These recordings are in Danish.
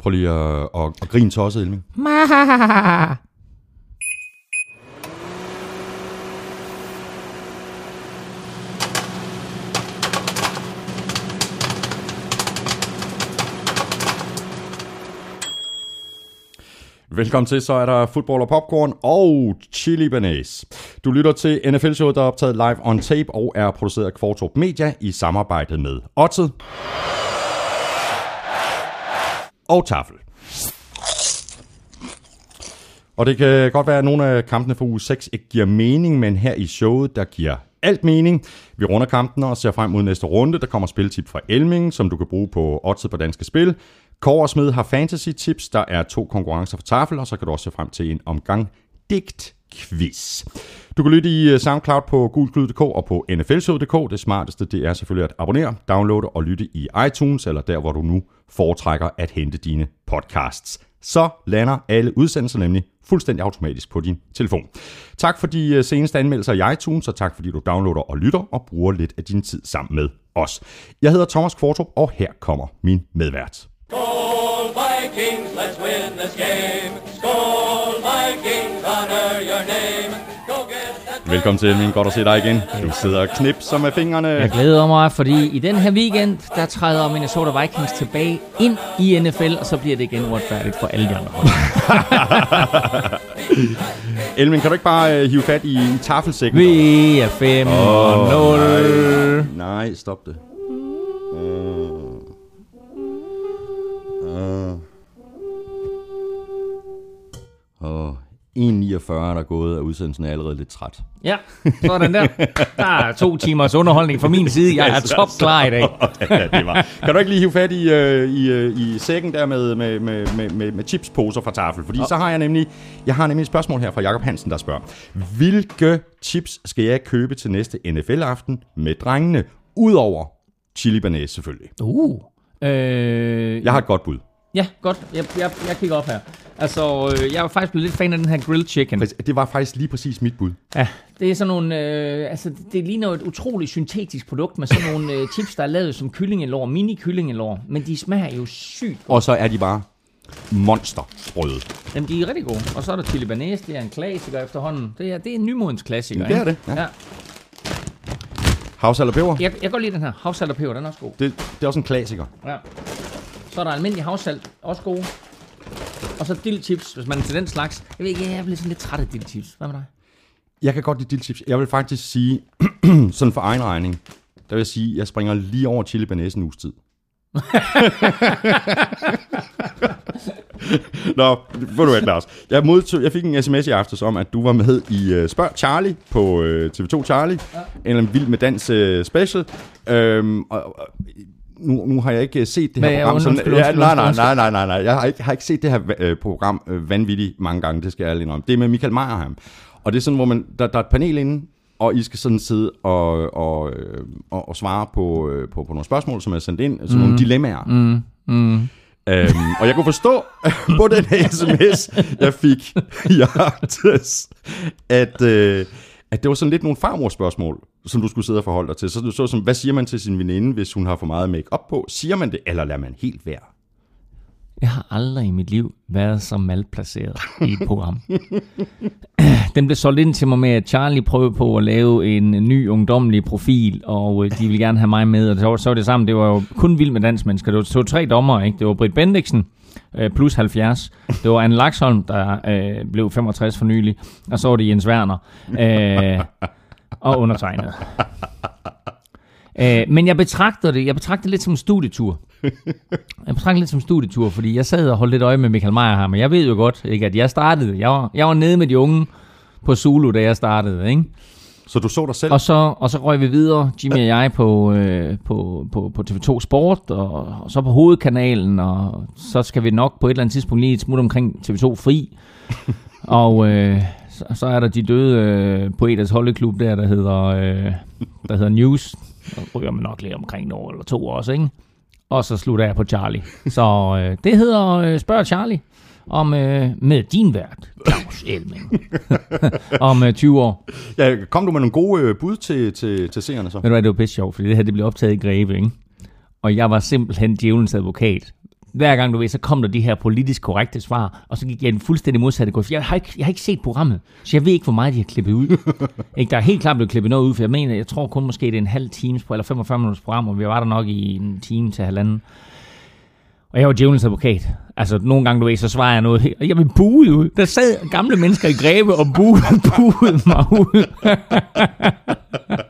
Prøv lige at, at, at grine tosset, Elming. Velkommen til, så er der fodbold og popcorn og chili banæs. Du lytter til NFL-showet, der er optaget live on tape og er produceret af Kvartrup Media i samarbejde med Otted og Tafel. Og det kan godt være, at nogle af kampene for uge 6 ikke giver mening, men her i showet, der giver alt mening. Vi runder kampen og ser frem mod næste runde. Der kommer spiltip fra Elming, som du kan bruge på oddset på Danske Spil. Kåre Smed har fantasy tips. Der er to konkurrencer for tafel, og så kan du også se frem til en omgang digt quiz. Du kan lytte i øh, SoundCloud på gulklyd.dk og på nflshow.dk. Det smarteste det er selvfølgelig at abonnere, downloade og lytte i iTunes, eller der, hvor du nu foretrækker at hente dine podcasts. Så lander alle udsendelser nemlig fuldstændig automatisk på din telefon. Tak for de øh, seneste anmeldelser i iTunes, og tak fordi du downloader og lytter og bruger lidt af din tid sammen med os. Jeg hedder Thomas Kvartrup, og her kommer min medvært. Go Vikings, let's win this game. Velkommen til, min godt at se dig igen. Du sidder og knipser med fingrene. Jeg glæder mig, fordi i den her weekend, der træder Minnesota Vikings tilbage ind i NFL, og så bliver det igen uretfærdigt for alle de andre hold. Elvin, kan du ikke bare uh, hive fat i, i tafelsækken? Vi er 5 og 0. Nej, nej, stop det. Uh, uh. Uh. 1.49 er der gået, og udsendelsen er allerede lidt træt. Ja, sådan der. Der er to timers underholdning fra min side. Jeg er top klar i dag. ja, det var. Kan du ikke lige hive fat i, uh, i, uh, i sækken der med, med, med, med, med, med chipsposer fra tafel? Fordi så har jeg nemlig, jeg har nemlig et spørgsmål her fra Jakob Hansen, der spørger. Hvilke chips skal jeg købe til næste NFL-aften med drengene? Udover chili banæs selvfølgelig. Uh. Øh, Jeg har et godt bud. Ja, godt. Jeg, jeg, jeg kigger op her. Altså, øh, jeg er faktisk blevet lidt fan af den her grilled chicken. Det var faktisk lige præcis mit bud. Ja, det er sådan nogle, øh, altså det ligner et utroligt syntetisk produkt med sådan nogle øh, chips, der er lavet som kyllingelår, mini kyllingelår, men de smager jo sygt godt. Og så er de bare monstersprøde. Jamen, de er rigtig gode. Og så er der chili banæs, det er en klassiker efterhånden. Det er, det er en nymodens klassiker, Det er ikke? det, ja. Ja. Havsalt og peber. Jeg, jeg kan godt lide den her. Havsalt og peber, den er også god. Det, det er også en klassiker. Ja. Så er der almindelig havsalt, også gode. Og så dill chips, hvis man er til den slags. Jeg ved ikke, jeg bliver sådan lidt træt af dill chips. Hvad med dig? Jeg kan godt lide dildchips. Jeg vil faktisk sige, sådan for egen regning, der vil jeg sige, jeg springer lige over chili banæs en uges tid. Nå, hvor du et, Lars. Jeg, modtog, jeg fik en sms i aftes om, at du var med i uh, Spørg Charlie på uh, TV2 Charlie. Ja. En eller anden vild med dans uh, special. Øhm, og, og, nu, nu har jeg ikke set det her Men, program. undskyld, sådan- undskyld, ja, nej, nej, nej, nej, nej, nej. Jeg har ikke, har ikke set det her øh, program øh, vanvittigt mange gange, det skal jeg ærligt indrømme. Det er med Michael Meyerheim. Og det er sådan, hvor man, der, der er et panel inde, og I skal sådan sidde og, og, øh, og, og svare på, øh, på, på nogle spørgsmål, som er sendt ind, sådan mm. nogle dilemmaer. Mm, mm. Øhm, og jeg kunne forstå på den her sms, jeg fik i aftes, at, øh, at det var sådan lidt nogle farmor-spørgsmål, som du skulle sidde og forholde dig til. Så du så som, hvad siger man til sin veninde, hvis hun har for meget make-up på? Siger man det, eller lader man helt være? Jeg har aldrig i mit liv været så malplaceret i et program. Den blev solgt ind til mig med, at Charlie prøvede på at lave en ny ungdommelig profil, og øh, de ville gerne have mig med, og så var, så var det sammen. Det var jo kun vild med dansmennesker. Det var, det var tre dommer, ikke? Det var Britt Bendiksen, øh, plus 70. Det var Anne Laksholm, der øh, blev 65 for nylig. Og så var det Jens Werner. Øh, og undertegnet. Øh, men jeg betragter det, jeg betragter det lidt som en studietur. Jeg betragter det lidt som en studietur, fordi jeg sad og holdt lidt øje med Michael Meyer her, men jeg ved jo godt, ikke, at jeg startede. Jeg var, jeg var nede med de unge på Zulu, da jeg startede. Ikke? Så du så dig selv? Og, så, og så røg vi videre, Jimmy og jeg, på, øh, på, på, på TV2 Sport, og, og så på hovedkanalen, og så skal vi nok på et eller andet tidspunkt lige et smut omkring TV2 Fri. og øh, så, så er der de døde øh, poeters holdeklub der, der hedder, øh, der hedder News. Og ryger man nok lidt omkring en år eller to også, ikke? Og så slutter jeg på Charlie. Så øh, det hedder øh, Spørg Charlie om øh, med din vært, Claus Elming. om øh, 20 år. Ja, kom du med nogle gode øh, bud til, til, til seerne så? Ved du hvad, det var pisse sjovt, fordi det her det blev optaget i Greve, ikke? Og jeg var simpelthen djævelens advokat hver gang du ved, så kom der de her politisk korrekte svar, og så gik jeg i den fuldstændig modsatte grøft. Jeg har, ikke, jeg har ikke set programmet, så jeg ved ikke, hvor meget de har klippet ud. ikke, der er helt klart blevet klippet noget ud, for jeg mener, jeg tror kun måske det er en halv times eller 45 minutters program, og vi var der nok i en time til halvanden. Og jeg var djævelens advokat. Altså, nogle gange, du ved, så svarer jeg noget, og jeg vil buede ud. Der sad gamle mennesker i grebe og buede, buede mig ud.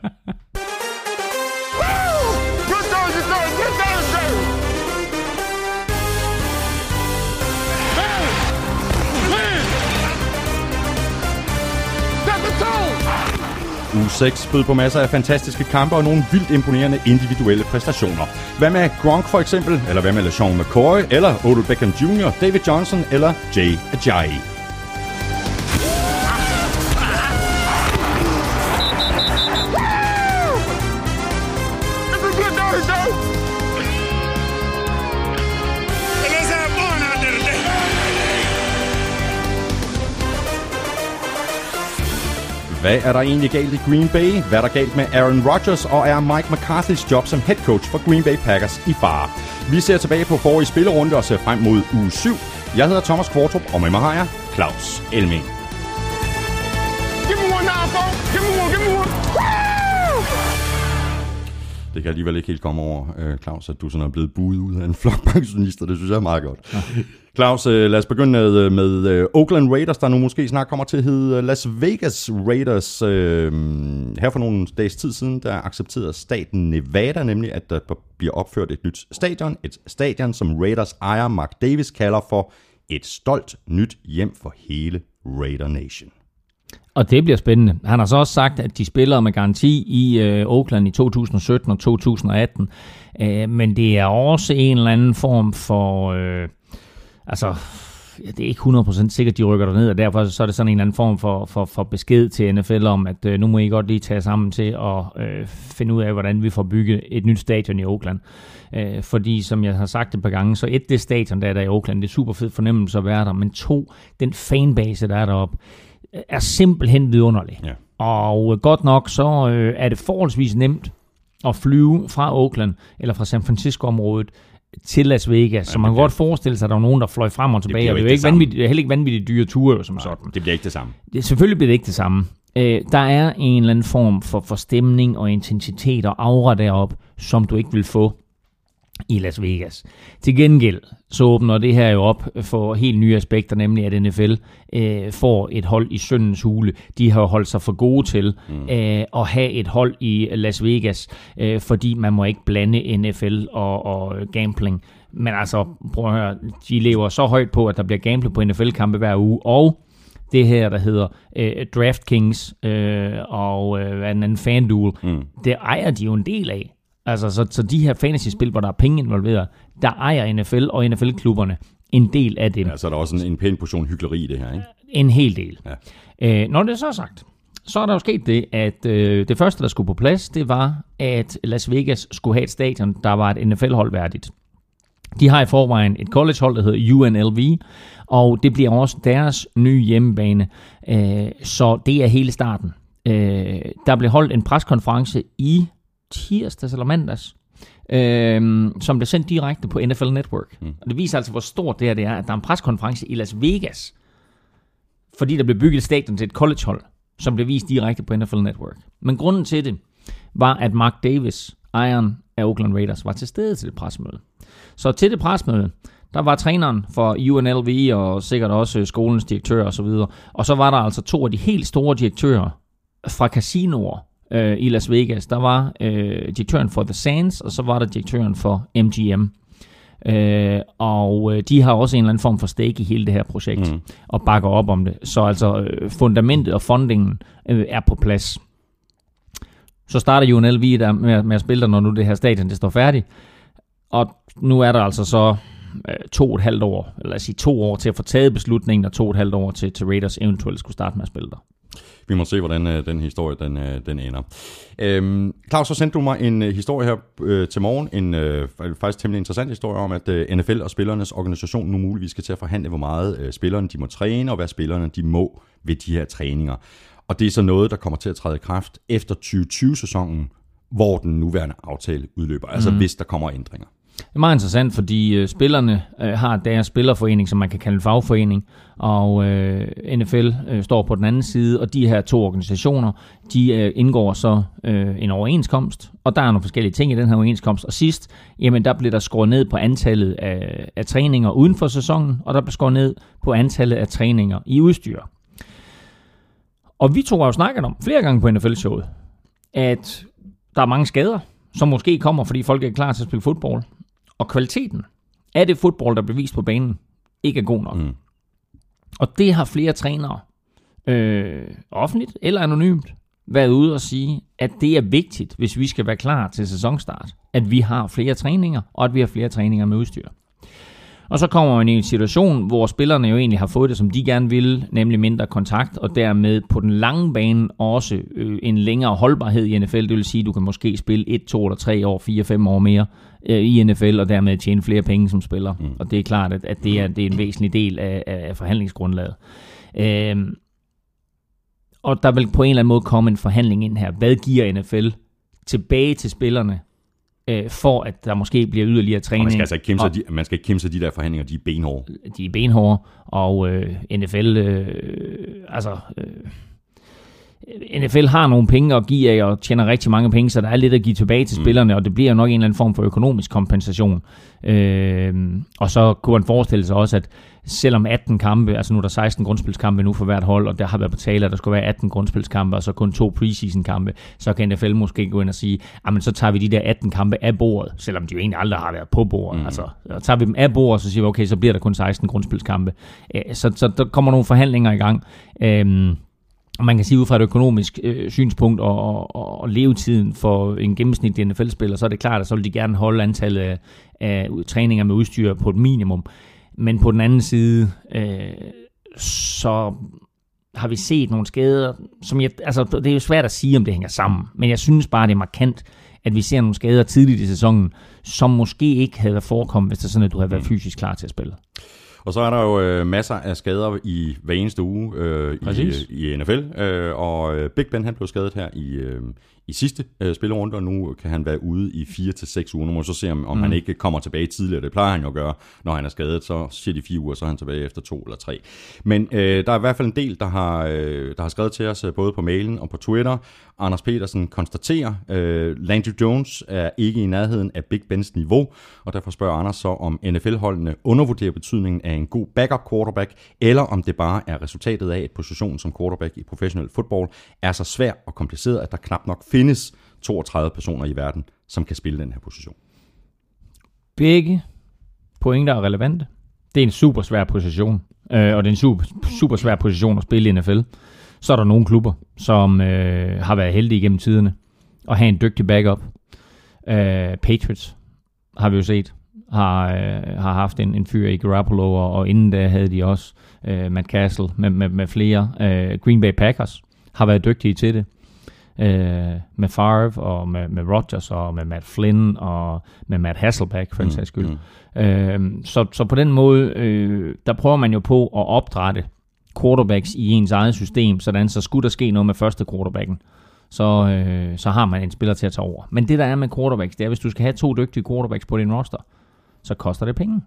Uge 6 bød på masser af fantastiske kampe og nogle vildt imponerende individuelle præstationer. Hvad med Gronk for eksempel, eller hvad med LeSean McCoy, eller Odell Beckham Jr., David Johnson eller Jay Ajayi? Hvad er der egentlig galt i Green Bay? Hvad er der galt med Aaron Rodgers? Og er Mike McCarthy's job som head coach for Green Bay Packers i fare? Vi ser tilbage på forrige spillerunde og ser frem mod uge 7. Jeg hedder Thomas Kvartrup, og med mig har jeg Claus Elming. Det kan alligevel ikke helt komme over, øh, Claus, at du sådan er blevet buet ud af en flok pensionister. Det synes jeg er meget godt. Claus, øh, lad os begynde med, med øh, Oakland Raiders, der nu måske snart kommer til at hedde Las Vegas Raiders. Øh, her for nogle dages tid siden, der accepterede staten Nevada nemlig, at der bliver opført et nyt stadion. Et stadion, som Raiders ejer Mark Davis kalder for et stolt nyt hjem for hele Raider Nation. Og det bliver spændende. Han har så også sagt, at de spiller med garanti i øh, Oakland i 2017 og 2018. Øh, men det er også en eller anden form for... Øh, altså, ja, det er ikke 100% sikkert, de rykker derned, og derfor så er det sådan en eller anden form for, for, for besked til NFL om, at øh, nu må I godt lige tage sammen til at øh, finde ud af, hvordan vi får bygget et nyt stadion i Oakland. Øh, fordi, som jeg har sagt et par gange, så et, det stadion, der er der i Oakland, det er super fed fornemmelse at være der, men to, den fanbase, der er deroppe, er simpelthen vidunderlig. Ja. Og øh, godt nok, så øh, er det forholdsvis nemt at flyve fra Oakland eller fra San Francisco-området til Las Vegas. så man kan godt forestille sig, at der var nogen, der fløj frem og tilbage. og det er jo ikke det vanvittigt, det er heller ikke vanvittigt dyre ture som sådan. Det bliver ikke det samme. Det, selvfølgelig bliver det ikke det samme. Øh, der er en eller anden form for, for stemning og intensitet og aura deroppe, som du ikke vil få i Las Vegas. Til gengæld så åbner det her jo op for helt nye aspekter, nemlig at NFL øh, får et hold i søndens hule. De har holdt sig for gode til mm. øh, at have et hold i Las Vegas, øh, fordi man må ikke blande NFL og, og gambling. Men altså, prøv at høre, de lever så højt på, at der bliver gamblet på NFL-kampe hver uge, og det her, der hedder øh, DraftKings øh, og øh, hvad den anden FanDuel, mm. det ejer de jo en del af. Altså, så, så de her fantasy-spil, hvor der er penge involveret, der ejer NFL og NFL-klubberne en del af dem. Ja, så er der også en, en pæn portion hyggeleri i det her, ikke? En hel del. Ja. Øh, når det så er sagt, så er der jo sket det, at øh, det første, der skulle på plads, det var, at Las Vegas skulle have et stadion, der var et NFL-hold værdigt. De har i forvejen et collegehold, der hedder UNLV, og det bliver også deres nye hjemmebane. Øh, så det er hele starten. Øh, der blev holdt en preskonference i tirsdags eller mandags, øh, som blev sendt direkte på NFL Network. Mm. Og det viser altså, hvor stort det her det er, at der er en preskonference i Las Vegas, fordi der blev bygget et stadion til et collegehold, som blev vist direkte på NFL Network. Men grunden til det var, at Mark Davis, ejeren af Oakland Raiders, var til stede til det pressemøde. Så til det pressemøde, der var træneren for UNLV og sikkert også skolens direktør osv. Og, og så var der altså to af de helt store direktører fra casinoer øh, i Las Vegas. Der var øh, direktøren for The Sands, og så var der direktøren for MGM. Øh, og øh, de har også en eller anden form for stake i hele det her projekt, mm. og bakker op om det. Så altså øh, fundamentet og fundingen øh, er på plads. Så starter UNLV der med, med at spille der, når nu det her stadion det står færdigt. Og nu er der altså så øh, to og et halvt år, eller lad os sige to år til at få taget beslutningen, og to og et halvt år til, til Raiders eventuelt skulle starte med at spille der. Vi må se, hvordan øh, den historie den, øh, den ender. Øhm, Claus, så sendte du mig en øh, historie her øh, til morgen, en øh, faktisk temmelig interessant historie om, at øh, NFL og spillernes organisation nu muligvis skal til at forhandle, hvor meget øh, spillerne de må træne, og hvad spillerne de må ved de her træninger. Og det er så noget, der kommer til at træde i kraft efter 2020-sæsonen, hvor den nuværende aftale udløber, altså hvis der kommer ændringer. Det er meget interessant, fordi øh, spillerne øh, har deres spillerforening, som man kan kalde en fagforening, og øh, NFL øh, står på den anden side, og de her to organisationer, de øh, indgår så øh, en overenskomst, og der er nogle forskellige ting i den her overenskomst, og sidst, jamen der blev der skåret ned på antallet af, af træninger uden for sæsonen, og der blev skåret ned på antallet af træninger i udstyr. Og vi to har jo snakket om flere gange på NFL-showet, at der er mange skader, som måske kommer, fordi folk er klar til at spille fodbold. Og kvaliteten af det fodbold, der bliver vist på banen, ikke er god nok. Mm. Og det har flere trænere, øh, offentligt eller anonymt, været ude og sige, at det er vigtigt, hvis vi skal være klar til sæsonstart, at vi har flere træninger, og at vi har flere træninger med udstyr. Og så kommer man i en situation, hvor spillerne jo egentlig har fået det, som de gerne vil, nemlig mindre kontakt, og dermed på den lange bane også øh, en længere holdbarhed i NFL. Det vil sige, at du kan måske spille 1, 2 eller 3 år, 4, 5 år mere øh, i NFL, og dermed tjene flere penge som spiller. Mm. Og det er klart, at, at det, er, det er en væsentlig del af, af forhandlingsgrundlaget. Øh, og der vil på en eller anden måde komme en forhandling ind her. Hvad giver NFL tilbage til spillerne øh, for at der måske bliver yderligere træning. Og man skal altså ikke kæmpe sig, de, man skal ikke kæmpe sig de der forhandlinger, de er benhårde. De er benhårde, og øh, NFL, øh, altså... Øh, NFL har nogle penge at give af og tjener rigtig mange penge, så der er lidt at give tilbage til mm. spillerne, og det bliver nok en eller anden form for økonomisk kompensation. Øh, og så kunne man forestille sig også, at selvom 18 kampe, altså nu er der 16 grundspilskampe nu for hvert hold, og der har været på tale, at der skulle være 18 grundspilskampe, og så kun to preseason kampe, så kan NFL måske gå ind og sige, men så tager vi de der 18 kampe af bordet, selvom de jo egentlig aldrig har været på bordet. Mm. Altså, så tager vi dem af bordet, så siger vi, okay, så bliver der kun 16 grundspilskampe. Så, så der kommer nogle forhandlinger i gang. Øh, og man kan sige ud fra et økonomisk øh, synspunkt og, og, og levetiden for en gennemsnitlig NFL-spiller, så er det klart, at så vil de gerne holde antallet af, af træninger med udstyr på et minimum. Men på den anden side, øh, så har vi set nogle skader, som jeg, altså det er jo svært at sige, om det hænger sammen, men jeg synes bare, det er markant, at vi ser nogle skader tidligt i sæsonen, som måske ikke havde forekommet, hvis det er sådan, at du havde været fysisk klar til at spille. Og så er der jo øh, masser af skader i hver eneste uge øh, i, i NFL, øh, og øh, Big Ben han blev skadet her i, øh, i sidste øh, spillerunde, og nu kan han være ude i 4 til seks uger. Nu må så se, om, om mm. han ikke kommer tilbage tidligere. Det plejer han jo at gøre, når han er skadet. Så siger de fire uger, så er han tilbage efter to eller tre. Men øh, der er i hvert fald en del, der har, øh, der har skrevet til os, øh, både på mailen og på Twitter. Anders Petersen konstaterer, øh, Landry Jones er ikke i nærheden af Big Bens niveau, og derfor spørger Anders så, om NFL-holdene undervurderer betydningen af en god backup quarterback, eller om det bare er resultatet af, at positionen som quarterback i professionel fodbold er så svær og kompliceret, at der knap nok findes 32 personer i verden, som kan spille den her position. Begge pointer er relevante. Det er en super svær position, øh, og det er en super, super svær position at spille i NFL. Så er der nogle klubber, som øh, har været heldige gennem tiderne og have en dygtig backup. Øh, Patriots har vi jo set, har, øh, har haft en, en fyr i Garoppolo, og, og inden da havde de også øh, Matt Castle med, med, med flere. Øh, Green Bay Packers har været dygtige til det øh, med Favre og med, med Rodgers og med Matt Flynn og med Matt Hasselbeck for en mm, sags skyld. Mm. Øh, så, så på den måde, øh, der prøver man jo på at opdrætte quarterbacks i ens eget system, sådan så skulle der ske noget med første quarterbacken, så, øh, så har man en spiller til at tage over. Men det der er med quarterbacks, det er, hvis du skal have to dygtige quarterbacks på din roster, så koster det penge.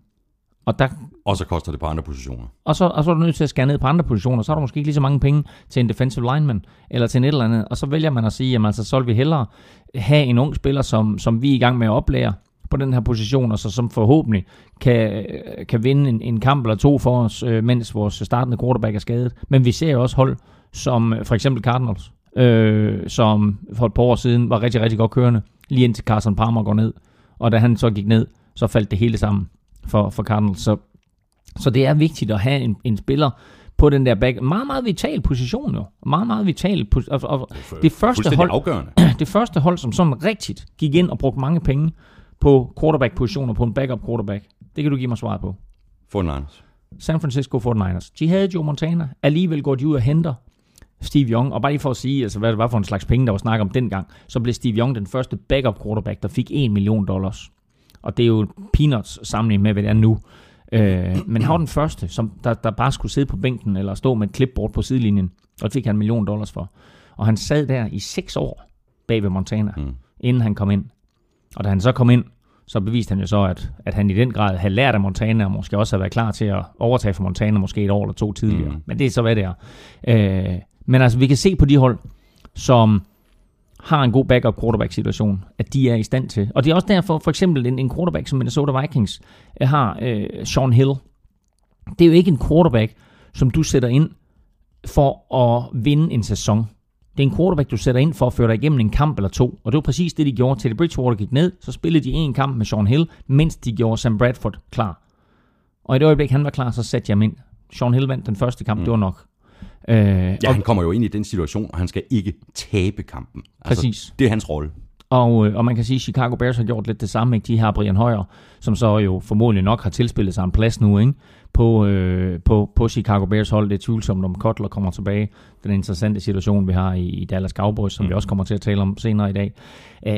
Og, der, og så koster det på andre positioner. Og så, og så er du nødt til at skære ned på andre positioner. Så har du måske ikke lige så mange penge til en defensive lineman, eller til en et eller andet. Og så vælger man at sige, at altså, så vil vi hellere have en ung spiller, som, som vi er i gang med at oplære på den her position, og så som forhåbentlig kan, kan vinde en, en kamp eller to for os, øh, mens vores startende quarterback er skadet. Men vi ser jo også hold, som øh, for eksempel Cardinals, øh, som for et par år siden var rigtig, rigtig godt kørende, lige indtil Carson Palmer går ned. Og da han så gik ned, så faldt det hele sammen for, for Cardinals. Så, så det er vigtigt at have en, en spiller på den der back. Meget, meget vital position jo. Meget, meget vital. Og, og det, første hold, afgørende. det første hold, som sådan rigtigt gik ind og brugte mange penge på quarterback-positioner, på en backup quarterback. Det kan du give mig svaret på. 49ers. San Francisco 49ers. De havde Joe Montana. Alligevel går de ud og henter Steve Young. Og bare lige for at sige, altså, hvad det var for en slags penge, der var snak om dengang, så blev Steve Young den første backup quarterback, der fik 1 million dollars. Og det er jo peanuts sammenlignet med, hvad det er nu. Øh, men han var den første, som der, der bare skulle sidde på bænken eller stå med et clipboard på sidelinjen, og det fik han en million dollars for. Og han sad der i seks år bag ved Montana, mm. inden han kom ind. Og da han så kom ind, så beviste han jo så, at, at han i den grad havde lært af Montana, og måske også havde været klar til at overtage for Montana måske et år eller to tidligere. Mm. Men det er så, hvad det er. Øh, men altså, vi kan se på de hold, som har en god backup quarterback situation, at de er i stand til. Og det er også derfor, for eksempel en, en quarterback som Minnesota Vikings har øh, Sean Hill. Det er jo ikke en quarterback, som du sætter ind for at vinde en sæson. Det er en quarterback, du sætter ind for at føre dig igennem en kamp eller to. Og det var præcis det, de gjorde. Teddy Bridgewater gik ned, så spillede de en kamp med Sean Hill, mens de gjorde Sam Bradford klar. Og i det øjeblik, han var klar, så satte jeg ham ind. Sean Hill vandt den første kamp, mm. det var nok. Øh, ja, og, han kommer jo ind i den situation, og han skal ikke tabe kampen. Altså, præcis. Det er hans rolle. Og, øh, og man kan sige, at Chicago Bears har gjort lidt det samme. Ikke? De har Brian Højer, som så jo formodentlig nok har tilspillet sig en plads nu ikke? På, øh, på, på Chicago Bears hold. Det er tvivlsomt, om Kotler kommer tilbage. Den interessante situation, vi har i, i Dallas Cowboys, som mm. vi også kommer til at tale om senere i dag. Øh,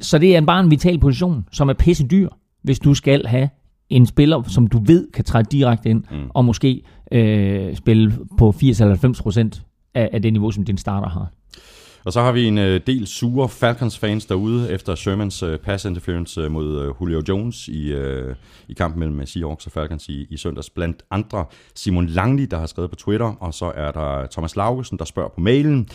så det er bare en vital position, som er pisse dyr, hvis du skal have en spiller, som du ved kan træde direkte ind, mm. og måske øh, spille på 80-90 procent af, af det niveau, som din starter har. Og så har vi en øh, del sure Falcons-fans derude efter Shermans øh, pass interference øh, mod øh, Julio Jones i, øh, i kampen mellem øh, Seahawks og Falcons i, i søndags. Blandt andre Simon Langli, der har skrevet på Twitter, og så er der Thomas Laugesen, der spørger på mailen.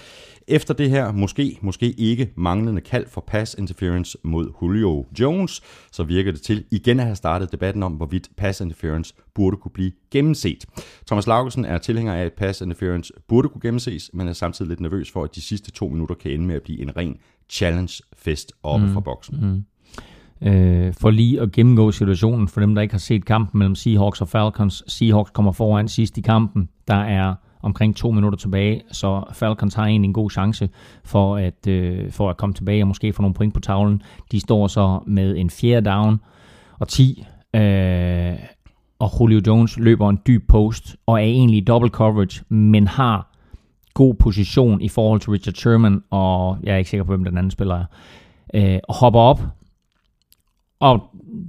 Efter det her måske, måske ikke manglende kald for pass interference mod Julio Jones, så virker det til igen at have startet debatten om, hvorvidt pass interference burde kunne blive gennemset. Thomas Laugesen er tilhænger af, at pass interference burde kunne gennemses, men er samtidig lidt nervøs for, at de sidste to minutter kan ende med at blive en ren challenge-fest oppe mm. fra boksen. Mm øh, for lige at gennemgå situationen for dem, der ikke har set kampen mellem Seahawks og Falcons. Seahawks kommer foran sidst i kampen. Der er omkring to minutter tilbage, så Falcons har egentlig en god chance for at, øh, for at komme tilbage og måske få nogle point på tavlen. De står så med en fjerde down og 10, øh, og Julio Jones løber en dyb post og er egentlig i double coverage, men har god position i forhold til Richard Sherman, og jeg er ikke sikker på, hvem den anden spiller er, øh, og hopper op, og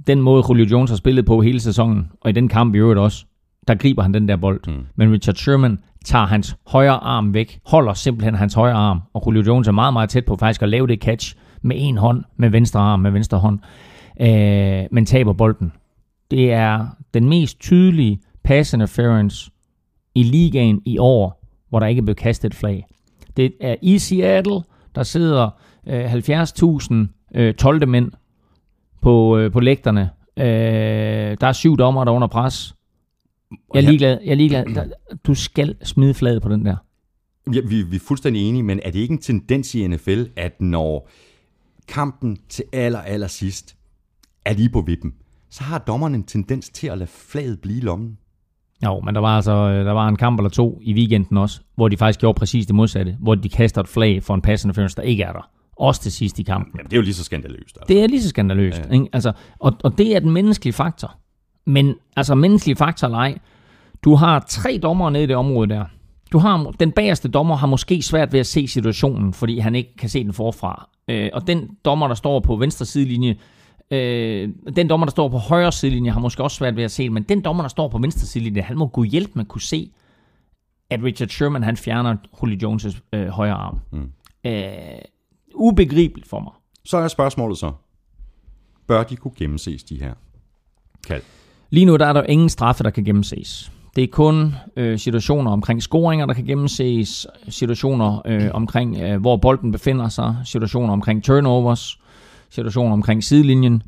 den måde Julio Jones har spillet på hele sæsonen, og i den kamp i øvrigt også, der griber han den der bold. Mm. Men Richard Sherman tager hans højre arm væk, holder simpelthen hans højre arm, og Julio Jones er meget, meget tæt på faktisk at lave det catch med en hånd, med venstre arm, med venstre hånd, øh, men taber bolden. Det er den mest tydelige pass interference i ligaen i år, hvor der ikke er blevet kastet et flag. Det er i Seattle, der sidder øh, 70.000 øh, 12. mænd på, øh, på lægterne. Øh, der er syv dommer, der er under pres. Jeg er ligeglad. Jeg er ligeglad. Du skal smide flaget på den der. Ja, vi, vi er fuldstændig enige, men er det ikke en tendens i NFL, at når kampen til aller, aller sidst er lige på vippen, så har dommeren en tendens til at lade flaget blive i lommen? Jo, men der var altså der var en kamp eller to i weekenden også, hvor de faktisk gjorde præcis det modsatte, hvor de kaster et flag for en passende interference, der ikke er der. Også til sidst i kampen. Jamen, det er jo lige så skandaløst. Altså. Det er lige så skandaløst. Ja. Ikke? Altså, og, og det er den menneskelige faktor. Men altså menneskelig faktor eller ej, du har tre dommer nede i det område der. Du har, den bagerste dommer har måske svært ved at se situationen, fordi han ikke kan se den forfra. Øh, og den dommer, der står på venstre sidelinje, øh, den dommer, der står på højre sidelinje, har måske også svært ved at se det, men den dommer, der står på venstre sidelinje, han må gå hjælp med at kunne se, at Richard Sherman, han fjerner Julio Jones' øh, højre arm. Mm. Øh, ubegribeligt for mig. Så er spørgsmålet så, bør de kunne gennemses, de her kald? Lige nu der er der ingen straffe, der kan gennemses. Det er kun øh, situationer omkring scoringer, der kan gennemses, situationer øh, omkring, øh, hvor bolden befinder sig, situationer omkring turnovers, situationer omkring sidelinjen.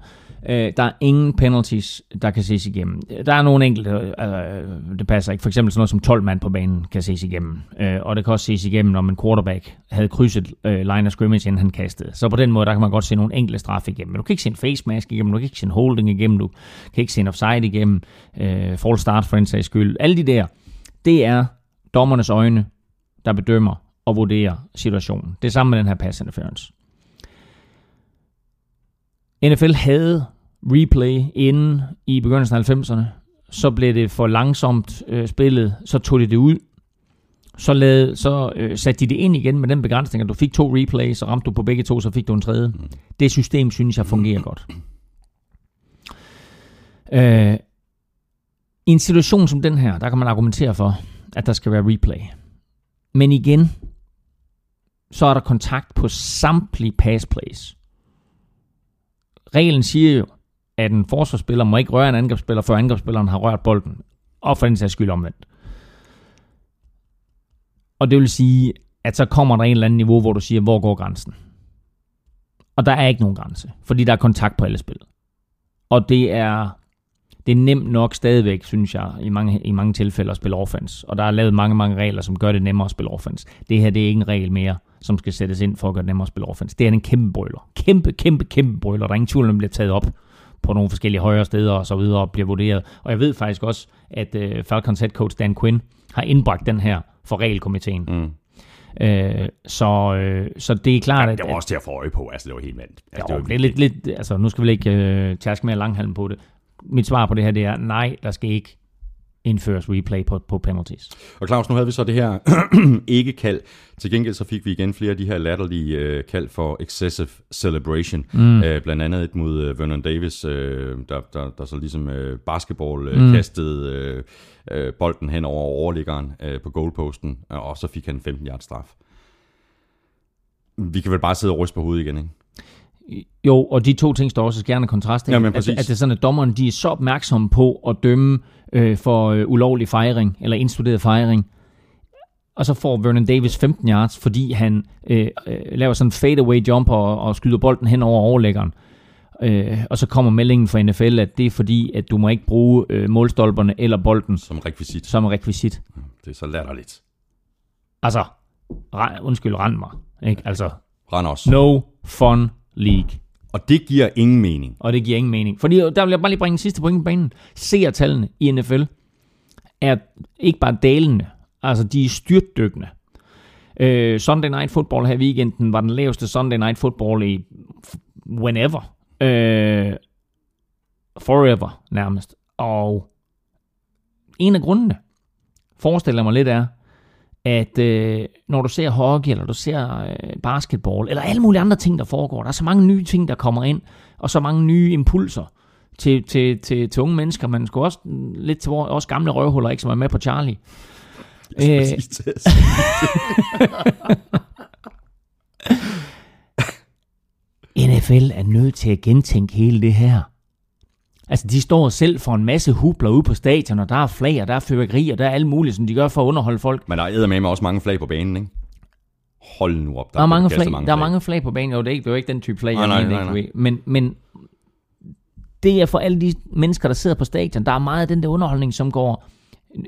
Øh, der er ingen penalties, der kan ses igennem. Der er nogle enkelte, øh, altså, det passer ikke. For eksempel sådan noget som 12 mand på banen kan ses igennem. Øh, og det kan også ses igennem, når en quarterback havde krydset øh, line of scrimmage, inden han kastede. Så på den måde, der kan man godt se nogle enkelte straffe igennem. Men du kan ikke se en face mask igennem, du kan ikke se en holding igennem, du kan ikke se en offside igennem, øh, false start for en sags skyld. Alle de der, det er dommernes øjne, der bedømmer og vurderer situationen. Det er samme med den her pass interference. NFL havde replay inden i begyndelsen af 90'erne. Så blev det for langsomt øh, spillet, så tog de det ud. Så, lavede, så øh, satte de det ind igen med den begrænsning, at du fik to replays, og ramte du på begge to, så fik du en tredje. Det system synes jeg fungerer godt. Øh, I en situation som den her, der kan man argumentere for, at der skal være replay. Men igen, så er der kontakt på samtlige pass plays reglen siger jo, at en forsvarsspiller må ikke røre en angrebsspiller, før angrebsspilleren har rørt bolden. Og for den sags skyld omvendt. Og det vil sige, at så kommer der en eller anden niveau, hvor du siger, hvor går grænsen? Og der er ikke nogen grænse, fordi der er kontakt på alle spil. Og det er, det er nemt nok stadigvæk, synes jeg, i mange, i mange tilfælde at spille offense. Og der er lavet mange, mange regler, som gør det nemmere at spille offense. Det her, det er ikke en regel mere, som skal sættes ind for at gøre det nemmere at spille offense. Det er en kæmpe brøler. Kæmpe, kæmpe, kæmpe brøler. Der er ingen tvivl, om det bliver taget op på nogle forskellige højere steder og så videre og bliver vurderet. Og jeg ved faktisk også, at uh, Falcons head coach Dan Quinn har indbragt den her for regelkomiteen. Mm. Øh, så, øh, så det er klart, at... Det var også til at få øje på, altså det var helt vandt. Altså, jo, det, er lidt, lidt, altså nu skal vi ikke øh, tærske mere langhalm på det. Mit svar på det her, det er, nej, der skal ikke indføres replay på, på penalties. Og Claus, nu havde vi så det her ikke kald. Til gengæld så fik vi igen flere af de her latterlige øh, kald for excessive celebration. Mm. Øh, blandt andet et mod øh, Vernon Davis, øh, der, der, der så ligesom øh, basketball øh, mm. kastede øh, øh, bolden hen over overliggeren øh, på goalposten, og så fik han 15 yards straf. Vi kan vel bare sidde og ryste på hovedet igen, ikke? Jo, og de to ting står også gerne kontrast. Ja, men at, at det er sådan, at dommerne de er så opmærksomme på at dømme øh, for øh, ulovlig fejring, eller instuderet fejring. Og så får Vernon Davis 15 yards, fordi han øh, øh, laver sådan en fadeaway jump og, og skyder bolden hen over overlæggeren. Øh, og så kommer meldingen fra NFL, at det er fordi, at du må ikke bruge øh, målstolperne eller bolden som rekvisit. Som rekvisit. Det er så latterligt. Altså, rend, undskyld, rend mig. Ikke? Altså, rend os. No fun league. Og det giver ingen mening. Og det giver ingen mening. Fordi øh, der vil jeg bare lige bringe en sidste point på banen. Seertallene i NFL er ikke bare dalende, altså de er styrtdykkende. Øh, Sunday Night Football her i weekenden var den laveste Sunday Night Football i whenever. Øh, forever nærmest. Og en af grundene, forestiller mig lidt er, at øh, når du ser hockey, eller du ser øh, basketball, eller alle mulige andre ting, der foregår, der er så mange nye ting, der kommer ind, og så mange nye impulser til, til, til, til unge mennesker, men skal også lidt til vores gamle røvhuller, ikke, som er med på Charlie. Øh, NFL er nødt til at gentænke hele det her. Altså, de står selv for en masse hubler ude på stadion, og der er flag, og der er fyrværkeri, og der er alt muligt, som de gør for at underholde folk. Men der er med også mange flag på banen, ikke? Hold nu op. Der, der er, mange flag, mange der er mange flag på banen, og det er, ikke, det er jo ikke den type flag, nej, jeg nej, nej, nej. Men, men det er for alle de mennesker, der sidder på stadion, der er meget af den der underholdning, som går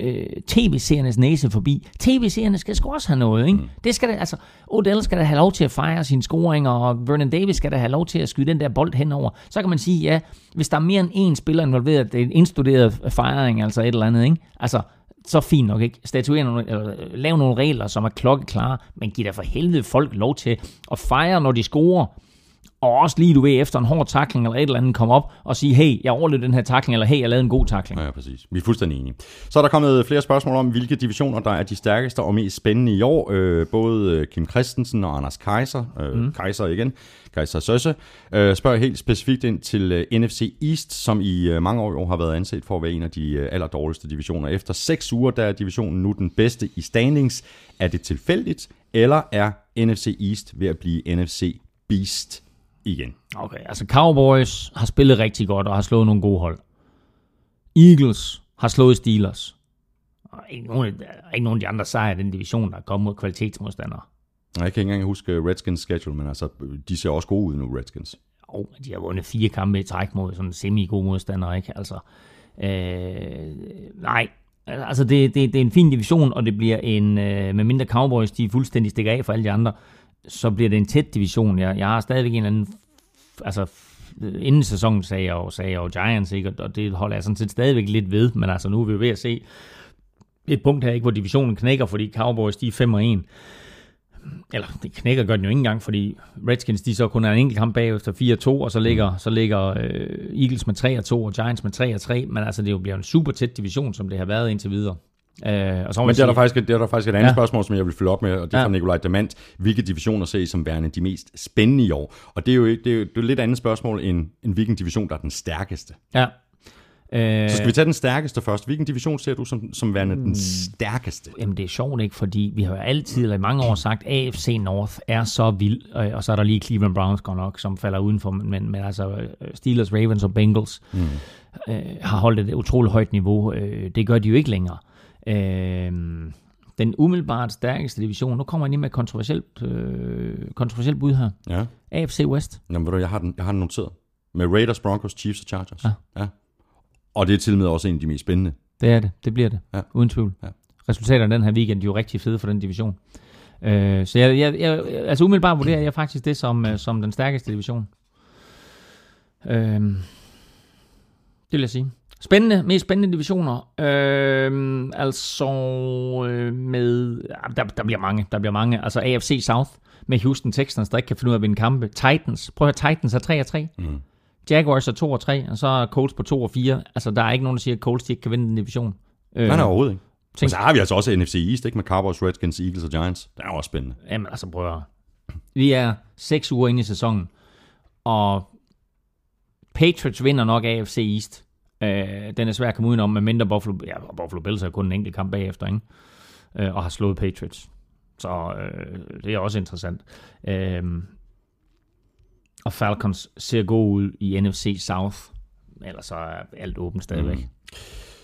øh, tv-seriernes næse forbi. TV-serierne skal sgu også have noget, ikke? Mm. Det skal da, altså, Odell skal da have lov til at fejre sine scoringer, og Vernon Davis skal da have lov til at skyde den der bold henover. Så kan man sige, ja, hvis der er mere end én spiller involveret, det er en indstuderet fejring, altså et eller andet, ikke? Altså, så fint nok, ikke? Statuere nogle, eller lave nogle regler, som er klokkeklare, men giv da for helvede folk lov til at fejre, når de scorer og også lige, du ved, efter en hård takling eller et eller andet, komme op og sige, hey, jeg overlevede den her takling, eller hey, jeg lavede en god takling. Ja, præcis. Vi er fuldstændig enige. Så er der kommet flere spørgsmål om, hvilke divisioner, der er de stærkeste og mest spændende i år. Øh, både Kim Christensen og Anders Kaiser, øh, mm. Kaiser igen, Kaiser Søsse, øh, spørger helt specifikt ind til øh, NFC East, som i øh, mange år har været anset for at være en af de øh, allerdårligste divisioner. Efter seks uger, der er divisionen nu den bedste i standings. Er det tilfældigt, eller er NFC East ved at blive NFC Beast igen. Okay, altså Cowboys har spillet rigtig godt og har slået nogle gode hold. Eagles har slået Steelers. Og ikke nogen, ikke nogen af de andre sejre i den division, der er kommet mod kvalitetsmodstandere. Jeg kan ikke engang huske Redskins schedule, men altså, de ser også gode ud nu, Redskins. Oh, de har vundet fire kampe i træk mod sådan semi-gode modstandere, ikke? Altså, øh, nej, altså det, det, det er en fin division, og det bliver en, øh, med mindre Cowboys, de fuldstændig stikker af for alle de andre, så bliver det en tæt division. Jeg, jeg har stadigvæk en eller anden... Altså, inden sæsonen sagde jeg jo, sagde jeg jo Giants, ikke? og det holder jeg sådan set stadigvæk lidt ved, men altså nu er vi ved at se et punkt her, ikke, hvor divisionen knækker, fordi Cowboys de er 5 og 1. Eller det knækker gør den jo ikke engang, fordi Redskins de så kun er en enkelt kamp bagefter 4-2, og så ligger, så ligger øh, Eagles med 3-2 og Giants med 3-3, men altså det jo bliver en super tæt division, som det har været indtil videre. Øh, og så Men det er, der faktisk, det er der faktisk et andet ja. spørgsmål, som jeg vil følge op med, og det er ja. fra Nikolaj Demant. Hvilke divisioner ser I som værende de mest spændende i år? Og det er jo, det er jo, det er jo et lidt andet spørgsmål, end, end hvilken division, der er den stærkeste. Ja. Øh, Så skal vi tage den stærkeste først. Hvilken division ser du som, som værende den stærkeste? Jamen det er sjovt ikke, fordi vi har jo altid, eller i mange år sagt, at AFC North er så vild, øh, og så er der lige Cleveland Browns godt nok, som falder udenfor, men, men altså øh, Steelers, Ravens og Bengals mm. øh, har holdt et utroligt højt niveau. Øh, det gør de jo ikke længere. Øh, den umiddelbart stærkeste division, nu kommer jeg lige med et kontroversielt, øh, kontroversielt bud her. Ja. AFC West. Jamen, ved du, jeg har den, jeg har den noteret. Med Raiders, Broncos, Chiefs og Chargers. Ja. ja. Og det er til og med også en af de mest spændende. Det er det. Det bliver det. Ja. Uden tvivl. Ja. Resultaterne den her weekend, er jo rigtig fede for den division. Øh, så jeg, jeg, jeg, altså umiddelbart vurderer jeg faktisk det som, øh, som den stærkeste division. Øh, det vil jeg sige. Spændende, mest spændende divisioner. Øh, altså øh, med, ja, der, der bliver mange, der bliver mange. Altså AFC South med Houston Texans, der ikke kan finde ud af at vinde kampe. Titans, prøv at høre, Titans er 3 og 3. Mm. Jaguars er 2 og 3, og så er Colts på 2 og 4. Altså, der er ikke nogen, der siger, at Colts de ikke kan vinde den division. Øh, Nej, nej, overhovedet ikke. Tænk- Og så har vi altså også NFC East, ikke? Med Cowboys, Redskins, Eagles og Giants. Det er også spændende. Jamen altså, prøv at høre. Vi er 6 uger inde i sæsonen, og Patriots vinder nok AFC East. Øh, den er svær at komme udenom, med mindre Buffalo, ja, Buffalo Bills har kun en enkelt kamp bagefter, ikke? Øh, og har slået Patriots. Så øh, det er også interessant. Øh, og Falcons ser god ud i NFC South. Ellers så er alt åbent stadigvæk. Mm.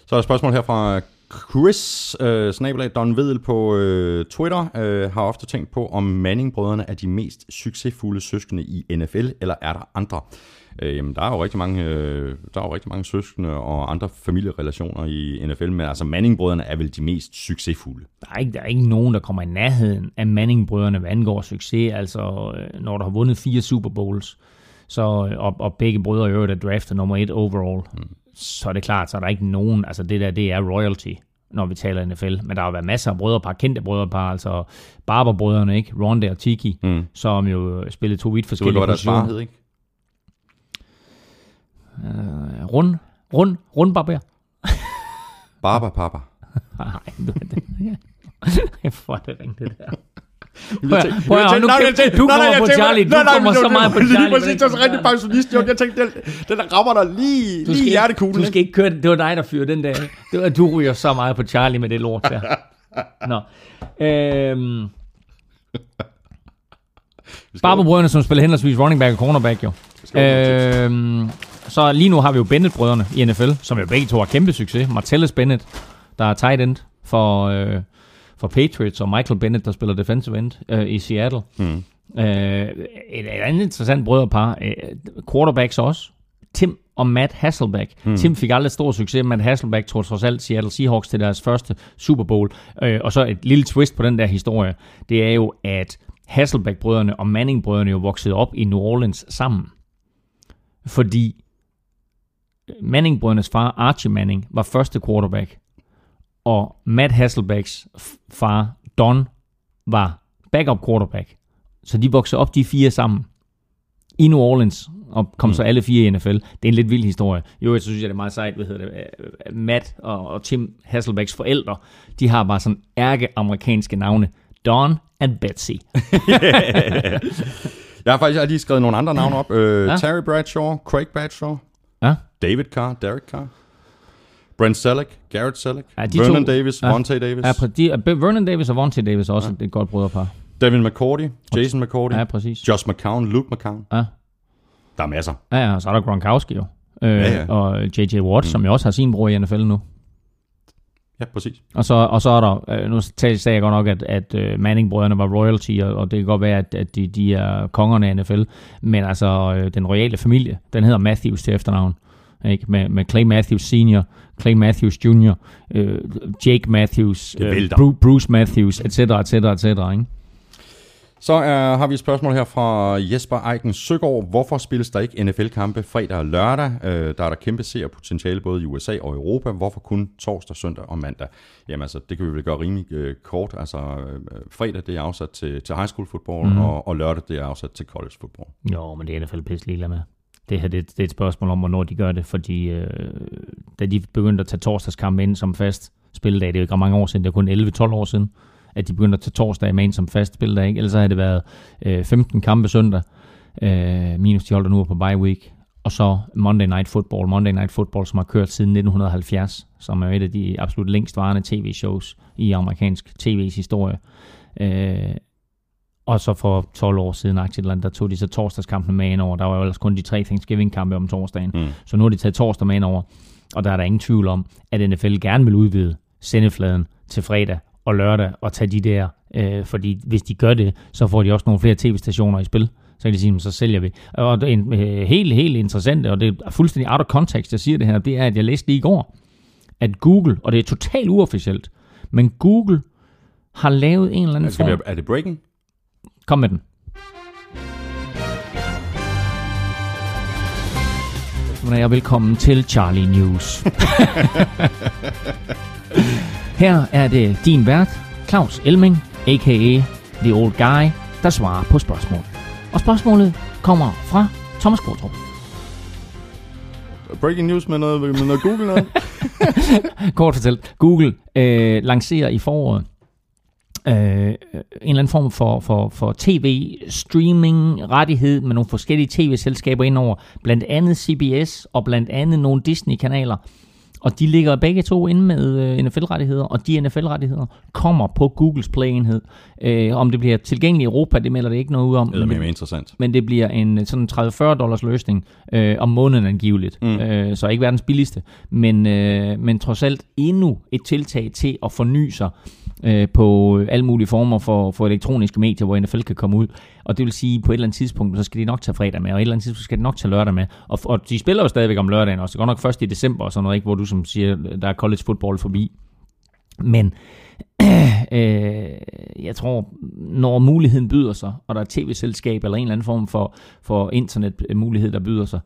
Så er der et spørgsmål her fra Chris, øh, snabelag Don Vedel på øh, Twitter, øh, har ofte tænkt på, om Manning-brødrene er de mest succesfulde søskende i NFL, eller er der andre? Øh, jamen, der er jo rigtig mange, øh, der er jo rigtig mange søskende og andre familierelationer i NFL, men altså Manning-brødrene er vel de mest succesfulde. der er, ikke, der er ikke nogen, der kommer i nærheden af Manning-brødrene, hvad angår succes. Altså, øh, når der har vundet fire Super Bowls, så, øh, og, og begge brødre i øvrigt er draftet nummer et overall, mm. så er det klart, så er der ikke nogen, altså det der, det er royalty, når vi taler NFL. Men der har været masser af brødrepar, kendte brødrepar, altså Barber-brødrene, ikke? Ronda og Tiki, mm. som jo spillede to vidt forskellige godt, hvad deres far positioner. hed, ikke? Øh, Rund, rund, rund barber. Barber Papa. Nej, du er det. Ja. For det ring, det der. Jeg tænkte- prøv at nu du kommer på Charlie, du kommer så meget på Charlie Lige præcis, det var så rigtig pensionist, jo. Jeg tænkte, den, den der rammer dig lige, lige i hjertekuglen. ikke, du skal ikke køre den. Det var dig, der fyrede den der. Det var, du ryger så meget på Charlie med det lort der. Nå. Øhm, Barberbrødrene, som spiller henholdsvis running back og cornerback jo. Øhm, så lige nu har vi jo Bennett-brødrene i NFL, som jo begge to har kæmpe succes. Martellus Bennett, der er tight end for, øh, for Patriots, og Michael Bennett, der spiller defensive end øh, i Seattle. Mm. Øh, et, et andet interessant brødrepar, øh, quarterbacks også. Tim og Matt Hasselbeck. Mm. Tim fik aldrig stor succes. Matt Hasselbeck tog trods alt Seattle Seahawks til deres første Super Bowl. Øh, og så et lille twist på den der historie, det er jo, at Hasselbeck-brødrene og Manning-brødrene jo voksede op i New Orleans sammen. Fordi Manning-brødrenes far, Archie Manning, var første quarterback, og Matt Hasselbecks f- far, Don, var backup quarterback. Så de voksede op, de fire sammen, i New Orleans, og kom mm. så alle fire i NFL. Det er en lidt vild historie. Jo, jeg synes, jeg, det er meget sejt, hvad hedder det, øh, Matt og, og Tim Hasselbecks forældre, de har bare sådan ærke-amerikanske navne. Don and Betsy. Jeg har faktisk lige skrevet nogle andre navne op. Øh, Ja. Terry Bradshaw, Craig Bradshaw, Ja, David Carr, Derek Carr, Brent Selleck, Garrett Selleck, Ja, de Vernon to- Davis, ja. Vontae Davis, ja de, Vernon Davis og Vontae Davis er også ja. et godt brødrepar. Devin McCourty, Jason McCourty, Ja, præcis. Josh McCown, Luke McCown. Ja. Der er masser. Ja, ja, og så er der Gronkowski jo. Øh, Ja, ja. Og J.J. Watt, mm. som jo også har sin bror i NFL nu. Ja, præcis. Og så, og så er der, øh, nu sagde jeg godt nok, at, at øh, Manning-brødrene var royalty, og, og det kan godt være, at, at de, de er kongerne af NFL. Men altså, øh, den royale familie, den hedder Matthews til efternavn. Ikke? Med, med Clay Matthews Senior, Clay Matthews Jr., øh, Jake Matthews, øh, Bruce Matthews, etc., etc., etc., ikke? Så er, har vi et spørgsmål her fra Jesper Eiken Søgaard. Hvorfor spilles der ikke NFL-kampe fredag og lørdag? Øh, der er der kæmpe seerpotentiale både i USA og Europa. Hvorfor kun torsdag, søndag og mandag? Jamen altså, det kan vi vel gøre rimelig øh, kort. Altså, øh, fredag det er afsat til, til high school football, mm. og, og lørdag det er afsat til college football. Jo, men det er NFL pisse ligeglad med. Det her det, det er et spørgsmål om, hvornår de gør det, fordi øh, da de begyndte at tage torsdagskampe ind som fast spilledag, det er jo ikke mange år siden, det er kun 11-12 år siden, at de begyndte at tage torsdag med ind som fast spilledag, ikke? ellers så havde det været øh, 15 kampe søndag, øh, minus de holder nu på bye week, og så Monday Night Football. Monday Night Football, som har kørt siden 1970, som er et af de absolut længstvarende tv-shows i amerikansk tv's historie. Øh, og så for 12 år siden, Aktietland, der tog de så torsdagskampen med ind over. Der var jo ellers kun de tre Thanksgiving-kampe om torsdagen. Mm. Så nu har de taget torsdag med ind over. Og der er der ingen tvivl om, at NFL gerne vil udvide sendefladen til fredag og lørdag og tage de der. Øh, fordi hvis de gør det, så får de også nogle flere tv-stationer i spil. Så kan de sige, så sælger vi. Og det er en, øh, helt, helt interessant, og det er fuldstændig out of context, jeg siger det her, det er, at jeg læste lige i går, at Google, og det er totalt uofficielt, men Google har lavet en eller anden Skal form... vi, er det breaking? Kom med den. Goddag og velkommen til Charlie News. Her er det din vært, Claus Elming, a.k.a. The Old Guy, der svarer på spørgsmål. Og spørgsmålet kommer fra Thomas Kortrup. Breaking news med noget, med noget Google noget? Kort fortalt, Google øh, lancerer i foråret øh, en eller anden form for, for, for tv-streaming-rettighed med nogle forskellige tv-selskaber indover, blandt andet CBS og blandt andet nogle Disney-kanaler. Og de ligger begge to inde med øh, NFL-rettigheder, og de NFL-rettigheder kommer på Googles Play-enhed. Øh, om det bliver tilgængeligt i Europa, det melder det ikke noget ud om. Det er men mere interessant. men det bliver en øh, sådan 30-40 dollars løsning øh, om måneden angiveligt. Mm. Øh, så ikke verdens billigste, men, øh, men trods alt endnu et tiltag til at forny sig øh, på alle mulige former for, for elektroniske medier, hvor NFL kan komme ud. Og det vil sige, på et eller andet tidspunkt, så skal de nok tage fredag med, og et eller andet tidspunkt skal de nok tage lørdag med. Og, og de spiller jo stadigvæk om lørdagen også. Det går nok først i december og sådan noget, ikke, hvor du som siger, der er college football forbi. Men øh, jeg tror, når muligheden byder sig, og der er tv-selskab eller en eller anden form for, for internetmulighed, der byder sig,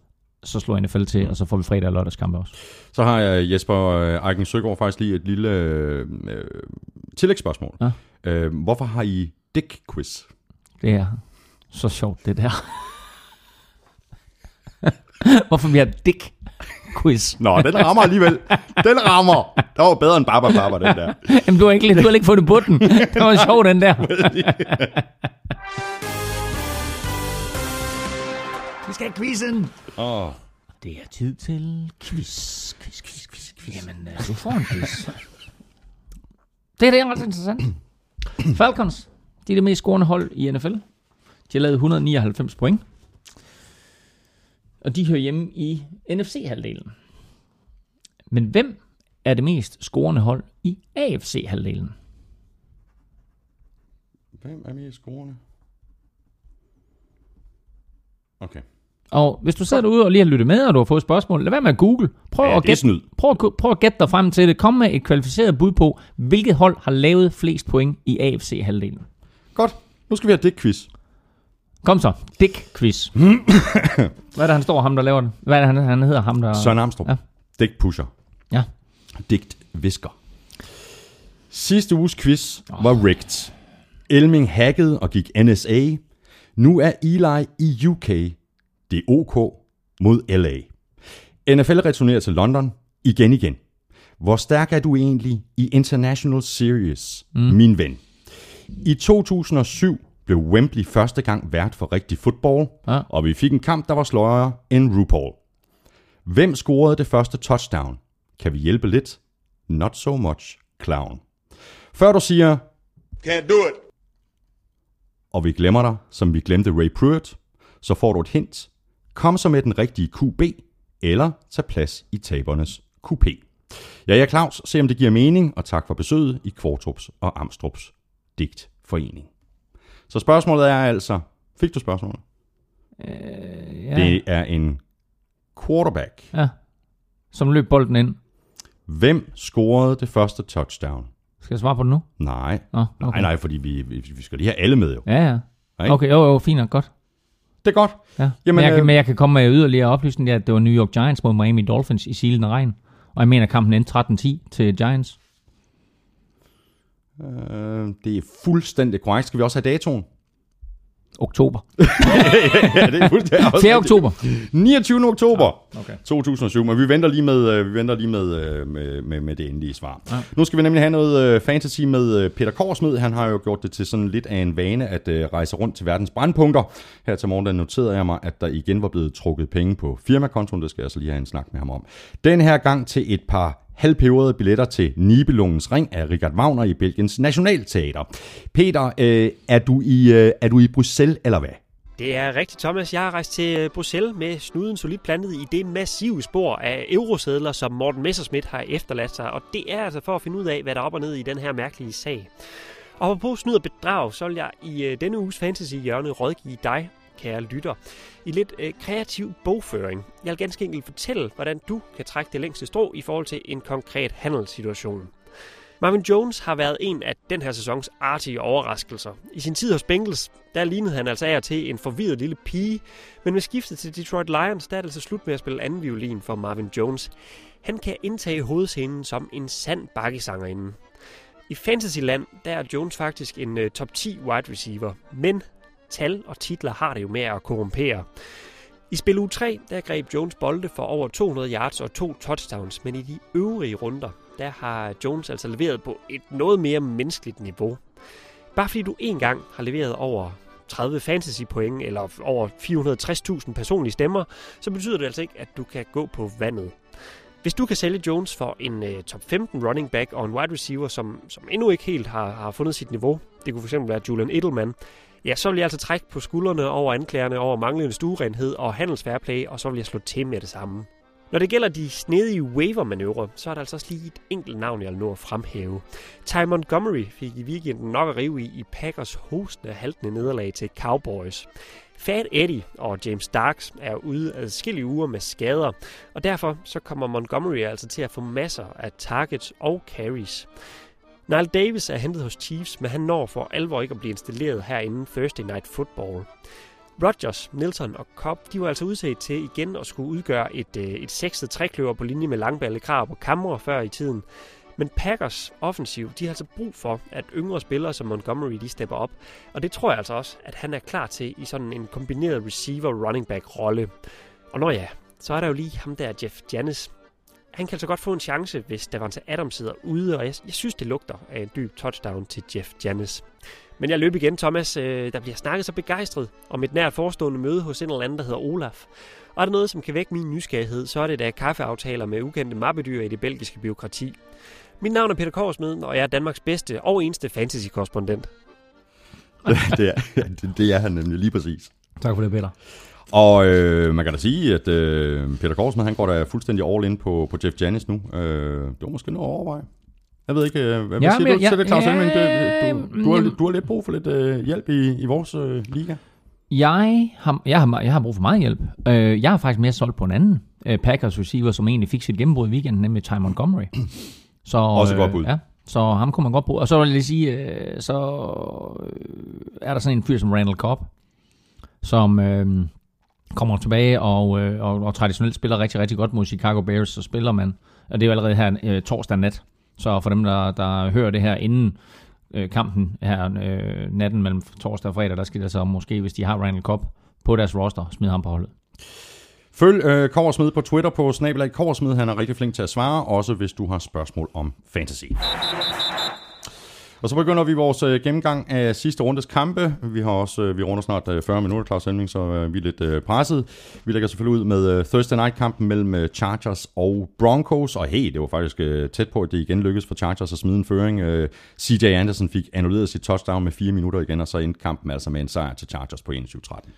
så slår NFL til, og så får vi fredag og lørdagskampe også. Så har jeg Jesper øh, Eiken Søgaard faktisk lige et lille øh, øh tillægsspørgsmål. Ja. Øh, hvorfor har I Dick Quiz? Det er så sjovt, det der. Hvorfor vi har dick quiz. Nå, den rammer alligevel. Den rammer. Der var bedre end Baba Baba, den der. Jamen, du har ikke, du har ikke fundet på den. Det var sjov, den der. Vi skal have quizzen. Åh, Det er tid til quiz. Quiz, quiz, quiz, quiz. Jamen, øh, du får en quiz. Det er det er ret interessant. Falcons, de er det mest scorende hold i NFL. De har lavet 199 point. Og de hører hjemme i NFC-halvdelen. Men hvem er det mest scorende hold i AFC-halvdelen? hvem er med i scorene? Okay. Og hvis du sidder derude og lige har lyttet med, og du har fået spørgsmål, lad være med at google. Prøv, Ja, at, gætte, snyd. prøv, at, prøv at gætte dig frem til det. Kom med et kvalificeret bud på, hvilket hold har lavet flest point i AFC-halvdelen. Godt. Nu skal vi have Dick Quiz. Kom så, Dick Quiz. Hvad er det, han står, ham der laver den? Hvad er det, han, han hedder, ham der... Søren Armstrong. Ja. Dick Pusher. Ja. Digt Visker. Sidste uges quiz var rigged. Elming hackede og gik NSA. Nu er Eli i UK. Det er OK mod LA. NFL returnerer til London igen igen. Hvor stærk er du egentlig i International Series, mm. min ven? I 2007 blev Wembley første gang vært for rigtig fodbold, Ja. og vi fik en kamp, der var sløjere end RuPaul. Hvem scorede det første touchdown? Kan vi hjælpe lidt? Not so much, clown. Før du siger, Can't do it. og vi glemmer dig, som vi glemte Ray Pruitt, så får du et hint. Kom så med den rigtige QB, eller tag plads i tabernes QP. Jeg er Claus, se om det giver mening, og tak for besøget i Kvartrups og Amstrups digtforening. Så spørgsmålet er altså, fik du spørgsmålet? ja, Det er en quarterback. ja. Som løb bolden ind. Hvem scorede det første touchdown? Skal jeg svare på det nu? Nej. Nå, Nej, okay. nej, fordi vi, vi, skal lige have alle med jo. Ja, ja. Okay, jo, jo, fint og godt. Det er godt. Ja. Jamen, men, jeg øh, kan, men jeg kan komme med yderligere oplysning, at det var New York Giants mod Miami Dolphins i silende regn. Og jeg mener, kampen endte 13-10 til Giants. Øh, det er fuldstændig korrekt. Skal vi også have datoen? Oktober. ja, det er fuldstændig 4. oktober. 29. oktober okay. 2007, men vi venter lige med, øh, vi venter lige med, øh, med, med, med det endelige svar. Ja. Nu skal vi nemlig have noget øh, fantasy med Peter Korsmed. Han har jo gjort det til sådan lidt af en vane at rejse rundt til verdens brandpunkter. Her til morgen der noterede jeg mig, at der igen var blevet trukket penge på firmakontoen. Det skal jeg så lige have en snak med ham om. Den her gang til et par halvpeberede billetter til Nibelungens Ring af Richard Wagner i Belgiens Nationalteater. Peter, øh, er, du i, øh, er du i Bruxelles eller hvad? Det er rigtigt, Thomas. Jeg har rejst til øh, Bruxelles med snuden solidt plantet i det massive spor af eurosedler, som Morten Messerschmidt har efterladt sig. Og det er altså for at finde ud af, hvad der er op og ned i den her mærkelige sag. Og på snyd og bedrag, så vil jeg i øh, denne uges fantasy-hjørne rådgive dig, kære lytter, i lidt øh, kreativ bogføring. Jeg vil ganske enkelt fortælle, hvordan du kan trække det længste strå i forhold til en konkret handelssituation. Marvin Jones har været en af den her sæsons artige overraskelser. I sin tid hos Bengals, der lignede han altså af til en forvirret lille pige, men med skiftet til Detroit Lions, der er det altså slut med at spille anden violin for Marvin Jones. Han kan indtage hovedscenen som en sand bakkesangerinde. I Fantasyland, der er Jones faktisk en øh, top 10 wide receiver, men tal og titler har det jo med at korrumpere. I spil u 3, der greb Jones bolde for over 200 yards og to touchdowns, men i de øvrige runder, der har Jones altså leveret på et noget mere menneskeligt niveau. Bare fordi du en gang har leveret over 30 fantasy point eller over 460.000 personlige stemmer, så betyder det altså ikke, at du kan gå på vandet. Hvis du kan sælge Jones for en uh, top 15 running back og en wide receiver, som, som endnu ikke helt har, har fundet sit niveau, det kunne fx være Julian Edelman, ja, så vil jeg altså trække på skuldrene over anklagerne over manglende stuerenhed og handelsfairplay, og så vil jeg slå til med det samme. Når det gælder de snedige waiver-manøvrer, så er der altså også lige et enkelt navn, jeg vil nå at fremhæve. Ty Montgomery fik i weekenden nok at rive i i Packers hostende haltende nederlag til Cowboys. Fat Eddie og James Starks er ude adskillige uger med skader, og derfor så kommer Montgomery altså til at få masser af targets og carries. Nile Davis er hentet hos Chiefs, men han når for alvor ikke at blive installeret herinde Thursday Night Football. Rodgers, Milton og Cobb, de var altså udset til igen at skulle udgøre et, øh, et sexet trækløver på linje med langballe krav på kamre før i tiden. Men Packers offensiv, de har altså brug for, at yngre spillere som Montgomery, de stepper op. Og det tror jeg altså også, at han er klar til i sådan en kombineret receiver-running back-rolle. Og når ja, så er der jo lige ham der, Jeff Janis. Han kan altså godt få en chance, hvis Davante Adams sidder ude, og jeg, jeg synes, det lugter af en dyb touchdown til Jeff Janis. Men jeg løb igen, Thomas. Øh, der bliver snakket så begejstret om et nært forestående møde hos en eller anden, der hedder Olaf. Og er der noget, som kan vække min nysgerrighed, så er det da kaffeaftaler med ukendte mappedyr i det belgiske byråkrati. Mit navn er Peter Korsmed, og jeg er Danmarks bedste og eneste fantasy-korrespondent. det, er, det, det er han nemlig lige præcis. Tak for det, Peter. Og øh, man kan da sige, at øh, Peter Korsmed, han går da fuldstændig all in på, på Jeff Janis nu. Øh, det var måske noget at overveje. Jeg ved ikke, øh, hvad Ja, ja, siger men du til det, Claus ja, Elming? Det- Du, du, har, du har lidt brug for lidt øh, hjælp i, i vores øh, liga. Jeg har, jeg, har, jeg har brug for meget hjælp. Øh, jeg har faktisk mere solgt på en anden øh, Packers receiver, som egentlig fik sit gennembrud i weekenden, nemlig Ty Montgomery. Så, Også et godt bud. Ja, så ham kunne man godt bruge. Og så vil jeg lige sige, øh, så øh, er der sådan en fyr som Randall Cobb, som øh, kommer tilbage og, øh, og, og traditionelt spiller rigtig, rigtig godt mod Chicago Bears, så spiller man, og det er jo allerede her øh, torsdag nat, så for dem, der, der hører det her inden øh, kampen her øh, natten mellem torsdag og fredag, der skal der så altså måske, hvis de har Randall Cobb på deres roster, smide ham på holdet. Følg øh, Koversmed på Twitter på snabelag Koversmed. Han er rigtig flink til at svare, også hvis du har spørgsmål om fantasy. Og så begynder vi vores øh, gennemgang af sidste rundes kampe. Vi har også øh, vi runder snart øh, 40 minutter, Claus Hemming, så øh, vi er lidt øh, presset. Vi lægger selvfølgelig ud med øh, Thursday Night-kampen mellem øh, Chargers og Broncos. Og hey, det var faktisk øh, tæt på, at det igen lykkedes for Chargers at smide en føring. Øh, CJ Anderson fik annulleret sit touchdown med 4 minutter igen, og så endte kampen altså med en sejr til Chargers på 21-13.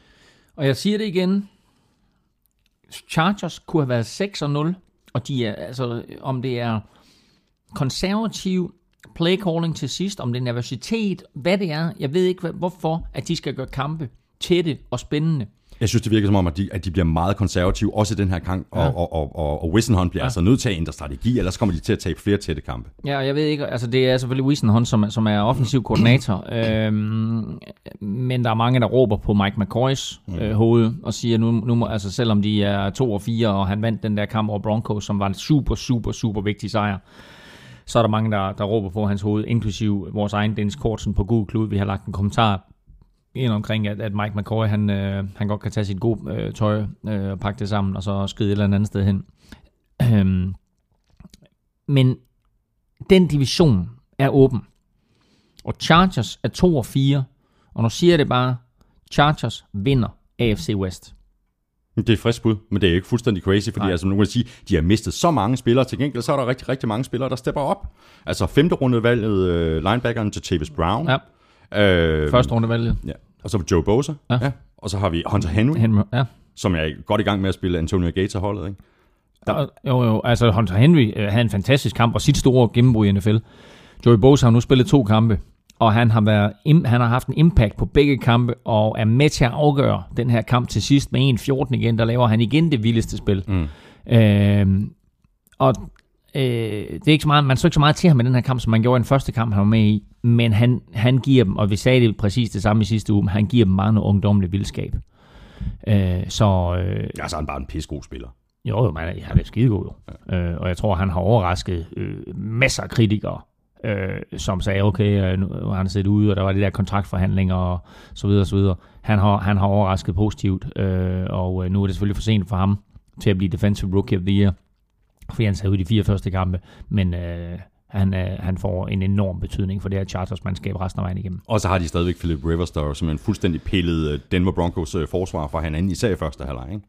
Og jeg siger det igen. Chargers kunne have været 6 0, og de er, altså, om det er konservativ play calling til sidst, om det er nervøsitet, hvad det er, jeg ved ikke hvorfor, at de skal gøre kampe tætte og spændende. Jeg synes, det virker som om, at de, at de bliver meget konservative, også i den her kamp, og, ja. og, og, og, og Wissenhorn bliver ja. altså nødt til at ændre strategi, ellers kommer de til at tabe flere tætte kampe. Ja, jeg ved ikke, altså det er selvfølgelig Wisenhunt, som, som er offensiv koordinator, øhm, men der er mange, der råber på Mike McCoys øh, hoved, og siger, nu, nu må, altså selvom de er 2 og 4, og han vandt den der kamp over Broncos, som var en super, super, super vigtig sejr, så er der mange, der, der råber på hans hoved, inklusiv vores egen Dennis Kortsen på Google Klud. Vi har lagt en kommentar ind omkring, at, at Mike McCoy, han, øh, han godt kan tage sit gode øh, tøj øh, og pakke det sammen, og så skride et eller andet sted hen. Øhm, men den division er åben. Og Chargers er 2 og 4. Og nu siger jeg det bare, Chargers vinder AFC West. Det er et frisk bud, men det er ikke fuldstændig crazy, fordi Nej. altså, nu kan sige, de har mistet så mange spillere. Til gengæld så er der rigtig, rigtig mange spillere, der stepper op. Altså femte rundevalget øh, linebackeren til Tavis Brown. Ja, Øh, første rundevalget. Ja. Og så Joe Bosa. Ja. Ja. Og så har vi Hunter Henry, Henry, ja. som er godt i gang med at spille Antonio Gator-holdet. Ikke? Der. Jo, jo, altså Hunter Henry øh, havde en fantastisk kamp, og sit store gennembrud i NFL. Joey Bosa har nu spillet to kampe, og han har, været, han har haft en impact på begge kampe, og er med til at afgøre den her kamp til sidst med 1-14 igen, der laver han igen det vildeste spil. Mm. Øhm, og øh, det er ikke så meget, man så ikke så meget til ham i den her kamp, som man gjorde i den første kamp, han var med i, men han, han giver dem, og vi sagde det præcis det samme i sidste uge, men han giver dem mange ungdommelige vildskab. Øh, så øh, Ja, så er han bare en pissegod spiller. jo, jo, man, han er skidegod jo. Ja. Øh, og jeg tror, han har overrasket øh, masser af kritikere, øh, som sagde, okay, øh, nu har han set ude, og der var de der kontraktforhandlinger og så videre, og så videre. Han har, han har overrasket positivt, øh, og øh, nu er det selvfølgelig for sent for ham til at blive Defensive Rookie of the Year, fordi han sad ud i de fire første kampe, men øh, han, øh, han får en enorm betydning for det her Chargers-mandskab resten af vejen igennem. Og så har de stadigvæk Philip Rivers, der jo simpelthen fuldstændig pillet øh, Denver Broncos forsvar fra hinanden, især i første halvleg. Ikke?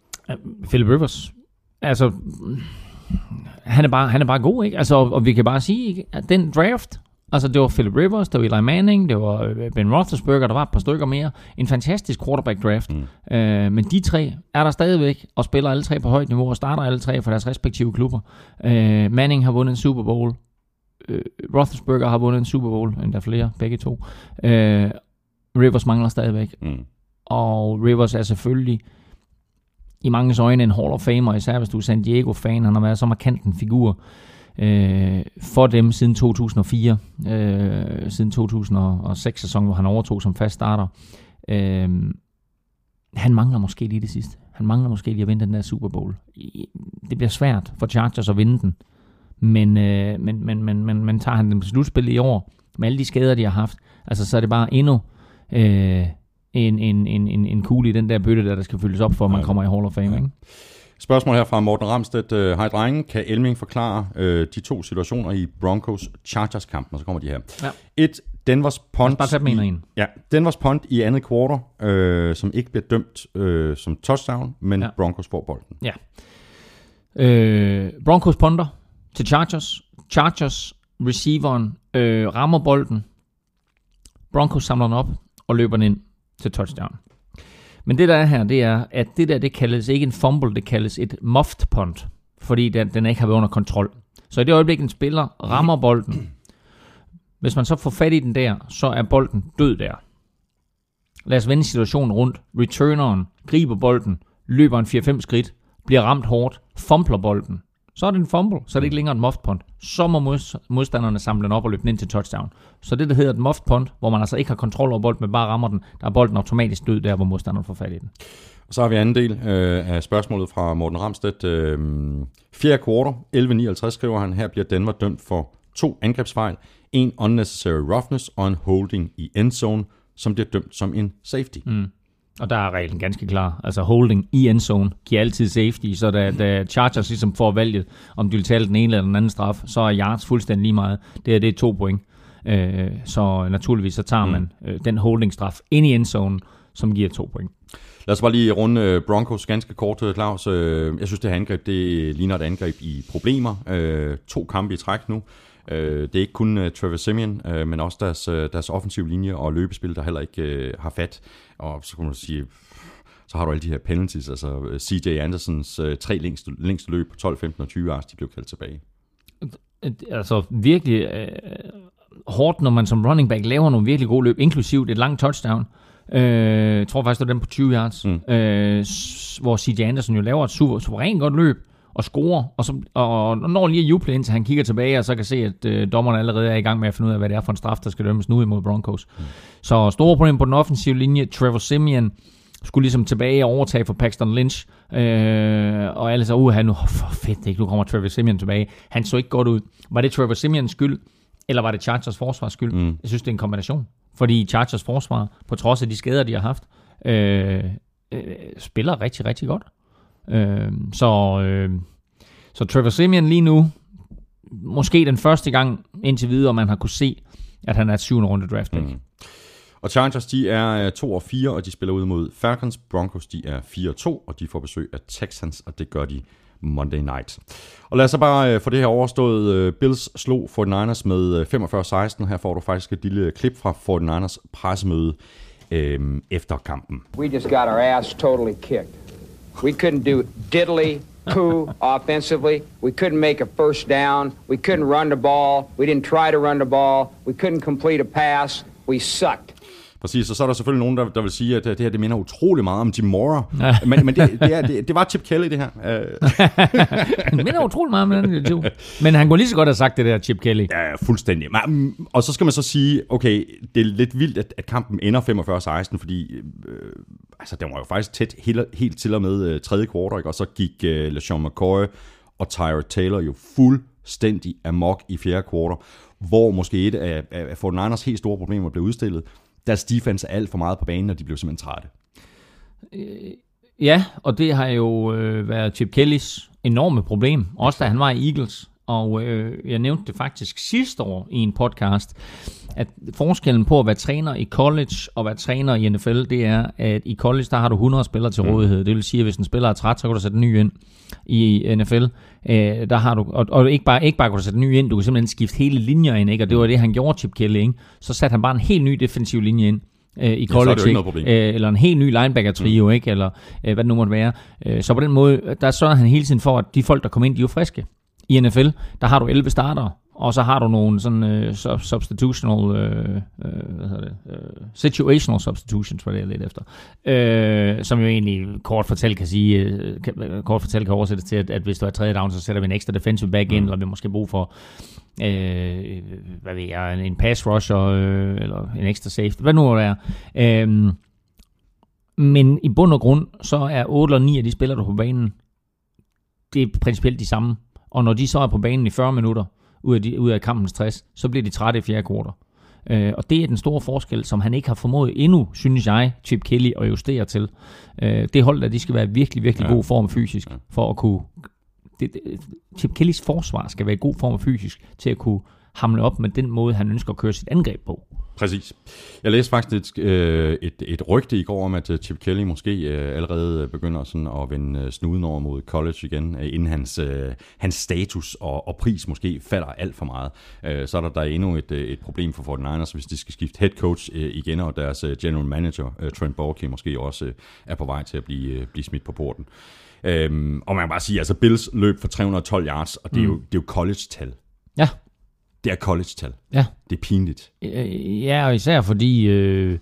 Philip Rivers, altså, han er bare, han er bare god, ikke? Altså, og, og vi kan bare sige, ikke, at den draft, altså det var Philip Rivers, det var Eli Manning, det var øh, Ben Roethlisberger, der var et par stykker mere. En fantastisk quarterback draft. Mm. Øh, men de tre er der stadigvæk, og spiller alle tre på højt niveau, og starter alle tre for deres respektive klubber. Øh, Manning har vundet en Super Bowl. Øh, Roethlisberger har vundet en Super Bowl, endda flere, begge to. Øh, Rivers mangler stadigvæk. Mm. Og Rivers er selvfølgelig i mange øjne en Hall of Famer, især hvis du er San Diego-fan. Han har været så markant en figur øh, for dem siden 2004, øh, siden 2006-sæsonen, hvor han overtog som fast starter. Øh, han mangler måske lige det sidste. Han mangler måske lige at vinde den der Super Bowl. Det bliver svært for Chargers at vinde den. Men, øh, men, men, men, men, men tager han dem til slutspil i år, med alle de skader, de har haft, altså så er det bare endnu øh, en, en, en, en, en kugle i den der bøtte, der, der skal fyldes op, for at man Ja. kommer i Hall of Fame. Ikke? Spørgsmål her fra Morten Ramstedt. Øh, Hej drenge, kan Elming forklare øh, de to situationer i Broncos-Chargers-kampen? Og så kommer de her. Ja. Et, Denvers punt, Bare tag dem en og i, ja, Denvers punt i andet kvartal, øh, som ikke bliver dømt øh, som touchdown, men Ja. ja. Broncos får bolden. Ja. Øh, Broncos punter til Chargers. Chargers receiveren øh, rammer bolden. Broncos samler den op og løber den ind til touchdown. Men det der er her, det er, at det der, det kaldes ikke en fumble, det kaldes et muffed punt, fordi den, den ikke har været under kontrol. Så i det øjeblik, en spiller rammer bolden, hvis man så får fat i den der, så er bolden død der. Lad os vende situationen rundt. Returneren griber bolden, løber en 4-5 skridt, bliver ramt hårdt, fumbler bolden. Så er det en fumble, så er det ikke længere et muffed punt. Så må mod- modstanderne samle den op og løbe den ind til touchdown. Så det, der hedder et muffed punt, hvor man altså ikke har kontrol over bolden, men bare rammer den, der er bolden automatisk død der, hvor modstanderen får fat i den. Og så har vi anden del øh, af spørgsmålet fra Morten Ramstedt. Øh, fjerde kvartal, 11.59 skriver han, her bliver Denver dømt for to angrebsfejl, en unnecessary roughness og en holding i endzone, som bliver dømt som en safety. Mm. Og der er reglen ganske klar. Altså holding i endzone giver altid safety, så da, da Chargers ligesom får valget, om de vil tale den ene eller den anden straf, så er yards fuldstændig lige meget. Det her, det er to point. Øh, så naturligvis så tager man øh, den holdingstraf ind i endzone, som giver to point. Lad os bare lige runde øh, Broncos ganske kort, øh, Claus. Øh, Jeg synes, det her angreb, det ligner et angreb i problemer. To kampe i træk nu. Det er ikke kun Trevor Simeon, men også deres, deres offensiv linje og løbespil, der heller ikke har fat. Og så kan man sige, så har du alle de her penalties, altså øh, CJ Andersons øh, tre længste, længste løb på 12, 15 og 20 yards, de blev kaldt tilbage. Altså virkelig øh, hårdt, når man som running back laver nogle virkelig gode løb, inklusivt et langt touchdown. Øh, jeg tror faktisk, det var den på 20 yards, mm. øh, hvor CJ Anderson jo laver et super, suverænt godt løb og scorer, og, så, og når lige at juble indtil han kigger tilbage, og så kan se, at øh, dommerne allerede er i gang med at finde ud af, hvad det er for en straf, der skal dømmes nu imod Broncos. Mm. Så store problem på den offensive linje. Trevor Simeon skulle ligesom tilbage og overtage for Paxton Lynch, øh, og alle så, uh, han, oh, for fedt, ikke? nu kommer Trevor Simeon tilbage. Han så ikke godt ud. Var det Trevor Simeons skyld, eller var det Chargers forsvars skyld? Mm. Jeg synes, det er en kombination. fordi Chargers forsvar, på trods af de skader, de har haft, øh, øh, spiller rigtig, rigtig godt. Øh, så, øh, så Trevor Simeon lige nu, måske den første gang indtil videre, man har kunne se, at han er et syvende runde draft pick. Mm. Og Chargers, de er 2 og 4, og de spiller ud mod Falcons. Broncos, de er 4 og 2, og de får besøg af Texans, og det gør de Monday night. Og lad os så bare få det her overstået. Bills slog 49ers med 45-16. Her får du faktisk et lille klip fra 49ers pressemøde øhm, efter kampen. We just got our ass totally kicked. We couldn't do diddly poo offensively. We couldn't make a first down. We couldn't run the ball. We didn't try to run the ball. We couldn't complete a pass. We sucked. Præcis, og så er der selvfølgelig nogen, der, der vil sige, at det her det minder utrolig meget om Jim Mora. Ja. Men, men det, det, er, det, det var Chip Kelly, det her. det minder utrolig meget om den to. Men han kunne lige så godt have sagt det der, Chip Kelly. Ja, fuldstændig. Og så skal man så sige, okay, det er lidt vildt, at, at kampen ender 45-16, fordi øh, altså, den var jo faktisk tæt helt, helt til og med øh, tredje kvartal, og så gik øh, LeSean McCoy og Tyrod Taylor jo fuldstændig amok i fjerde kvartal, hvor måske et af, af 49ers helt store problemer blev udstillet, deres defense er alt for meget på banen, og de blev simpelthen trætte. Øh, ja, og det har jo øh, været Chip Kellys enorme problem, også da han var i Eagles. Og øh, jeg nævnte det faktisk sidste år i en podcast, at forskellen på at være træner i college og være træner i NFL, det er, at i college, der har du 100 spillere til mm. rådighed. Det vil sige, at hvis en spiller er træt, så kan du sætte en ny ind. I NFL, øh, der har du, og, og ikke, bare, ikke bare kan du sætte en ny ind, du kan simpelthen skifte hele linjer ind, ikke? og det var det, han gjorde, Chip Kelly. Ikke? Så satte han bare en helt ny defensiv linje ind øh, i college, ja, ikke? Øh, eller en helt ny linebacker-trio, mm. ikke? eller øh, hvad det nu måtte være. Øh, så på den måde, der sørger han hele tiden for, at de folk, der kommer ind, de er jo friske. I NFL, der har du 11 starter, og så har du nogle sådan uh, substitutional, uh, uh, hvad hedder det, uh, situational substitutions, hvad det er lidt efter, uh, som jo egentlig kort fortalt kan sige, uh, kan, kort fortalt kan oversættes til, at, at hvis du er tredje down, så sætter vi en ekstra defensive back ind, mm. eller vi måske brug for uh, hvad ved jeg, en pass rusher, uh, eller en ekstra safety, hvad nu det er. Uh, men i bund og grund, så er 8 eller 9 af de spillere, der på banen, det er principielt de samme. Og når de så er på banen i 40 minutter, ud af, de, ud af kampens 60, så bliver de trætte i fjerde kvartal. Øh, og det er den store forskel, som han ikke har formået endnu, synes jeg, Chip Kelly at justere til. Øh, det hold, der de skal være virkelig, virkelig ja. god form fysisk, for at kunne... Det, det, Chip Kellys forsvar skal være i god form fysisk, til at kunne hamle op med den måde, han ønsker at køre sit angreb på. Præcis. Jeg læste faktisk et, øh, et, et rygte i går om, at øh, Chip Kelly måske øh, allerede begynder sådan at vende snuden over mod college igen, inden hans, hans status og, og pris måske falder alt for meget. Så er der, der endnu et, et problem for 49ers, hvis de skal skifte head coach igen, og deres general manager, Trent Baalke, måske også er på vej til at blive, blive smidt på porten. Øhm, og man kan bare sige, altså Bills løb for 312 yards, og det er jo, mm. det er jo college-tal. Ja. Det er college-tal. Ja. Det er pinligt. Ja, og især fordi, øh,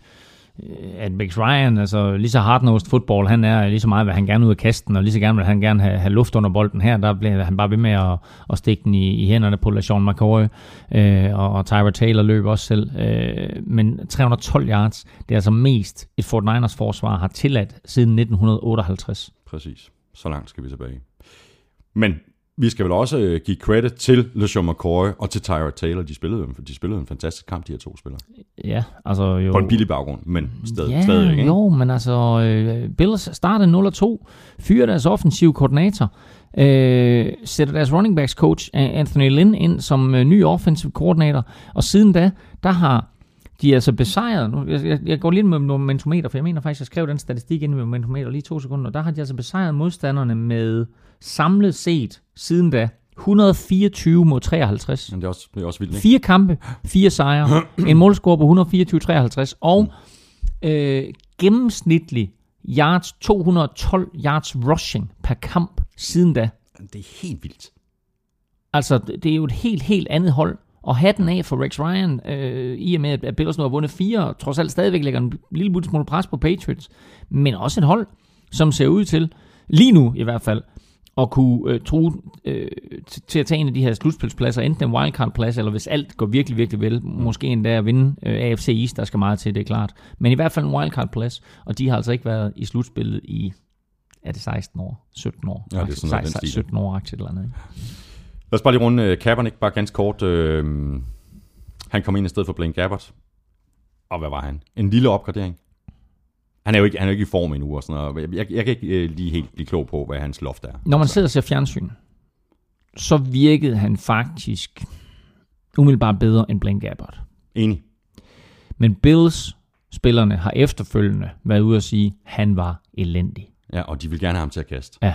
at Max Ryan, altså lige så hardnosed fodbold, han er lige så meget, hvad han gerne ud af kasten, og lige så gerne vil han gerne have, have luft under bolden her, der bliver han bare ved med at, at stikke den i, i hænderne på LaShawn McCoy, øh, og, og Tyra Taylor løb også selv. Øh, men 312 yards, det er altså mest et Fort Niners forsvar har tilladt siden 1958. Præcis. Så langt skal vi tilbage. Men vi skal vel også øh, give credit til LeSean McCoy og til Tyra Taylor. De spillede, de spillede en fantastisk kamp, de her to spillere. Ja, altså jo... På en billig baggrund, men stadig, ja, stadig ikke? jo, men altså, øh, Bills startede 0-2, fyrer deres offensive koordinator, øh, sætter deres running backs coach Anthony Lynn ind som øh, ny offensive koordinator, og siden da, der har de er altså besejret, nu, jeg, jeg, jeg går lige med momentometer, for jeg mener faktisk, jeg skrev den statistik ind med momentometer lige to sekunder, og der har de altså besejret modstanderne med samlet set siden da 124 mod 53. Men det er også, det er også vildt, ikke? Fire kampe, fire sejre, en målscore på 124-53, og mm. øh, gennemsnitlig yards, 212 yards rushing per kamp siden da. Det er helt vildt. Altså, det er jo et helt, helt andet hold. Og hatten af for Rex Ryan, øh, i og med, at Bills nu har vundet fire, og trods alt stadigvæk lægger en lille smule pres på Patriots, men også et hold, som ser ud til, lige nu i hvert fald, at kunne øh, tro øh, til at tage en af de her slutspilspladser, enten en wildcard-plads, eller hvis alt går virkelig, virkelig vel, måske endda at vinde øh, AFC East, der skal meget til, det er klart. Men i hvert fald en wildcard-plads, og de har altså ikke været i slutspillet i, er det 16 år, 17 år? Ja, det er sådan 16, 17 år, aktivt eller andet. Ikke? Lad os bare lige runde uh, Kaepernick, bare ganske kort. Uh, han kom ind i stedet for Blaine Gabbert. Og hvad var han? En lille opgradering. Han er jo ikke, han er jo ikke i form endnu og sådan noget. Jeg, jeg kan ikke øh, lige helt blive klog på, hvad hans loft er. Når man sidder og ser fjernsyn, så virkede han faktisk umiddelbart bedre end Blaine Gabbert. Enig. Men Bills spillerne har efterfølgende været ude at sige, at han var elendig. Ja, og de vil gerne have ham til at kaste. Ja.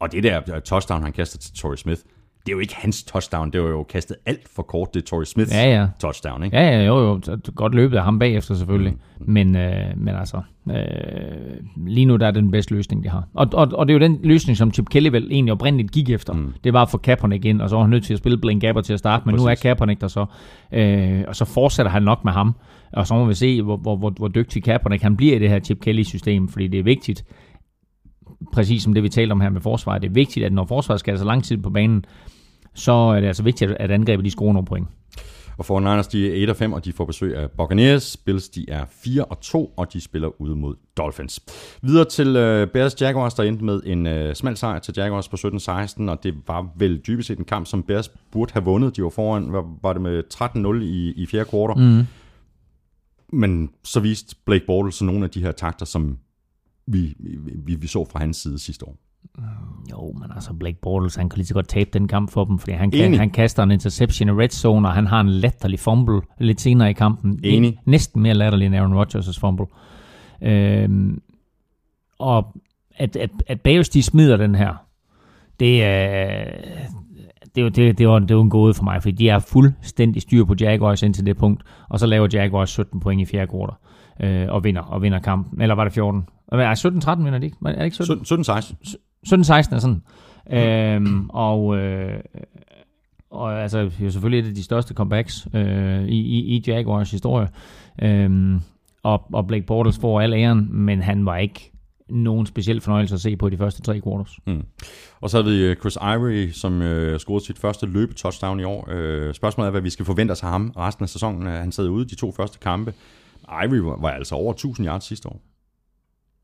Og det der touchdown, han kaster til Torrey Smith, det er jo ikke hans touchdown. Det var jo kastet alt for kort. Det er Torrey Smiths Ja, ja. touchdown, ikke? Ja, ja, jo, jo. Godt løbet af ham bagefter selvfølgelig. Mm. Men, øh, men altså, øh, lige nu der er det den bedste løsning, de har. Og, og, og det er jo den løsning, som Chip Kelly vel egentlig oprindeligt gik efter. Mm. Det var at få Kaepernick ind, og så var han nødt til at spille Blaine Gabbert til at starte. Men Præcis. nu er. Kaepernick der så. Øh, og så fortsætter han nok med ham. Og så må vi se, hvor, hvor, hvor, hvor dygtig Kaepernick han bliver i det her Chip Kelly-system. Fordi det er vigtigt, præcis som det vi talte om her med forsvaret, det er vigtigt, at når forsvaret skal så lang tid på banen, så er det altså vigtigt, at angrebet de scorer nogle point. Og for Niners, de er 1 og 5, og de får besøg af Buccaneers. Bills, de er 4 og 2, og de spiller ude mod Dolphins. Videre til uh, Bears Jaguars, der endte med en uh, smal sejr til Jaguars på 17-16, og det var vel dybest set en kamp, som Bears burde have vundet. De var foran, var, var det med 13-0 i, i fjerde kvartal. Mm. Men så viste Blake Bortles nogle af de her takter, som vi, vi, vi så fra hans side sidste år. Jo, men altså Blake Bortles, han kan lige så godt tabe den kamp for dem, fordi han, kan, han kaster en interception i red zone, og han har en latterlig fumble lidt senere i kampen. Enig. Næsten mere latterlig end Aaron Rodgers' fumble. Øhm, og at, at, at Bears, de smider den her, det er... Det, det, det, var, det var en gåde for mig, fordi de er fuldstændig styr på Jaguars indtil det punkt, og så laver Jaguars 17 point i fjerde kvartal øh, og vinder, og vinder kampen. Eller var det 14? Nej, 17-13 vinder de ikke? Er det ikke 17? 17-16. 17-16 er sådan. Øhm, og, øh, og altså, det er jo selvfølgelig et af de største comebacks øh, i, i, i Jaguars historie. Øhm, og, og Blake Bortles får al æren, men han var ikke nogen speciel fornøjelse at se på i de første tre quarters. Mm. Og så har vi øh, Chris Ivory, som øh, scorede sit første løbetouchdown i år. Øh, spørgsmålet er, hvad vi skal forvente os af ham resten af sæsonen. Han sad ude de to første kampe. Ivory var, var altså over 1000 yards sidste år.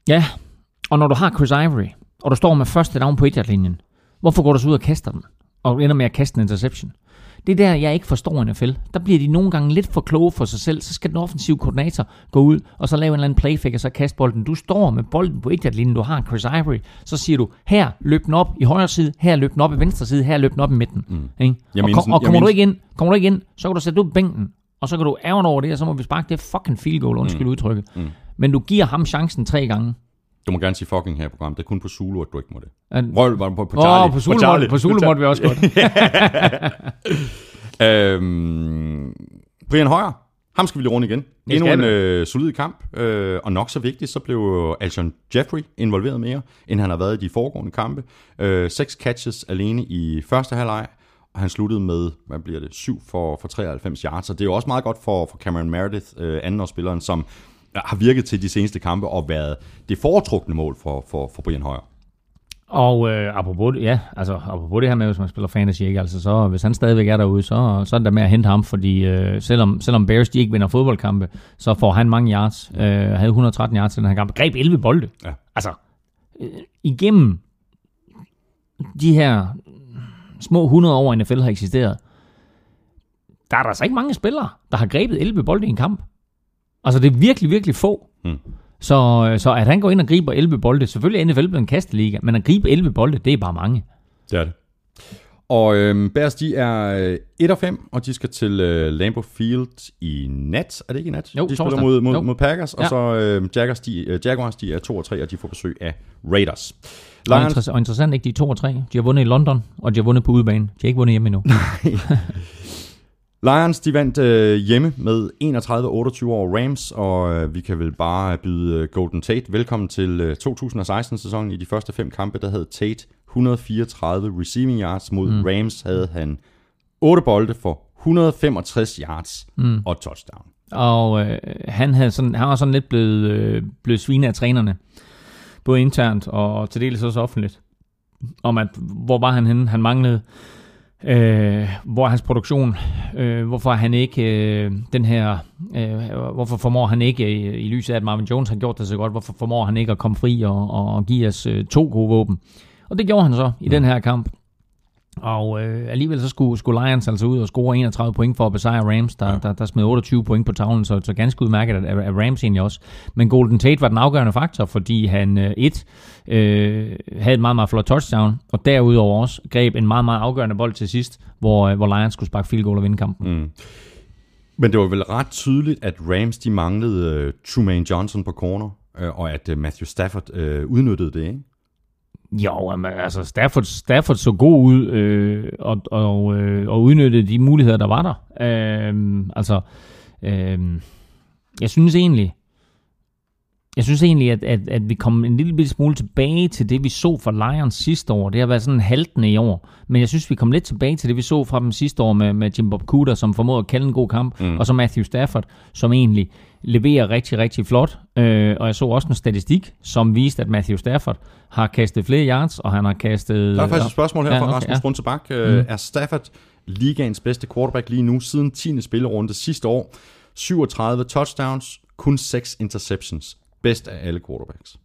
Ja, og når du har Chris Ivory, og du står med første down på 1 linjen hvorfor går du så ud og kaster den? Og ender med at kaste en interception? Det er der, jeg ikke forstår NFL. Der bliver de nogle gange lidt for kloge for sig selv. Så skal den offensive koordinator gå ud og så lave en eller anden playfake og så kaste bolden. Du står med bolden på 1 linjen du har Chris Ivory. Så siger du, her løb den op i højre side, her løb den op i venstre side, her løb den op i midten. Mm. Ikke? Jeg og, kom, og jeg kommer du ikke ind, kommer du ikke ind, så kan du sætte ud på bænken, og så kan du ærge over det, og så må vi sparke det fucking field goal, undskyld mm. udtrykket. Mm. Men du giver ham chancen tre gange. Du må gerne sige fucking her i programmet. Det er kun på Zulu, at du ikke må det. Røl var på, på Åh, Charlie. oh, på Zulu, Charlie. måtte, på Zulu måtte vi også godt. Øhm, Brian Højer, ham skal vi lige rundt igen. Det Endnu en øh, solid kamp, øh, og nok så vigtigt, så blev Alshon Jeffrey involveret mere, end han har været i de foregående kampe. Øh, seks catches alene i første halvleg, og han sluttede med, hvad bliver det, 7 for, for 93 yards, så det er jo også meget godt for, for Cameron Meredith, øh, andenårsspilleren, som har virket til de seneste kampe og været det foretrukne mål for, for, for Brian Højer. Og øh, apropos, det- ja, altså, apropos det her med, hvis man spiller fantasy, ikke? Altså, så, hvis han stadigvæk er derude, så, så er det da med at hente ham, fordi øh, selvom, selvom Bears de ikke vinder fodboldkampe, så får han mange yards. Øh, havde 113 yards i den her kamp. Greb 11 bolde. Ja. Altså, øh, igennem de her små 100 år, NFL har eksisteret, der er der altså ikke mange spillere, der har grebet 11 bolde i en kamp. Altså, det er virkelig, virkelig få. Mm. Så, så at han går ind og griber 11 bolde, selvfølgelig er NFL blevet en kasteliga, men at gribe 11 bolde, det er bare mange. Det er det. Og øhm, Bears, de er øh, 1 og 5, og de skal til øh, Lambeau Field i nat. Er det ikke i nat? Jo, de spiller mod, mod, Jo. mod Packers, og Ja. så øh, Jaguars, de, øh, Jaguars, de er 2 og 3, og de får besøg af Raiders. Og, Lions, interess- og interessant ikke, de er 2 og 3. De har vundet i London, og de har vundet på udebane. De har ikke vundet hjemme endnu. Lions, de vandt øh, hjemme med 31-28 over Rams, og øh, vi kan vel bare byde øh, Golden Tate velkommen til øh, 2016-sæsonen. I de første fem kampe, der havde Tate 134 receiving yards mod mm. Rams, havde han 8 bolde for 165 yards mm. og touchdown. Og øh, han, havde sådan, han var sådan lidt blevet, øh, blevet svinet af trænerne. Både internt og til dels også offentligt. Om at, hvor var han henne? Han manglede. Øh, hvor er hans produktion? Øh, hvorfor han ikke øh, den her... Øh, hvorfor formår han ikke, øh, i lyset af at Marvin Jones har gjort det så godt, hvorfor formår han ikke at komme fri og, og, og give os øh, to gode våben? Og det gjorde han så i den her kamp. Og øh, alligevel så skulle, skulle Lions altså ud og score 31 point for at besejre Rams, der, ja. der, der smed 28 point på tavlen, så, så ganske udmærket af, af Rams egentlig også. Men Golden Tate var den afgørende faktor, fordi han øh, et øh, havde et meget, meget flot touchdown, og derudover også greb en meget, meget afgørende bold til sidst, hvor, øh, hvor Lions skulle sparke field goal og vinde kampen. Mm. Men det var vel ret tydeligt, at Rams de manglede uh, Trumaine Johnson på corner, uh, og at uh, Matthew Stafford uh, udnyttede det, ikke? Jo, jamen, altså Stafford, Stafford så god ud øh, og, og, øh, og udnyttede de muligheder, der var der. Øh, altså, øh, jeg synes egentlig, jeg synes egentlig, at, at, at vi kom en lille smule tilbage til det, vi så fra Lions sidste år. Det har været sådan haltende i år. Men jeg synes, vi kom lidt tilbage til det, vi så fra dem sidste år med, med Jim Bob Cooter, som formåede at kalde en god kamp, mm. og så Matthew Stafford, som egentlig leverer rigtig, rigtig flot. Øh, og jeg så også en statistik, som viste, at Matthew Stafford har kastet flere yards, og han har kastet... Der er faktisk et spørgsmål her ja, fra Rasmus ja. Brunsebak. Øh, mm. Er Stafford ligaens bedste quarterback lige nu, siden 10. spillerunde sidste år? 37 touchdowns, kun 6 interceptions bedst af alle quarterbacks?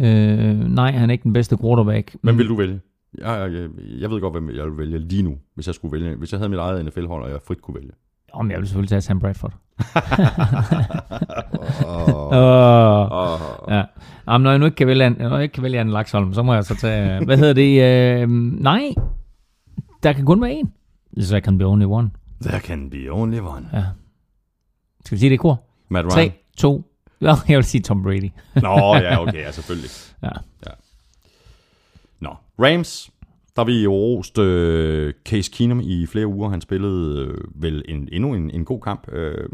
Øh, nej, han er ikke den bedste quarterback. Hvem vil du vælge? Jeg, jeg, jeg ved godt, hvem jeg vil vælge lige nu, hvis jeg skulle vælge. Hvis jeg havde mit eget NFL-hold, og jeg frit kunne vælge. Om jeg vil selvfølgelig tage Sam Bradford. oh. oh. Ja. Jamen, når jeg nu ikke kan vælge, når jeg ikke kan vælge en Laksholm, så må jeg så tage... hvad hedder det? Uh, nej, der kan kun være en. There can be only one. There can be only one. Ja. Skal vi sige det i kor? Matt Ryan. 3, 2, Ja, jeg vil sige Tom Brady. Nå, ja, okay, ja, selvfølgelig. Ja. ja. Nå, Rams, der vi jo rost øh, Case Keenum i flere uger. Han spillede øh, vel en, endnu en, en god kamp. Øh,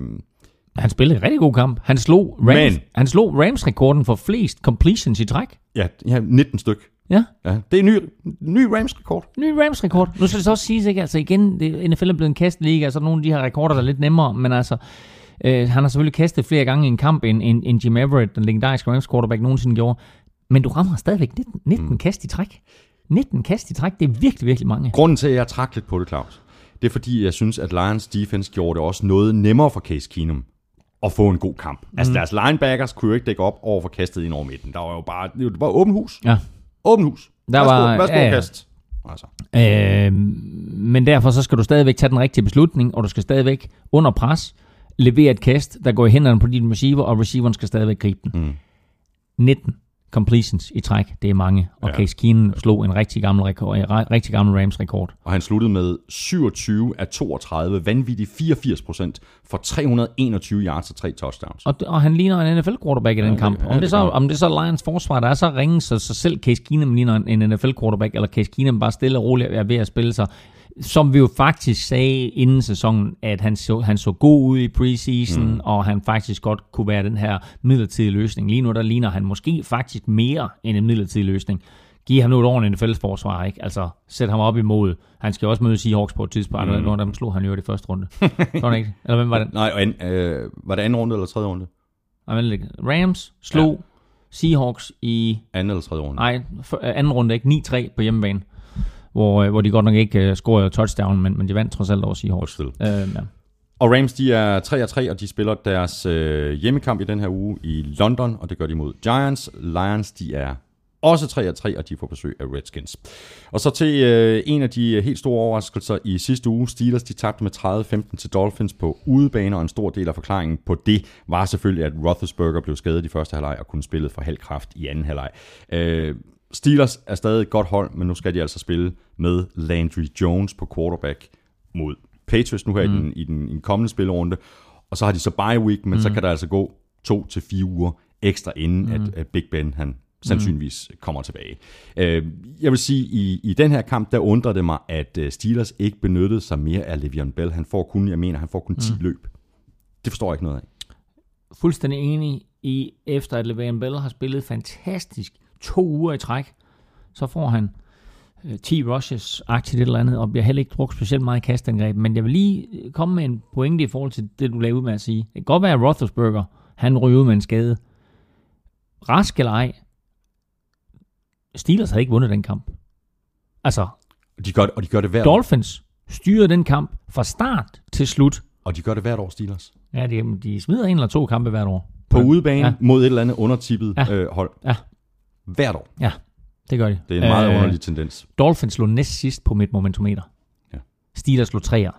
han spillede en rigtig god kamp. Han slog Rams, Men, han slog Rams-rekorden for flest completions i træk. Ja, ja 19 styk. Ja. ja. Det er en ny, ny Rams-rekord. Ny Rams-rekord. Nu skal det så også siges, ikke? Altså igen, det, NFL er blevet en kastliga, så nogle af de her rekorder, der er lidt nemmere, men altså, Øh, han har selvfølgelig kastet flere gange i en kamp, end, end, end Jim Everett, den legendariske Rams quarterback, nogensinde gjorde. Men du rammer stadigvæk 19, 19 mm. kast i træk. 19 kast i træk, det er virkelig, virkelig mange. Grunden til, at jeg trak lidt på det, Claus, det er fordi, jeg synes, at Lions defense gjorde det også noget nemmere for Case Keenum at få en god kamp. Mm. Altså deres linebackers kunne jo ikke dække op over for kastet ind over midten. Der var jo bare, det var åben hus. Ja. Åben hus. Der værsgo, var, værsgo ja, ja. kast. Altså. Øh, men derfor så skal du stadigvæk tage den rigtige beslutning, og du skal stadigvæk under pres levere et kast, der går i hænderne på din receiver, og receiveren skal stadigvæk gribe den. Mm. 19 completions i træk, det er mange. Og ja. Case Keenum slog en rigtig gammel, rekord, rigtig gammel Rams-rekord. Og han sluttede med 27 af 32, vanvittigt 84 procent for 321 yards og tre touchdowns. Og, og han ligner en NFL-quarterback i den ja, kamp. Om, ja, det så, om det så Lions forsvar, der er så ringe, så, så selv Case Keenum ligner en NFL-quarterback, eller Case Keenum bare stille og roligt er ved at spille sig som vi jo faktisk sagde inden sæsonen, at han så, han så god ud i preseason, mm. og han faktisk godt kunne være den her midlertidige løsning. Lige nu der ligner han måske faktisk mere end en midlertidig løsning. Giv ham nu et ordentligt fælles forsvar, ikke? Altså, sæt ham op imod. Han skal også møde Seahawks på et tidspunkt, mm. og dem slog han jo i det første runde. Sådan ikke? Eller hvem var det? Nej, og an, øh, var det anden runde eller tredje runde? Rams slog ja. Seahawks i... Anden eller tredje runde? Nej, anden runde, ikke? 9-3 på hjemmebane hvor, øh, hvor de godt nok ikke uh, scorede touchdown, men, men de vandt trods alt over Seahawks. Uh, ja. Og Rams, de er 3-3, og de spiller deres uh, hjemmekamp i den her uge i London, og det gør de mod Giants. Lions, de er også 3-3, og de får besøg af Redskins. Og så til øh, en af de helt store overraskelser i sidste uge. Steelers de tabte med 30-15 til Dolphins på udebane, og en stor del af forklaringen på det var selvfølgelig, at Roethlisberger blev skadet i første halvleg og kunne spille for halv kraft i anden halvleg. Øh, Steelers er stadig et godt hold, men nu skal de altså spille med Landry Jones på quarterback mod Patriots nu her mm. i, den, i, den, i den kommende spillerunde. Og så har de så bye week, men mm. så kan der altså gå to til fire uger ekstra inden, mm. at, at Big Ben han sandsynligvis mm. kommer tilbage. Uh, jeg vil sige, i, i den her kamp, der undrer det mig, at uh, Steelers ikke benyttede sig mere af Le'Veon Bell. Han får kun, jeg mener, han får kun 10 mm. løb. Det forstår jeg ikke noget af. Fuldstændig enig i, efter at Le'Veon Bell har spillet fantastisk to uger i træk, så får han øh, 10 rushes, aktivt et eller andet, og bliver heller ikke brugt specielt meget i kastangreb. Men jeg vil lige komme med en pointe i forhold til det, du lavede ud med at sige. Det kan godt være, at Roethlisberger, han ryger med en skade. Rask eller ej, Steelers havde ikke vundet den kamp. Altså, de gør, og de gør det hvert Dolphins styrede den kamp fra start til slut. Og de gør det hvert år, Steelers. Ja, de, de smider en eller to kampe hvert år. På udebane ja. mod et eller andet undertippet ja. øh, hold. Ja. Hvert år. Ja. Det gør de. Det er en meget Øh, underlig tendens. Dolphins lå næst sidst på mit momentometer. Ja. Steelers lå træer.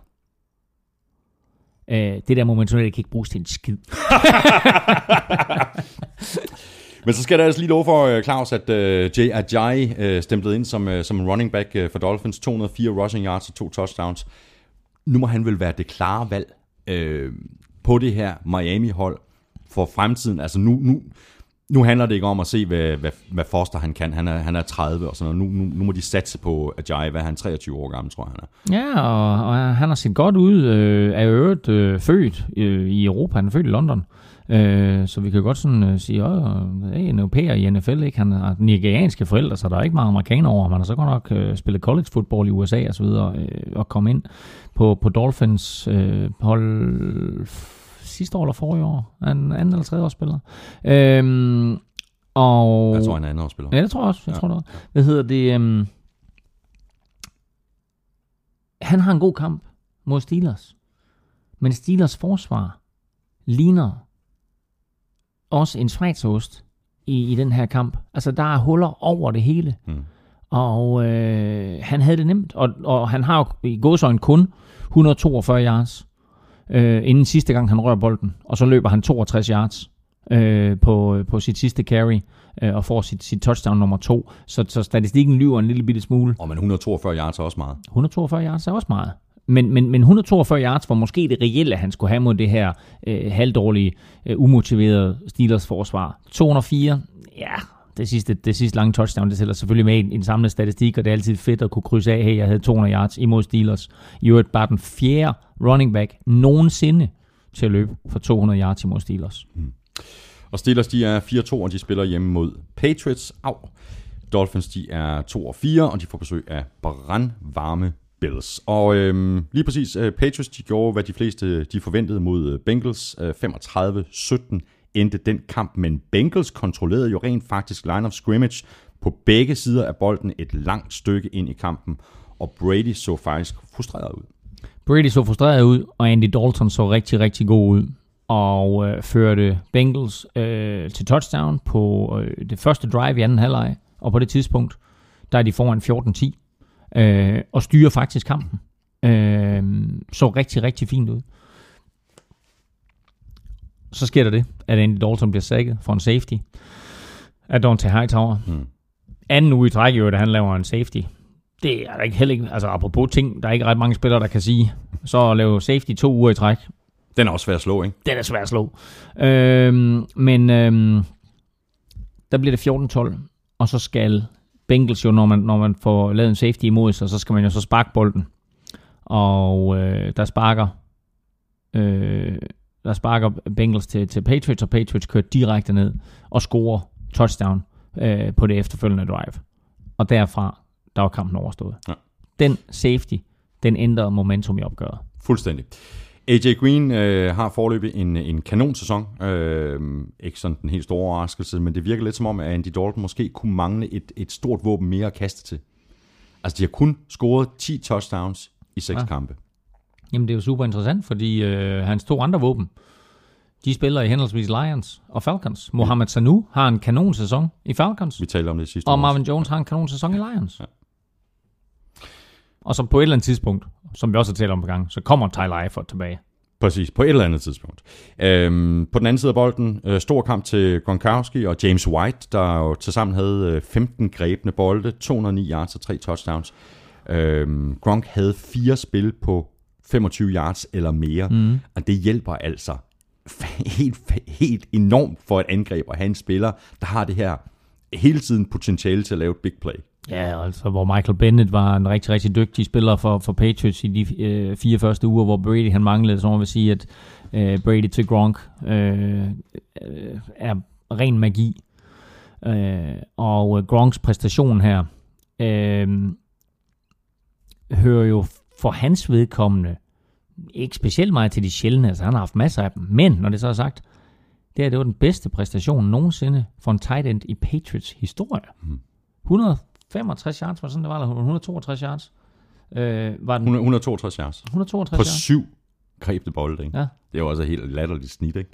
Øh, det der momentometer kan ikke bruges til en skid. Men så skal der altså lige lov for, øh, Claus, at uh, Jay Ajayi uh, stemplede ind som, uh, som running back uh, for Dolphins. 204 rushing yards og to touchdowns. Nu må han vel være det klare valg uh, på det her Miami-hold for fremtiden. Altså nu, nu, nu handler det ikke om at se, hvad, hvad, hvad Foster han kan. Han er, han er 30 og sådan noget. Nu, nu, nu må de satse på Ajay. Hvad er han? 23 år gammel, tror jeg, han er. Ja, og, og han har set godt ud. Øh, er øvrigt øh, født øh, i Europa. Han er født i London. Øh, så vi kan godt sådan øh, sige, at øh, en europæer i NFL, ikke? han har nigerianske forældre, så der er ikke meget amerikaner over ham. Han har så godt nok øh, spillet college football i USA og så videre, øh, og kom ind på, på Dolphins øh, hold sidste år eller forrige år. Han anden eller tredje år spiller. Øh, og, Jeg tror, han er anden årsspiller. Ja, det tror jeg også. Jeg Ja. tror det. Hvad hedder det? Um... Han har en god kamp mod Steelers. Men Steelers forsvar ligner også en schweizerost i, i den her kamp. Altså, der er huller over det hele. Hmm. Og øh, han havde det nemt. Og, og han har jo i godsøjne kun 142 yards, øh, inden sidste gang han rører bolden. Og så løber han 62 yards øh, på, på sit sidste carry øh, og får sit, sit touchdown nummer to. Så, så statistikken lyver en lille bitte smule. Og men 142 yards er også meget. 142 yards er også meget. Men, men, men 142 yards var måske det reelle, han skulle have mod det her øh, halvdårlige, øh, umotiverede Steelers forsvar. 204, ja, det sidste, det sidste lange touchdown, det tæller selvfølgelig med i en, en samlet statistik, og det er altid fedt at kunne krydse af, hey, jeg havde 200 yards imod Steelers. I øvrigt bare den fjerde running back nogensinde til at løbe for 200 yards imod Steelers. Mm. Og Steelers, de er 4-2, og de spiller hjemme mod Patriots. Au. Dolphins, de er 2-4, og de får besøg af brandvarme Bills. Og øhm, lige præcis, øh, Patriots, de gjorde, hvad de fleste de forventede mod øh, Bengals. Øh, 35-17 endte den kamp, men Bengals kontrollerede jo rent faktisk line of scrimmage på begge sider af bolden et langt stykke ind i kampen, og Brady så faktisk frustreret ud. Brady så frustreret ud, og Andy Dalton så rigtig, rigtig god ud. Og øh, førte Bengals øh, til touchdown på øh, det første drive i anden halvleg. Og på det tidspunkt, der er de foran 14-10. Øh, og styrer faktisk kampen. Øh, så rigtig, rigtig fint ud. Så sker der det, at Andy Dalton bliver sækket for en safety af Dante Hightower. Hmm. Anden uge i træk, jo, at han laver en safety. Det er der ikke heller ikke, altså apropos ting, der er ikke ret mange spillere, der kan sige. Så at lave safety to uger i træk, Den er også svær at slå, ikke? den er svær at slå. Øhm, men øhm, der bliver det 14-12, og så skal Bengals jo, når man, når man får lavet en safety imod sig, så skal man jo så sparke bolden. Og øh, der sparker øh, der sparker Bengals til, til Patriots, og Patriots kører direkte ned og scorer touchdown øh, på det efterfølgende drive. Og derfra, der var kampen overstået. Ja. Den safety, den ændrede momentum i opgøret. Fuldstændig. AJ Green øh, har forløbet en, en kanonsæson. Øh, ikke sådan den helt store overraskelse, men det virker lidt som om, at Andy Dalton måske kunne mangle et, et stort våben mere at kaste til. Altså, de har kun scoret 10 touchdowns i seks Ja. ja. kampe. Jamen, det er jo super interessant, fordi øh, hans to andre våben, de spiller i henholdsvis Lions og Falcons. Mohamed Sanu har en kanon sæson i Falcons, Vi talte om det sidste og. Marvin Jones har en kanon sæson i Lions. Ja. Og så på et eller andet tidspunkt, som vi også har talt om på gang, så kommer Tyler Eifert tilbage. Præcis, på et eller andet tidspunkt. Øhm, på den anden side af bolden, øh, stor kamp til Gronkowski og James White, der jo tilsammen havde øh, 15 grebne bolde, 209 yards og 3 touchdowns. Øhm, Gronk havde fire spil på 25 yards eller mere, mm. og det hjælper altså helt, helt enormt for et angreb at have en spiller, der har det her hele tiden potentiale til at lave et big play. Ja, altså hvor Michael Bennett var en rigtig, rigtig dygtig spiller for, for Patriots i de øh, fire første uger, hvor Brady han manglede, så må man sige, at øh, Brady til Gronk øh, øh, er ren magi. Øh, og Gronks præstation her øh, hører jo for hans vedkommende ikke specielt meget til de sjældne, altså han har haft masser af dem, men når det så er sagt, det her det var den bedste præstation nogensinde for en tight end i Patriots historie. 165 yards var sådan, det var, eller 162 yards. Øh, var den 100 162 yards. 162 På yards? syv grebne bolde, ikke? Ja. Det jo også et helt latterligt snit, ikke?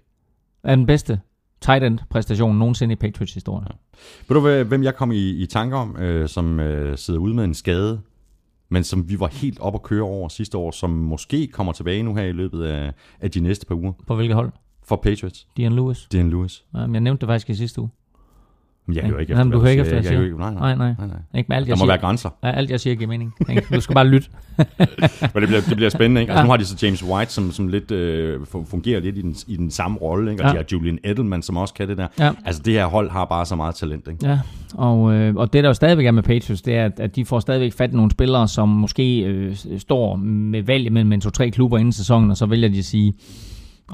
Er den bedste tight end præstation nogensinde i Patriots historie. Ja. Ved du, hvem jeg kom i, i tanke om, øh, som øh, sidder ude med en skade, men som vi var helt op at køre over sidste år, som måske kommer tilbage nu her i løbet af, af de næste par uger På hvilket hold? for Patriots. Dion Lewis. En Lewis. Ja, men jeg nævnte det faktisk i sidste uge. Men jeg hører ikke Nej, men du hører ikke efter, jeg, jeg, jeg jeg, nej, nej, Nej, nej. nej. Ikke med alt, Der jeg må siger. være grænser. Ja, alt, jeg siger, giver mening. Ikke? Du skal bare lytte. Men det bliver, det bliver spændende, ikke? Altså, Ja. nu har de så James White, som, som lidt øh, fu- fungerer lidt i den, i den samme rolle, ikke? Og Ja. de har Julian Edelman, som også kan det der. Ja. Altså, det her hold har bare så meget talent, ikke? Ja, og, øh, og det der jo stadigvæk er med Patriots, det er, at, de får stadigvæk fat i nogle spillere, som måske øh, står med valg mellem en to-tre klubber inden sæsonen, og så vælger de at sige,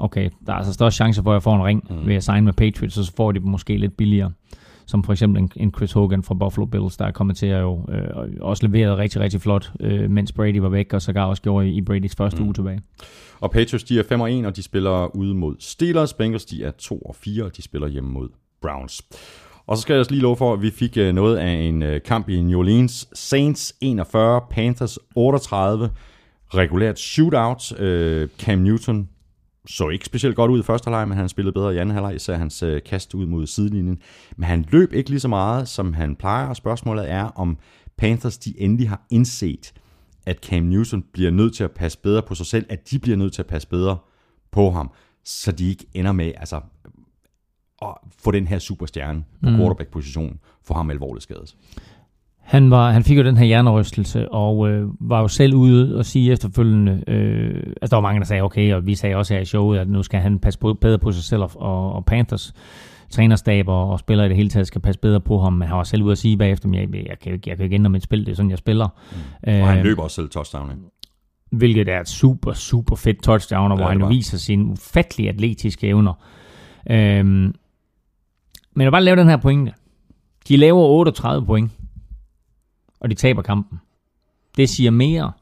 okay, der er altså størst chance for, at jeg får en ring mm. ved at signe med Patriots, og så får de dem måske lidt billigere. Som for eksempel en, en Chris Hogan fra Buffalo Bills, der er kommet til at jo øh, også leveret rigtig, rigtig flot, øh, mens Brady var væk, og sågar også gjorde i, i Bradys første mm. uge tilbage. Og Patriots, de er 5 og 1, og de spiller ude mod Steelers. Bengals, de er 2 og 4, og de spiller hjemme mod Browns. Og så skal jeg også lige love for, at vi fik øh, noget af en øh, kamp i New Orleans. Saints 41, Panthers 38. Regulært shootout. Øh, Cam Newton så ikke specielt godt ud i første halvleg, men han spillede bedre i anden halvleg, især hans øh, kast ud mod sidelinjen. Men han løb ikke lige så meget, som han plejer, og spørgsmålet er, om Panthers de endelig har indset, at Cam Newton bliver nødt til at passe bedre på sig selv, at de bliver nødt til at passe bedre på ham, så de ikke ender med altså, at få den her superstjerne på mm. quarterback-positionen, få ham alvorligt skadet. Han, var, han fik jo den her hjernerystelse, og øh, var jo selv ude og sige efterfølgende, øh, altså der var mange, der sagde, okay, og vi sagde også her i showet, at nu skal han passe på, bedre på sig selv, og, og Panthers trænerstab og, og spillere i det hele taget skal passe bedre på ham, men han var selv ude at sige bagefter, at jeg, jeg, kan, jeg kan ikke ændre mit spil, det er sådan, jeg spiller. Mm. Og han løber også selv touchdown. Ikke? Hvilket er et super, super fedt touchdown, og Ja, hvor han viser sine ufattelig atletiske evner. Øhm, men jeg vil bare lave den her pointe. De laver 38 point, og de taber kampen. Det siger mere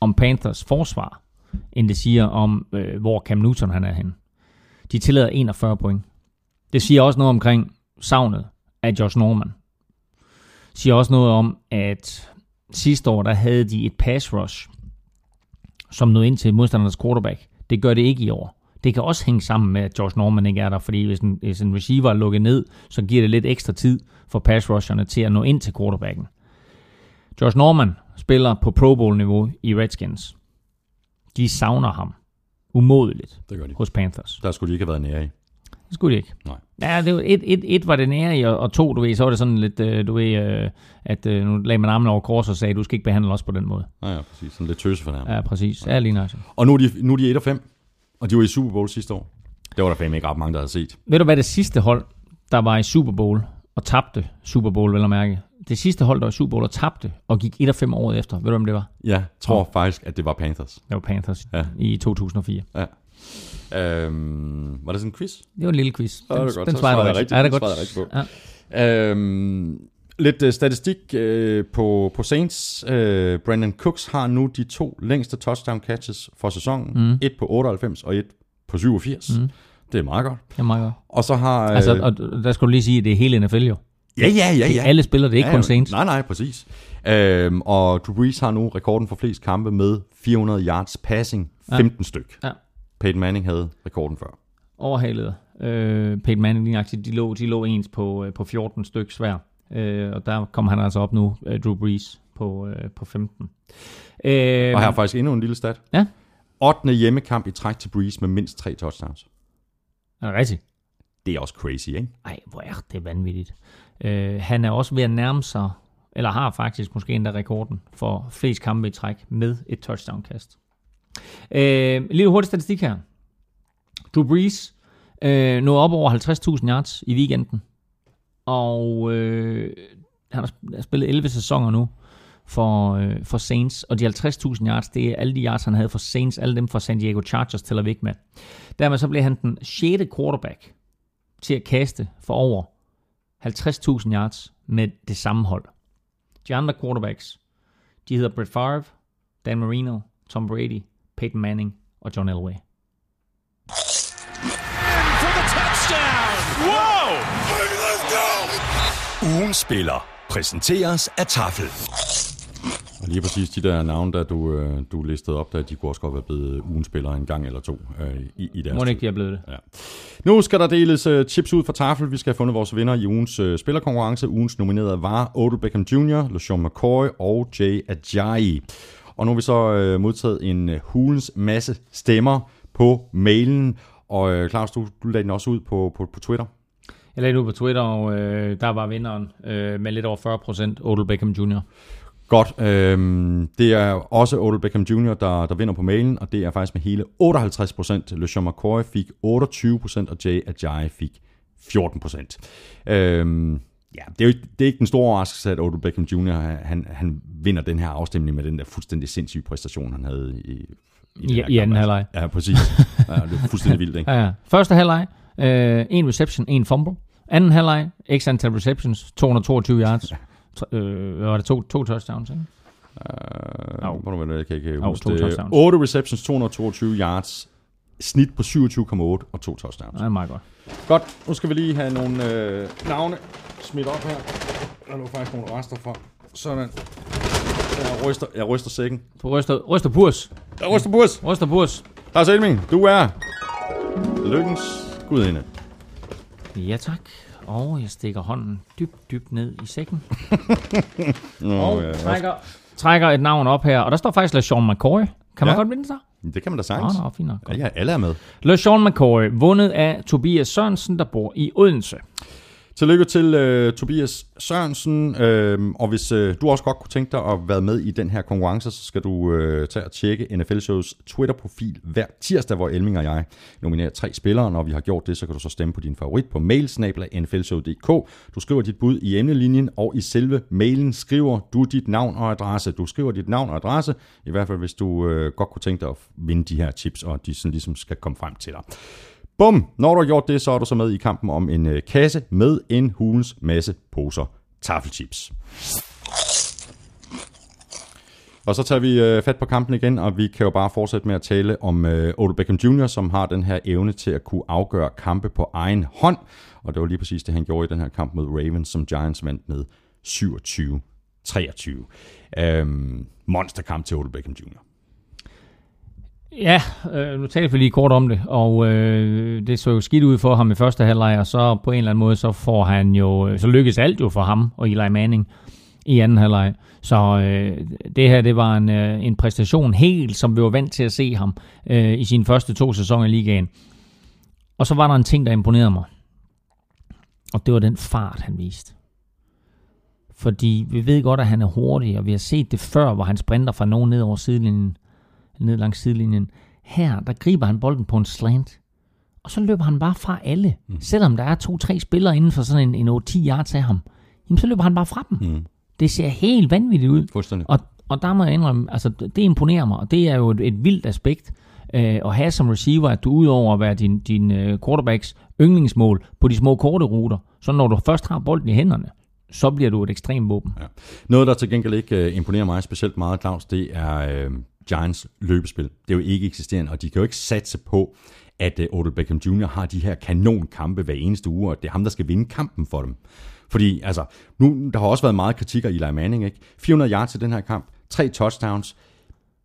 om Panthers forsvar, end det siger om, øh, hvor Cam Newton han er henne. De tillader 41 point. Det siger også noget omkring savnet af Josh Norman. Det siger også noget om, at sidste år, der havde de et pass rush, som nåede ind til modstandernes quarterback. Det gør det ikke i år. Det kan også hænge sammen med, at Josh Norman ikke er der, fordi hvis en, hvis en receiver er lukket ned, så giver det lidt ekstra tid for pass rusherne til at nå ind til quarterbacken. Josh Norman spiller på Pro Bowl-niveau i Redskins. De savner ham umådeligt Det gør de. hos Panthers. Der skulle de ikke have været nære i. Det skulle de ikke. Nej. Ja, det var et, et, et var det nære i, og, og to, du ved, så var det sådan lidt, øh, du ved, øh, at øh, nu lagde man armen over kors og sagde, du skal ikke behandle os på den måde. Ja, ja, præcis. Sådan lidt tøse for dem. Ja. Ja, præcis. Ja, lige nøjagtigt. Og nu er, de, nu er de 1 og 5, og de var i Super Bowl sidste år. Det var der fandme ikke ret mange, der havde set. Ved du, hvad det sidste hold, der var i Super Bowl og tabte Super Bowl, vel at mærke? Det sidste hold, der var i Super Bowl og tabte og gik 1 og 5 året efter. Ved du, hvem det var? Jeg tror oh. faktisk, at det var Panthers. Det var Panthers Ja. ja. i 2004. Ja. Øhm, var det sådan en quiz? Det var en lille quiz. Ja, det er godt. den svarede jeg rigtigt. Ja, det er godt. rigtigt Ja. Øhm, lidt uh, statistik uh, på, på Saints. Uh, Brandon Cooks har nu de to længste touchdown catches for sæsonen. Mm. Et på 98 og et på 87. Mm. Det er meget godt. Det er meget godt. Og så har... Altså, øh, og der skal du lige sige, at det er hele NFL jo. Ja, ja, ja, ja. alle spillere, det er ikke ja, kun Saints. Nej, nej, præcis. Øhm, og Drew Brees har nu rekorden for flest kampe med 400 yards passing. 15 ja. styk. Ja. Peyton Manning havde rekorden før. Overhalet. Øh, Peyton Manning, lige de lå, de lå ens på, øh, på 14 stykker svær. Øh, og der kommer han altså op nu, øh, Drew Brees, på, øh, på 15. Øh, Og her er faktisk endnu en lille stat. Ja. 8. hjemmekamp i træk til Brees med mindst tre touchdowns. er det rigtigt? Det er også crazy, ikke? Ej, hvor er det vanvittigt. Øh, han er også ved at nærme sig, eller har faktisk måske endda rekorden for flest kampe i træk med et touchdown-kast. Øh, en lille hurtig statistik her. Drew Brees øh, nåede op over 50.000 yards i weekenden, og øh, han har har spillet 11 sæsoner nu for, øh, for Saints, og de 50.000 yards, det er alle de yards, han havde for Saints, alle dem fra San Diego Chargers tæller vi ikke med. Dermed så blev han den 6. quarterback til at kaste for over 50.000 yards med det samme hold. De andre quarterbacks, de hedder Brett Favre, Dan Marino, Tom Brady, Peyton Manning og John Elway. go! Ugen spiller præsenteres af Tafel. Og lige præcis de der navne, der du, øh, du listede op, der, de kunne også godt være blevet ugens spillere en gang eller to øh, i, i deres Må ikke, de er blevet det. Ja. Nu skal der deles uh, chips ud fra tafel. Vi skal have fundet vores vinder i ugens uh, spillerkonkurrence. Ugens nominerede var Odell Beckham Jr., LeSean McCoy og Jay Ajayi. Og nu har vi så uh, modtaget en uh, hulens masse stemmer på mailen. Og uh, Claus, du, du lagde den også ud på, på, på Twitter. Jeg lagde det ud på Twitter, og øh, der var vinderen øh, med lidt over 40 procent, Odell Beckham Jr. Godt. Øhm, det er også Odell Beckham Jr., der, der vinder på mailen, og det er faktisk med hele 58 procent. LeSean McCoy fik 28 procent, og Jay Ajayi fik 14 procent. Øhm, ja, det er jo ikke, det er ikke den store overraskelse, at Odell Beckham Jr. han, han vinder den her afstemning med den der fuldstændig sindssyge præstation, han havde i, den I, her i kamp. anden halvleg. Ja, præcis. Ja, det er fuldstændig vildt, ikke? Ja, ja. Første halvleg, øh, en reception, en fumble. Anden halvleg, x antal receptions, 222 yards. Øh, var det to, to touchdowns, ikke? Uh, Au. Hvor du jeg kan ikke huske to det. touchdowns. 8 receptions, 222 yards, snit på 27,8 og to touchdowns. Det er meget godt. Godt, nu skal vi lige have nogle øh, navne smidt op her. Der lå faktisk nogle rester fra. Sådan. Jeg ryster, jeg ryster sækken. På ryster, ryster purs. Jeg ryster burs. Ryster purs. Lars Elming, du er lykkens gudinde. Ja, tak. Og jeg stikker hånden dybt, dybt ned i sækken. Nå, Og ja, trækker, trækker et navn op her. Og der står faktisk LeSean McCoy. Kan man Ja. godt vinde sig? det kan man da Nå, sagtens. nå, fint nok. Ja, ja, alle er med. LeSean McCoy, vundet af Tobias Sørensen, der bor i Odense. Tillykke til øh, Tobias Sørensen, øh, og hvis øh, du også godt kunne tænke dig at være med i den her konkurrence, så skal du øh, tage og tjekke NFL Shows Twitter-profil hver tirsdag, hvor Elming og jeg nominerer tre spillere. Når vi har gjort det, så kan du så stemme på din favorit på mailsnabla.nflshow.dk. Du skriver dit bud i emnelinjen, og i selve mailen skriver du dit navn og adresse. Du skriver dit navn og adresse, i hvert fald hvis du øh, godt kunne tænke dig at vinde de her tips, og de sådan ligesom skal komme frem til dig. Bum! Når du har gjort det, så er du så med i kampen om en øh, kasse med en hulens masse poser taffelchips. Og så tager vi øh, fat på kampen igen, og vi kan jo bare fortsætte med at tale om øh, Odell Beckham Jr., som har den her evne til at kunne afgøre kampe på egen hånd. Og det var lige præcis det, han gjorde i den her kamp mod Ravens, som Giants vandt med 27-23. Øhm, monsterkamp til Odell Beckham Jr. Ja, øh, nu talte vi lige kort om det, og øh, det så jo skidt ud for ham i første halvleg, og så på en eller anden måde, så får han jo, øh, så lykkes alt jo for ham og Eli Manning i anden halvleg. Så øh, det her, det var en, øh, en præstation helt, som vi var vant til at se ham øh, i sine første to sæsoner i ligaen. Og så var der en ting, der imponerede mig. Og det var den fart, han viste. Fordi vi ved godt, at han er hurtig, og vi har set det før, hvor han sprinter fra nogen ned over sidelinjen ned langs sidelinjen. Her, der griber han bolden på en slant, og så løber han bare fra alle. Mm. Selvom der er to-tre spillere inden for sådan en, en 8-10 yards af ham, jamen så løber han bare fra dem. Mm. Det ser helt vanvittigt ud. Fuldstændig. Og, og der må jeg indrømme, altså det imponerer mig, og det er jo et, et vildt aspekt øh, at have som receiver, at du udover at være din, din øh, quarterbacks yndlingsmål på de små korte ruter, så når du først har bolden i hænderne, så bliver du et ekstremt våben. Ja. Noget, der til gengæld ikke øh, imponerer mig specielt meget, Claus, det er øh, Giants løbespil. Det er jo ikke eksisterende, og de kan jo ikke satse på, at øh, Odell Beckham Jr. har de her kanonkampe hver eneste uge, og det er ham, der skal vinde kampen for dem. Fordi, altså, nu, der har også været meget kritik af Eli Manning, ikke? 400 yards til den her kamp, tre touchdowns.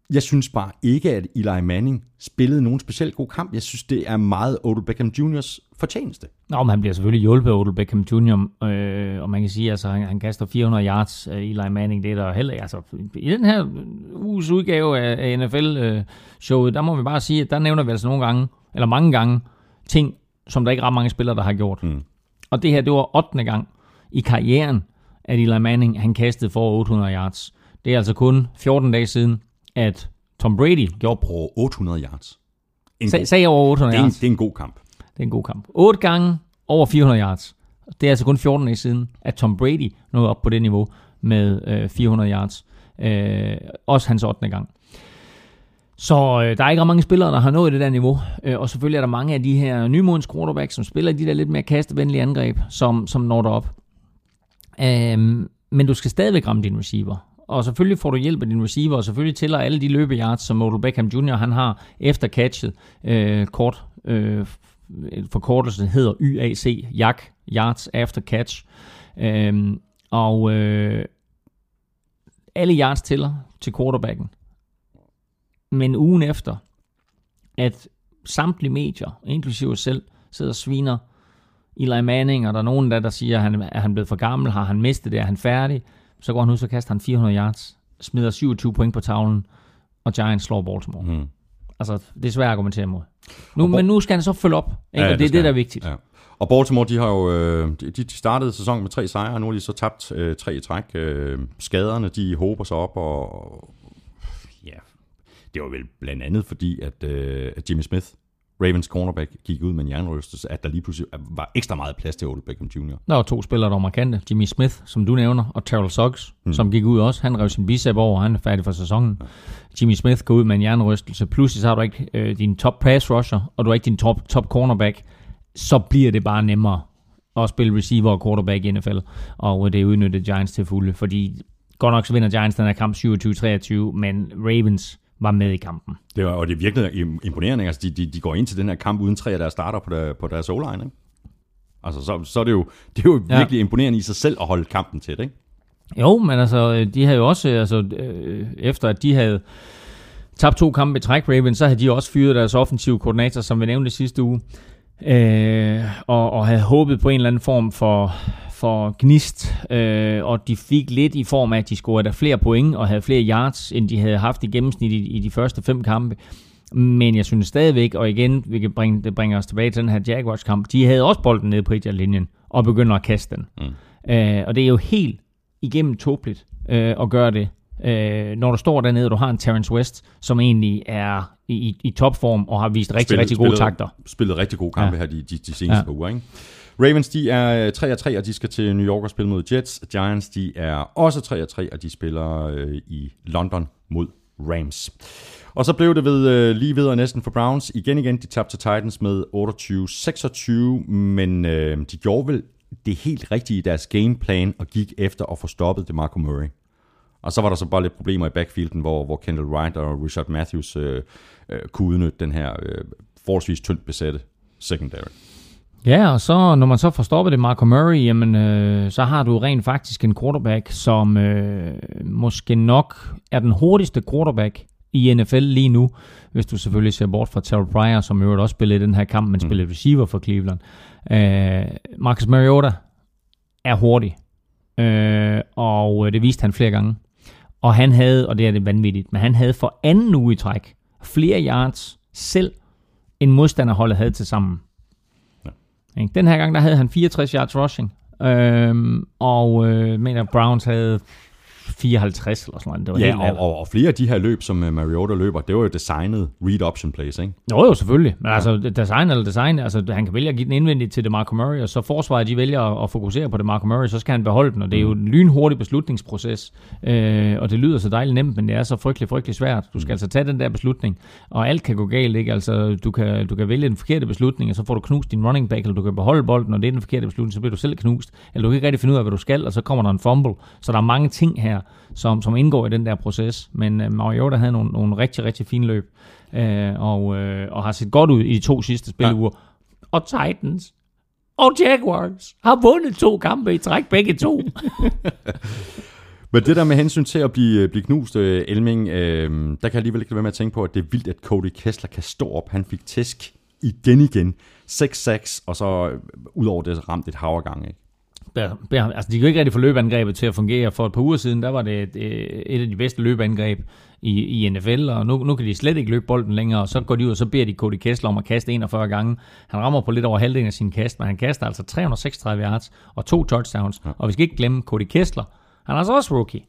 Jeg synes bare ikke, at Eli Manning spillede nogen specielt god kamp. Jeg synes, det er meget Odell Beckham Jr.'s fortjeneste. Nå, men han bliver selvfølgelig hjulpet af Odell Beckham Jr., øh, og man kan sige, at altså, han, han kaster 400 yards af Eli Manning. Det er der heller ikke. Altså, I den her uges udgave af, af NFL-showet, der må vi bare sige, at der nævner vi altså nogle gange, eller mange gange, ting, som der ikke er ret mange spillere, der har gjort. Mm. Og det her, det var 8. gang i karrieren, at Eli Manning, han kastede for 800 yards. Det er altså kun 14 dage siden, at Tom Brady gjorde På 800 yards. En sag, god, sag over 800 det, er en, yards. det er en god kamp. Det er en god kamp. 8 gange over 400 yards. Det er altså kun 14 dage siden, at Tom Brady nåede op på det niveau med øh, 400 yards. Øh, også hans 8. gang. Så øh, der er ikke ret mange spillere, der har nået det der niveau. Øh, og selvfølgelig er der mange af de her nymodens quarterbacks, som spiller de der lidt mere kastevenlige angreb, som, som når derop. Øh, men du skal stadigvæk ramme din receiver. Og selvfølgelig får du hjælp af din receiver, og selvfølgelig tæller alle de løbeyards, som Odell Beckham Jr. han har efter catchet. Øh, kort øh, forkortelsen hedder YAC, YAC, Yards After Catch. Øh, og øh, alle yards tæller til quarterbacken. Men ugen efter, at samtlige medier, inklusive selv, sidder og sviner Eli Manning, og der er nogen der, der siger, at han er han blevet for gammel, har han mistet det, er han færdig, så går han ud, så kaster han 400 yards, smider 27 point på tavlen, og Giants slår Baltimore. Mm. Altså, det er svært at argumentere imod. Nu, Bo- men nu skal han så følge op, ikke? Ja, og det er skal det, der er vigtigt. Ja. Og Baltimore, de har jo øh, de, de startede sæsonen med tre sejre, og nu har de så tabt øh, tre i træk. Øh, skaderne, de håber sig op, og ja, det var vel blandt andet fordi, at, øh, at Jimmy Smith, Ravens cornerback, gik ud med en jernrystelse, at der lige pludselig var ekstra meget plads til Odell Beckham Jr. Der var to spillere, der var markante. Jimmy Smith, som du nævner, og Terrell Suggs, mm. som gik ud også. Han rev sin bicep over, og han er færdig for sæsonen. Ja. Jimmy Smith går ud med en jernrystelse. Pludselig så har du ikke øh, din top pass rusher, og du har ikke din top, top cornerback. Så bliver det bare nemmere at spille receiver og quarterback i NFL. Og det udnyttede Giants til fulde, fordi godt nok så vinder Giants den her kamp 27-23, men Ravens var med i kampen. Det var, og det virkede im- imponerende. Altså, de, de, de går ind til den her kamp uden tre af deres starter på, der, på deres o-line, ikke? Altså, så, så er det jo, det er jo Ja. virkelig imponerende i sig selv at holde kampen tæt, ikke? Jo, men altså, de havde jo også, altså, øh, efter at de havde tabt to kampe i træk Ravens, så havde de også fyret deres offensive koordinator, som vi nævnte sidste uge, øh, og, og havde håbet på en eller anden form for, for gnist, øh, og de fik lidt i form af, at de scorede der flere point og havde flere yards, end de havde haft i gennemsnit i, i de første fem kampe. Men jeg synes stadigvæk, og igen, vi kan bringe, det bringer os tilbage til den her Jaguars-kamp, de havde også bolden nede på 1 linjen og begynder at kaste den. Mm. Øh, og det er jo helt igennem tåbeligt øh, at gøre det. Øh, når du står dernede, og du har en Terrence West, som egentlig er i, i, i topform og har vist rigtig, rigtig gode takter. Spillet rigtig gode kampe Ja. her de, de, de seneste Ja. uger, ikke? Ravens, de er 3 og 3, og de skal til New York og spille mod Jets. Giants, de er også 3 og 3, og de spiller øh, i London mod Rams. Og så blev det ved, øh, lige og næsten for Browns. Igen igen, de tabte til Titans med 28-26, men øh, de gjorde vel det helt rigtige i deres gameplan og gik efter at få stoppet DeMarco Murray. Og så var der så bare lidt problemer i backfielden, hvor, hvor Kendall Wright og Richard Matthews øh, øh, kunne udnytte den her øh, forholdsvis tyndt besatte secondary. Ja, og så når man så får stoppet det Marco Murray, jamen, øh, så har du rent faktisk en quarterback, som øh, måske nok er den hurtigste quarterback i NFL lige nu, hvis du selvfølgelig ser bort fra Terrell Pryor, som i øvrigt også spillede i den her kamp, men mm. spillede receiver for Cleveland. Øh, Marcus Mariota er hurtig, øh, og det viste han flere gange. Og han havde, og det er det vanvittigt, men han havde for anden uge i træk flere yards selv, end modstanderholdet havde til sammen. Ikke? Den her gang, der havde han 64 yards rushing. Øhm, og øh, mener, Browns havde 54 eller sådan noget. Det var Ja, helt og, og, og flere af de her løb, som øh, Mariota løber, det var jo designet read option plays, ikke? Jo, jo, selvfølgelig. Men altså, design eller design, altså, han kan vælge at give den indvendigt til DeMarco Murray, og så forsvaret, de vælger at- fokusere på DeMarco Murray, så skal han beholde den, og det er jo en lynhurtig beslutningsproces, øh, og det lyder så dejligt nemt, men det er så frygtelig, frygtelig svært. Du skal altså tage den der beslutning, og alt kan gå galt, ikke? Altså, du kan, du kan vælge den forkerte beslutning, og så får du knust din running back, eller du kan beholde bolden, og det er den forkerte beslutning, så bliver du selv knust, eller du kan ikke rigtig finde ud af, hvad du skal, og så kommer der en fumble. Så der er mange ting her, som, som indgår i den der proces, men øh, Mariota havde nogle, nogle rigtig, rigtig fine løb, øh, og, øh, og har set godt ud i de to sidste spilleuger. Ja. Og Titans og Jaguars har vundet to kampe i træk, begge to. Men det der med hensyn til at blive, blive knust, øh, Elming, øh, der kan jeg alligevel ikke lade være med at tænke på, at det er vildt, at Cody Kessler kan stå op. Han fik tæsk igen igen. 6-6, og så øh, ud over det ramt et hav af gange, ikke? Ja, altså, de kan jo ikke rigtig få løbeangrebet til at fungere. For et par uger siden, der var det et, et, et af de bedste løbeangreb i, i NFL, og nu, nu kan de slet ikke løbe bolden længere, og så går de ud, og så beder de Cody Kessler om at kaste 41 gange. Han rammer på lidt over halvdelen af sin kast, men han kaster altså 336 yards og to touchdowns. Ja. Og vi skal ikke glemme Cody Kessler. Han er altså også rookie.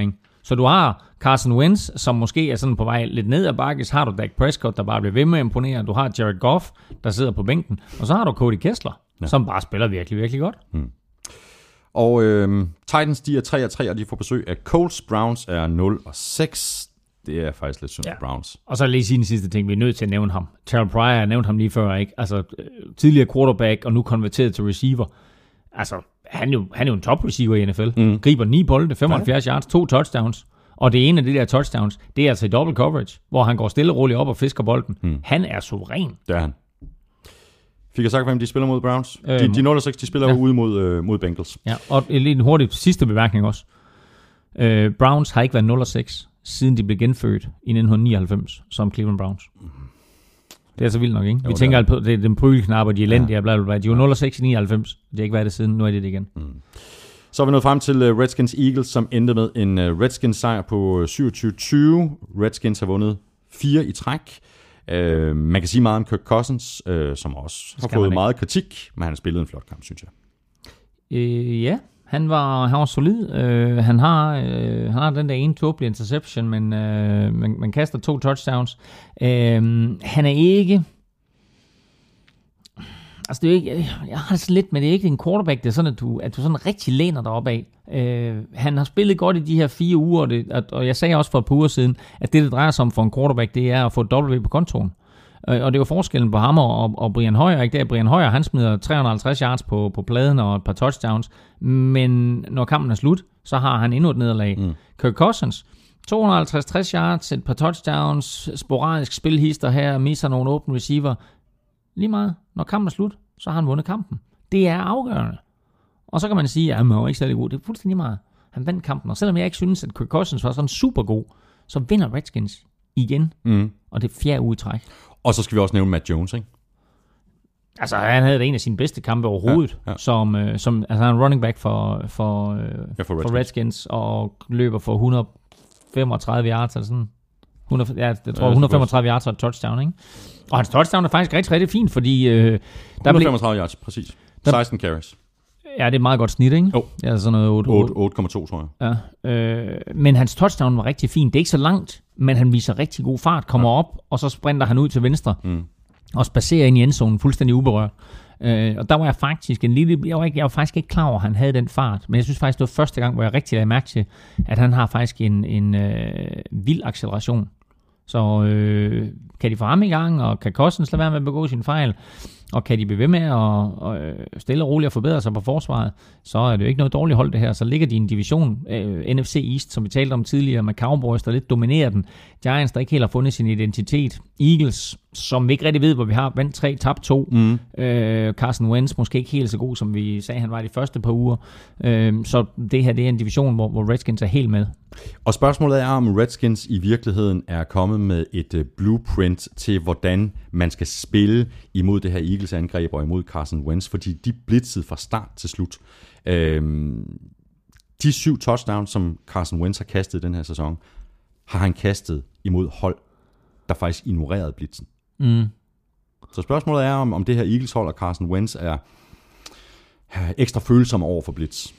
Ikke? Så du har Carson Wentz, som måske er sådan på vej lidt ned ad bakke. Så har du Dak Prescott, der bare bliver ved med at imponere. Du har Jared Goff, der sidder på bænken. Og så har du Cody Kessler, ja. som bare spiller virkelig, virkelig godt. Og øh, Titans, de er 3 og 3, og de får besøg af Colts. Browns er 0 og 6. Det er faktisk lidt synd Ja. Browns. Og så lige sige den sidste ting, vi er nødt til at nævne ham. Terrell Pryor, jeg nævnte ham lige før, ikke? Altså, øh, tidligere quarterback, og nu konverteret til receiver. Altså, han er jo, han er jo en top receiver i NFL. Mm. Griber 9 bolde, 75 yards, to touchdowns. Og det ene af de der touchdowns, det er altså i double coverage, hvor han går stille og roligt op og fisker bolden. Mm. Han er suveræn. Det er han. Fik jeg sagt, hvem de spiller mod Browns? Øhm, de, de 0 og 6, de spiller ja. ude mod, øh, mod Bengals. Ja, og lige en hurtig sidste bemærkning også. Øh, Browns har ikke været 0-6, siden de blev genfødt i 1999 som Cleveland Browns. Det er så vildt nok, ikke? Vi det tænker er alt på, det er den pryleknapper, de er elendige, ja. bla, bla, bla. De var 0-6 i 99. De har ikke været det siden, nu er det det igen. Mm. Så er vi nået frem til uh, Redskins Eagles, som endte med en uh, Redskins sejr på øh, 27-20. Redskins har vundet fire i træk. Uh, man kan sige meget om Kirk Cousins, uh, som også har Skal man fået meget kritik, men han har spillet en flot kamp, synes jeg. Øh, ja, han var, han var solid. Øh, han, har, øh, han har den der ene tåbelige interception, men øh, man, man kaster to touchdowns. Øh, han er ikke... Altså, det er ikke, jeg har det lidt, men det er ikke en quarterback, det er sådan, at du, at du sådan rigtig læner dig op af. Øh, han har spillet godt i de her fire uger, og, det, at, og jeg sagde også for et par uger siden, at det, det drejer sig om for en quarterback, det er at få et W på kontoen. Øh, Og det er jo forskellen på ham og, og Brian Højer. Ikke? Det er, Brian Højer, han smider 350 yards på, på pladen og et par touchdowns. Men når kampen er slut, så har han endnu et nederlag. Mm. Kirk Cousins, 250-60 yards, et par touchdowns, sporadisk spilhister her, misser nogle open receiver. Lige meget. Når kampen er slut, så har han vundet kampen. Det er afgørende. Og så kan man sige, at han var ikke særlig god. Det er fuldstændig meget. Han vandt kampen. Og selvom jeg ikke synes, at Kirk Cousins var sådan super god, så vinder Redskins igen. Mm. Og det er fjerde uge træk. Og så skal vi også nævne Matt Jones, ikke? Altså, han havde en af sine bedste kampe overhovedet, Ja, ja, ja. ja. som, øh, som altså, han er en running back for, for, øh, Ja, for for Redskins. Redskins, og løber for 135 yards, eller sådan. 100, ja, jeg tror, er 135 yards og et touchdown, ikke? Og hans touchdown er faktisk rigtig, rigtig fint, fordi øh, der blev, 135 yards, præcis. Der- 16 carries. ja, det er et meget godt snit, ikke? Jo. Ja, sådan noget 8, 8 8,2, tror jeg. Ja, øh, men hans touchdown var rigtig fint. Det er ikke så langt, men han viser rigtig god fart, kommer ja. op, og så sprinter han ud til venstre, Mm. og spacerer ind i endzonen fuldstændig uberørt. Øh, og der var jeg faktisk en lille, jeg var, ikke, jeg var faktisk ikke klar over, at han havde den fart, men jeg synes faktisk, det var første gang, hvor jeg rigtig lagde mærke til, at han har faktisk en, en øh, vild acceleration. Så øh, kan de få ham i gang, og kan Kostens lade være med at begå sin fejl, og kan de blive ved med at og, øh, stille og roligt og forbedre sig på forsvaret, så er det jo ikke noget dårligt hold det her. Så ligger de i en division, øh, NFC East, som vi talte om tidligere, med Cowboys, der lidt dominerer den. Giants, der ikke helt har fundet sin identitet. Eagles, som vi ikke rigtig ved, hvor vi har vandt tre, tabt to. Mm. Øh, Carson Wentz, måske ikke helt så god, som vi sagde, han var de første par uger. Øh, så det her, det er en division, hvor, hvor Redskins er helt med. Og spørgsmålet er, om Redskins i virkeligheden er kommet med et uh, blueprint til, hvordan man skal spille imod det her Eagles-angreb og imod Carson Wentz, fordi de blitzede fra start til slut. Øhm, de syv touchdowns, som Carson Wentz har kastet i den her sæson, har han kastet imod hold, der faktisk ignorerede blitzen. Mm. Så spørgsmålet er, om, om det her Eagles-hold og Carson Wentz er er ekstra følsomme over for blitz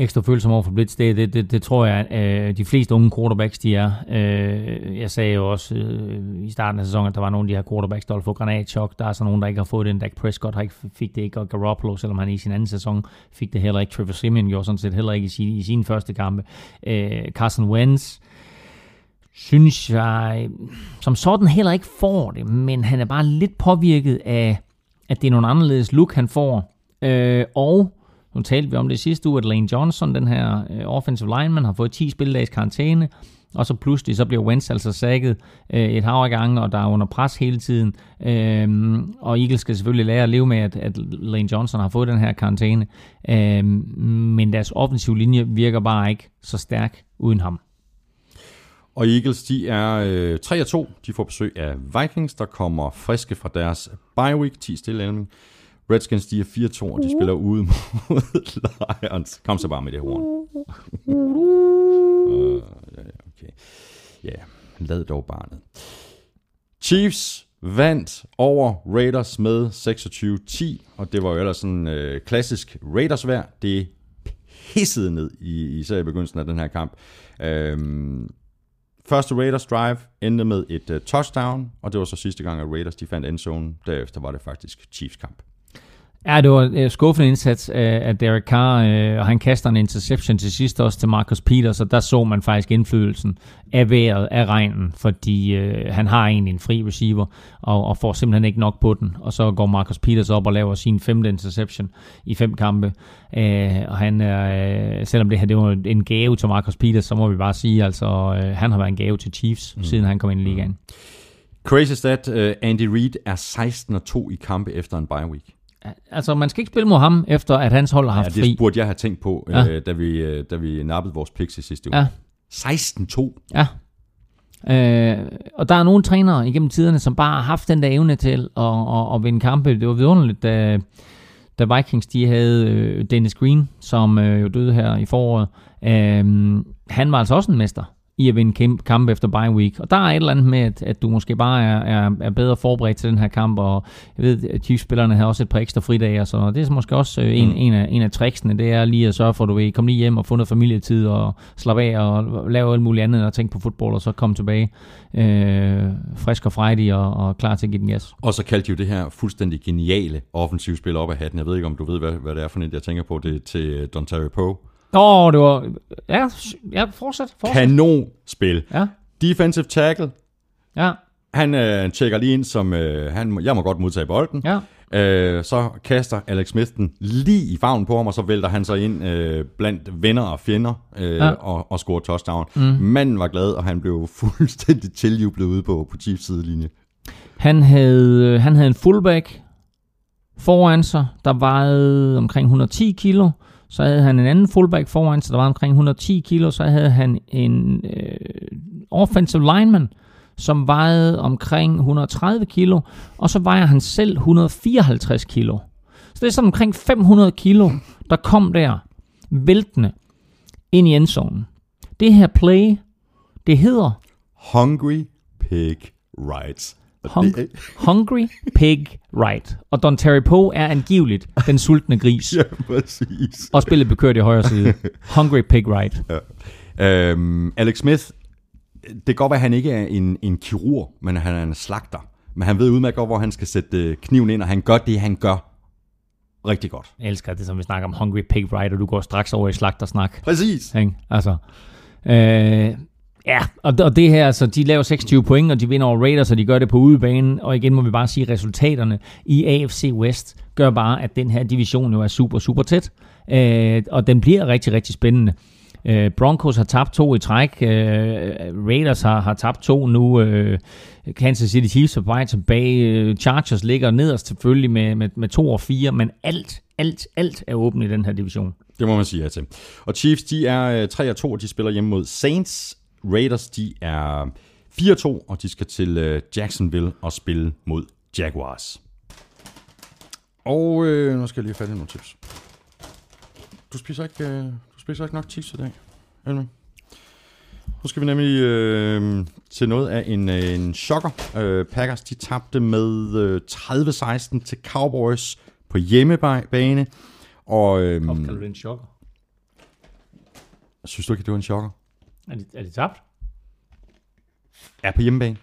ekstra følsom over for blitz, det, det, det, det tror jeg, at øh, de fleste unge quarterbacks, de er. Øh, jeg sagde jo også øh, i starten af sæsonen, at der var nogle af de her quarterbacks, der ville få granatchok. Der er så nogen, der ikke har fået den. Dak Prescott har ikke, fik det ikke, og Garoppolo, selvom han i sin anden sæson fik det heller ikke. Trevor Simeon gjorde sådan set heller ikke i sin, i sine første kampe. Øh, Carson Wentz, synes jeg, som sådan heller ikke får det, men han er bare lidt påvirket af, at det er nogle anderledes look, han får. Øh, og nu talte vi om det sidste uge, at Lane Johnson, den her øh, offensive lineman, har fået 10 spilledags karantæne, og så pludselig så bliver Wentz altså sækket øh, et hav af gange, og der er under pres hele tiden. Øh, og Eagles skal selvfølgelig lære at leve med, at, at Lane Johnson har fået den her karantæne. Øh, men deres offensive linje virker bare ikke så stærk uden ham. Og Eagles, de er øh, 3-2. De får besøg af Vikings, der kommer friske fra deres bye week, 10 stille Redskins, de er 4-2, og de spiller ude mod Lions. Kom så bare med det horn. uh, ja, okay. Ja, lad dog barnet. Chiefs vandt over Raiders med 26-10, og det var jo ellers sådan øh, klassisk Raiders vejr. Det pissede ned, i, især i begyndelsen af den her kamp. Øhm, Første Raiders drive endte med et uh, touchdown, og det var så sidste gang, at Raiders de fandt endzone. Derefter var det faktisk Chiefs kamp. Ja, det var en øh, skuffende indsats af, Derek Carr, øh, og han kaster en interception til sidst også til Marcus Peters, og der så man faktisk indflydelsen af vejret, af regnen, fordi øh, han har egentlig en fri receiver, og, og får simpelthen ikke nok på den, og så går Marcus Peters op og laver sin femte interception i fem kampe, øh, og han er, øh, selvom det her det var en gave til Marcus Peters, så må vi bare sige, altså øh, han har været en gave til Chiefs, mm. siden han kom ind i ligaen. Crazy stat, uh, Andy Reid er 16-2 i kampe efter en bye week. Altså, man skal ikke spille mod ham, efter at hans hold har Ja, haft det fri. burde jeg have tænkt på, Ja. ja. øh, da, vi, øh, da vi nappede vores picks i sidste uge. Ja. 16-2. Ja. Øh, og der er nogle trænere igennem tiderne, som bare har haft den der evne til at, at, at vinde kampe. Det var vidunderligt, da, da Vikings de havde øh, Dennis Green, som øh, jo døde her i foråret. Øh, han var altså også en mester i at vinde kampe efter bye week. Og der er et eller andet med, at, at du måske bare er, er, er bedre forberedt til den her kamp, og jeg ved, at Chiefs-spillerne har også et par ekstra fridage og sådan noget. Det er måske også øh, en, Mm. en, af, en af tricksene, det er lige at sørge for, at du vil komme lige hjem og få noget familietid og slappe af og lave alt muligt andet og tænke på fodbold, og så komme tilbage øh, frisk og frejdig og, og klar til at give den gas. Og så kaldte de jo det her fuldstændig geniale offensivspil op af hatten. Jeg ved ikke, om du ved, hvad, hvad det er for en, jeg tænker på. Det er til Don Terry Poe. Åh, oh, det var... Ja, ja fortsæt, fortsæt. Kanonspil. Ja, Defensive tackle. ja, Han øh, tjekker lige ind som, øh, han, jeg må godt modtage bolden. ja. Øh, så kaster Alex Smith den lige i favnen på ham, og så vælter han sig ind øh, blandt venner og fjender øh, Ja. ja. og, og scorer touchdown. Mm. Manden var glad, og han blev fuldstændig tiljublet ude på, på Chiefs sidelinje. Han havde, han havde en fullback foran sig, der vejede omkring 110 kilo. Så havde han en anden fullback foran så der var omkring 110 kilo. Så havde han en øh, offensive lineman, som vejede omkring 130 kilo. Og så vejer han selv 154 kilo. Så det er sådan omkring 500 kilo, der kom der væltende ind i endzonen. Det her play, det hedder Hungry Pig Rights. Hung- det, Hungry Pig Right. Og Don Terry Poe er angiveligt den sultne gris. ja, præcis. Og spillet bekørt i højre side. Hungry Pig Right. Øhm, Alex Smith, det kan godt være, at han ikke er en, en kirurg, men han er en slagter. Men han ved udmærket godt, hvor han skal sætte øh, kniven ind, og han gør det, han gør rigtig godt. Jeg elsker det, som vi snakker om Hungry Pig Right, og du går straks over i slagtersnak. Præcis. Ikke? Altså, øh, ja, og, og det her, så de laver 26 point, og de vinder over Raiders, og de gør det på udebane, og igen må vi bare sige, at resultaterne i AFC West gør bare, at den her division jo er super, super tæt, øh, og den bliver rigtig, rigtig spændende. Øh, Broncos har tabt to i træk, øh, Raiders har, har tabt to nu, øh, Kansas City Chiefs er på vej tilbage, øh, Chargers ligger nederst selvfølgelig med, med, med to og fire, men alt, alt, alt er åbent i den her division. Det må man sige ja til. Og Chiefs, de er øh, 3 og 2, og de spiller hjemme mod Saints. Raiders, de er 4 og 2, og de skal til øh, Jacksonville og spille mod Jaguars. Og øh, nu skal jeg lige have fat i nogle tips. Du spiser ikke, øh, du spiser ikke nok chips i dag, Elming? Nu skal vi nemlig øh, til noget af en, øh, en chokker. Øh, Packers, de tabte med øh, 30-16 til Cowboys på hjemmebane. Og, øh, det en chokker? synes du ikke, det var en chokker? Er de, er de tabt? er på hjemmebane.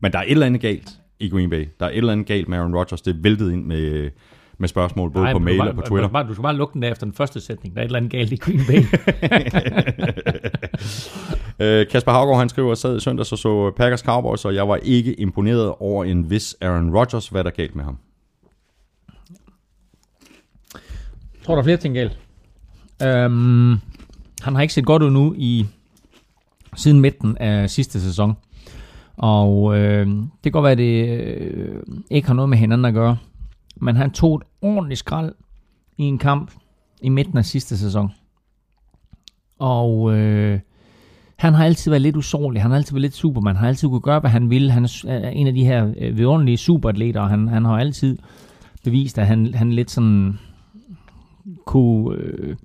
Men der er et eller andet galt i Green Bay. Der er et eller andet galt med Aaron Rodgers. Det er væltet ind med, med spørgsmål, både Nej, på mail du og på bare, Twitter. Du, bare, du skal bare lukke den der efter den første sætning. Der er et eller andet galt i Green Bay. Øh, Kasper Havgaard, han skriver, sad i søndags og så Packers Cowboys, og jeg var ikke imponeret over en vis Aaron Rodgers. Hvad er der galt med ham? Jeg tror, der er flere ting galt. Øhm, han har ikke set godt ud nu i siden midten af sidste sæson. Og øh, det kan godt være, at det øh, ikke har noget med hinanden at gøre. Men han tog et ordentligt skrald i en kamp i midten af sidste sæson. Og øh, han har altid været lidt usårlig. Han har altid været lidt superman. Han har altid kunne gøre, hvad han ville. Han er en af de her øh, vidunderlige superatleter. og Han, han har altid bevist, at han, han lidt sådan kunne... Øh,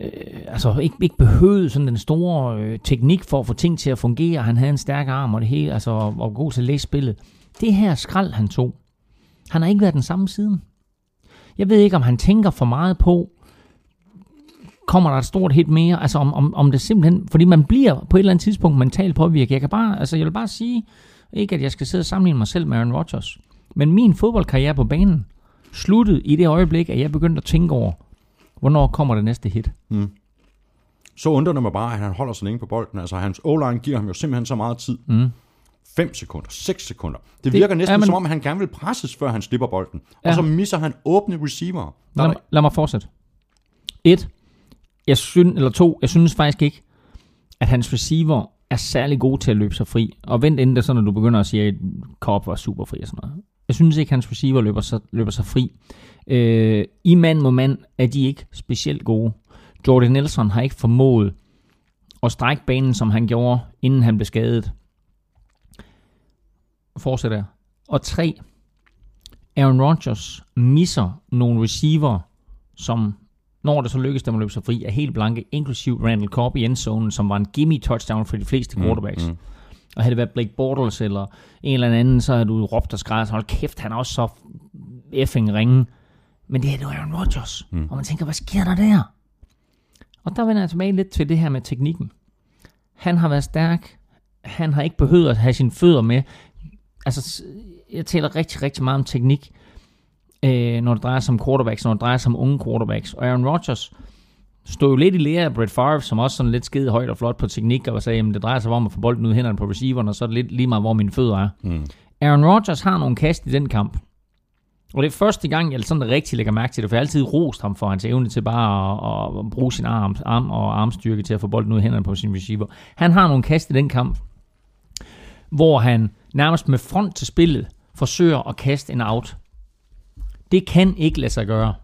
øh, altså ikke, ikke behøvede sådan den store øh, teknik for at få ting til at fungere. Han havde en stærk arm og det hele, altså og var god til at læse spillet. Det her skrald, han tog, han har ikke været den samme siden. Jeg ved ikke, om han tænker for meget på, kommer der et stort hit mere, altså om, om, om det simpelthen, fordi man bliver på et eller andet tidspunkt mentalt påvirket. Jeg kan bare, altså jeg vil bare sige, ikke at jeg skal sidde og sammenligne mig selv med Aaron Rodgers, men min fodboldkarriere på banen sluttede i det øjeblik, at jeg begyndte at tænke over, hvornår kommer det næste hit. Så undrer det mig bare, at han holder sig længe på bolden. Altså, hans o giver ham jo simpelthen så meget tid. Mm. 5 sekunder, 6 sekunder. Det virker næsten ja, men- som om, at han gerne vil presses, før han slipper bolden. Ja. Og så misser han åbne receiver. Der Lad, mig- lad mig fortsætte. Et, jeg synes, eller to, jeg synes faktisk ikke, at hans receiver er særlig gode til at løbe sig fri. Og vent inden det sådan, at du begynder at sige, at Cobb var super fri og sådan noget. Jeg synes ikke, hans receiver løber sig, løber sig fri. Øh, I mand mod mand er de ikke specielt gode. Jordan Nelson har ikke formået at strække banen, som han gjorde, inden han blev skadet. Fortsætter. Og tre, Aaron Rodgers misser nogle receiver, som når det så lykkes dem at løbe sig fri, er helt blanke, inklusiv Randall Cobb i endzonen, som var en gimme touchdown for de fleste quarterbacks. Mm, mm. Og havde det været Blake Bortles eller en eller anden, så havde du råbt og skrevet, hold kæft, han er også så effing ringe. Men det er jo Aaron Rodgers. Mm. Og man tænker, hvad sker der der? Og der vender jeg tilbage lidt til det her med teknikken. Han har været stærk. Han har ikke behøvet at have sine fødder med. Altså, jeg taler rigtig, rigtig meget om teknik, øh, når det drejer sig om quarterbacks, når det drejer sig om unge quarterbacks. Og Aaron Rodgers stod jo lidt i lære af Brett Favre, som også sådan lidt skide højt og flot på teknik, og sagde, at det drejer sig om at få bolden ud i hænderne på receiveren, og så er det lidt lige meget, hvor mine fødder er. Mm. Aaron Rodgers har nogle kast i den kamp. Og det er første gang, jeg sådan rigtig lægger mærke til det, for jeg har altid rost ham for hans evne til bare at, at bruge sin arm, arm og armstyrke til at få bolden ud i hænderne på sin receiver. Han har nogle kast i den kamp, hvor han nærmest med front til spillet forsøger at kaste en out. Det kan ikke lade sig gøre.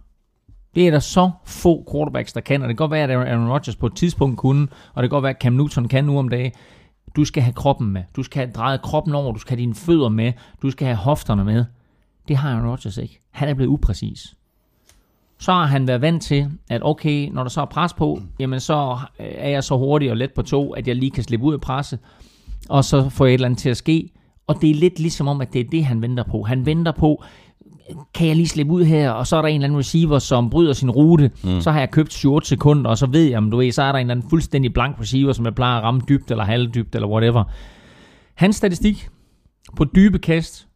Det er der så få quarterbacks, der kan, og det kan godt være, at Aaron Rodgers på et tidspunkt kunne, og det kan godt være, at Cam Newton kan nu om dagen. Du skal have kroppen med. Du skal have drejet kroppen over. Du skal have dine fødder med. Du skal have hofterne med. Det har Aaron Rodgers ikke. Han er blevet upræcis. Så har han været vant til, at okay, når der så er pres på, jamen så er jeg så hurtig og let på to, at jeg lige kan slippe ud af presset, og så får jeg et eller andet til at ske. Og det er lidt ligesom om, at det er det, han venter på. Han venter på, kan jeg lige slippe ud her, og så er der en eller anden receiver, som bryder sin rute, mm. så har jeg købt 7 sekunder, og så ved jeg, om du ved, så er der en eller anden fuldstændig blank receiver, som jeg plejer at ramme dybt eller halvdybt, eller whatever. Hans statistik på dybe kast,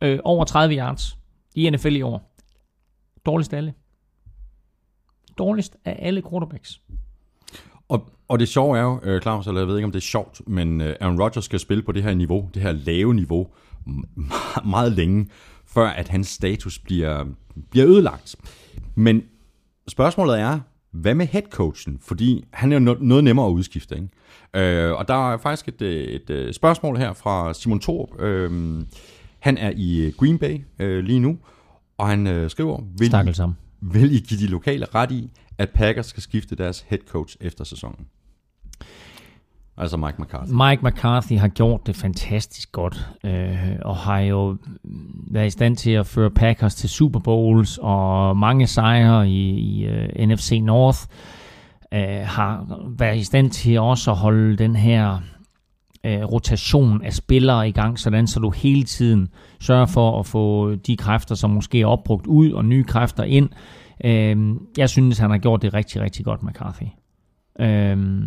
øh, over 30 yards i NFL i år. Dårligst af alle. Dårligst af alle quarterbacks. Og, og det sjove er jo, øh, Claus, eller jeg ved ikke, om det er sjovt, men øh, Aaron Rodgers skal spille på det her niveau, det her lave niveau, meget længe, før at hans status bliver, bliver ødelagt. Men spørgsmålet er, hvad med headcoachen? Fordi han er jo noget nemmere at udskifte. Ikke? Øh, og der er faktisk et, et, et øh, spørgsmål her fra Simon Thorup. Øh, han er i Green Bay øh, lige nu, og han øh, skriver, vil I, vil I give de lokale ret i, at Packers skal skifte deres head coach efter sæsonen? Altså Mike McCarthy. Mike McCarthy har gjort det fantastisk godt, øh, og har jo været i stand til at føre Packers til Super Bowls og mange sejre i, i uh, øh, NFC North. Øh, har været i stand til også at holde den her øh, rotation af spillere i gang, sådan så du hele tiden sørger for at få de kræfter, som måske er opbrugt ud, og nye kræfter ind. Øh, jeg synes, han har gjort det rigtig, rigtig godt, McCarthy. Øh,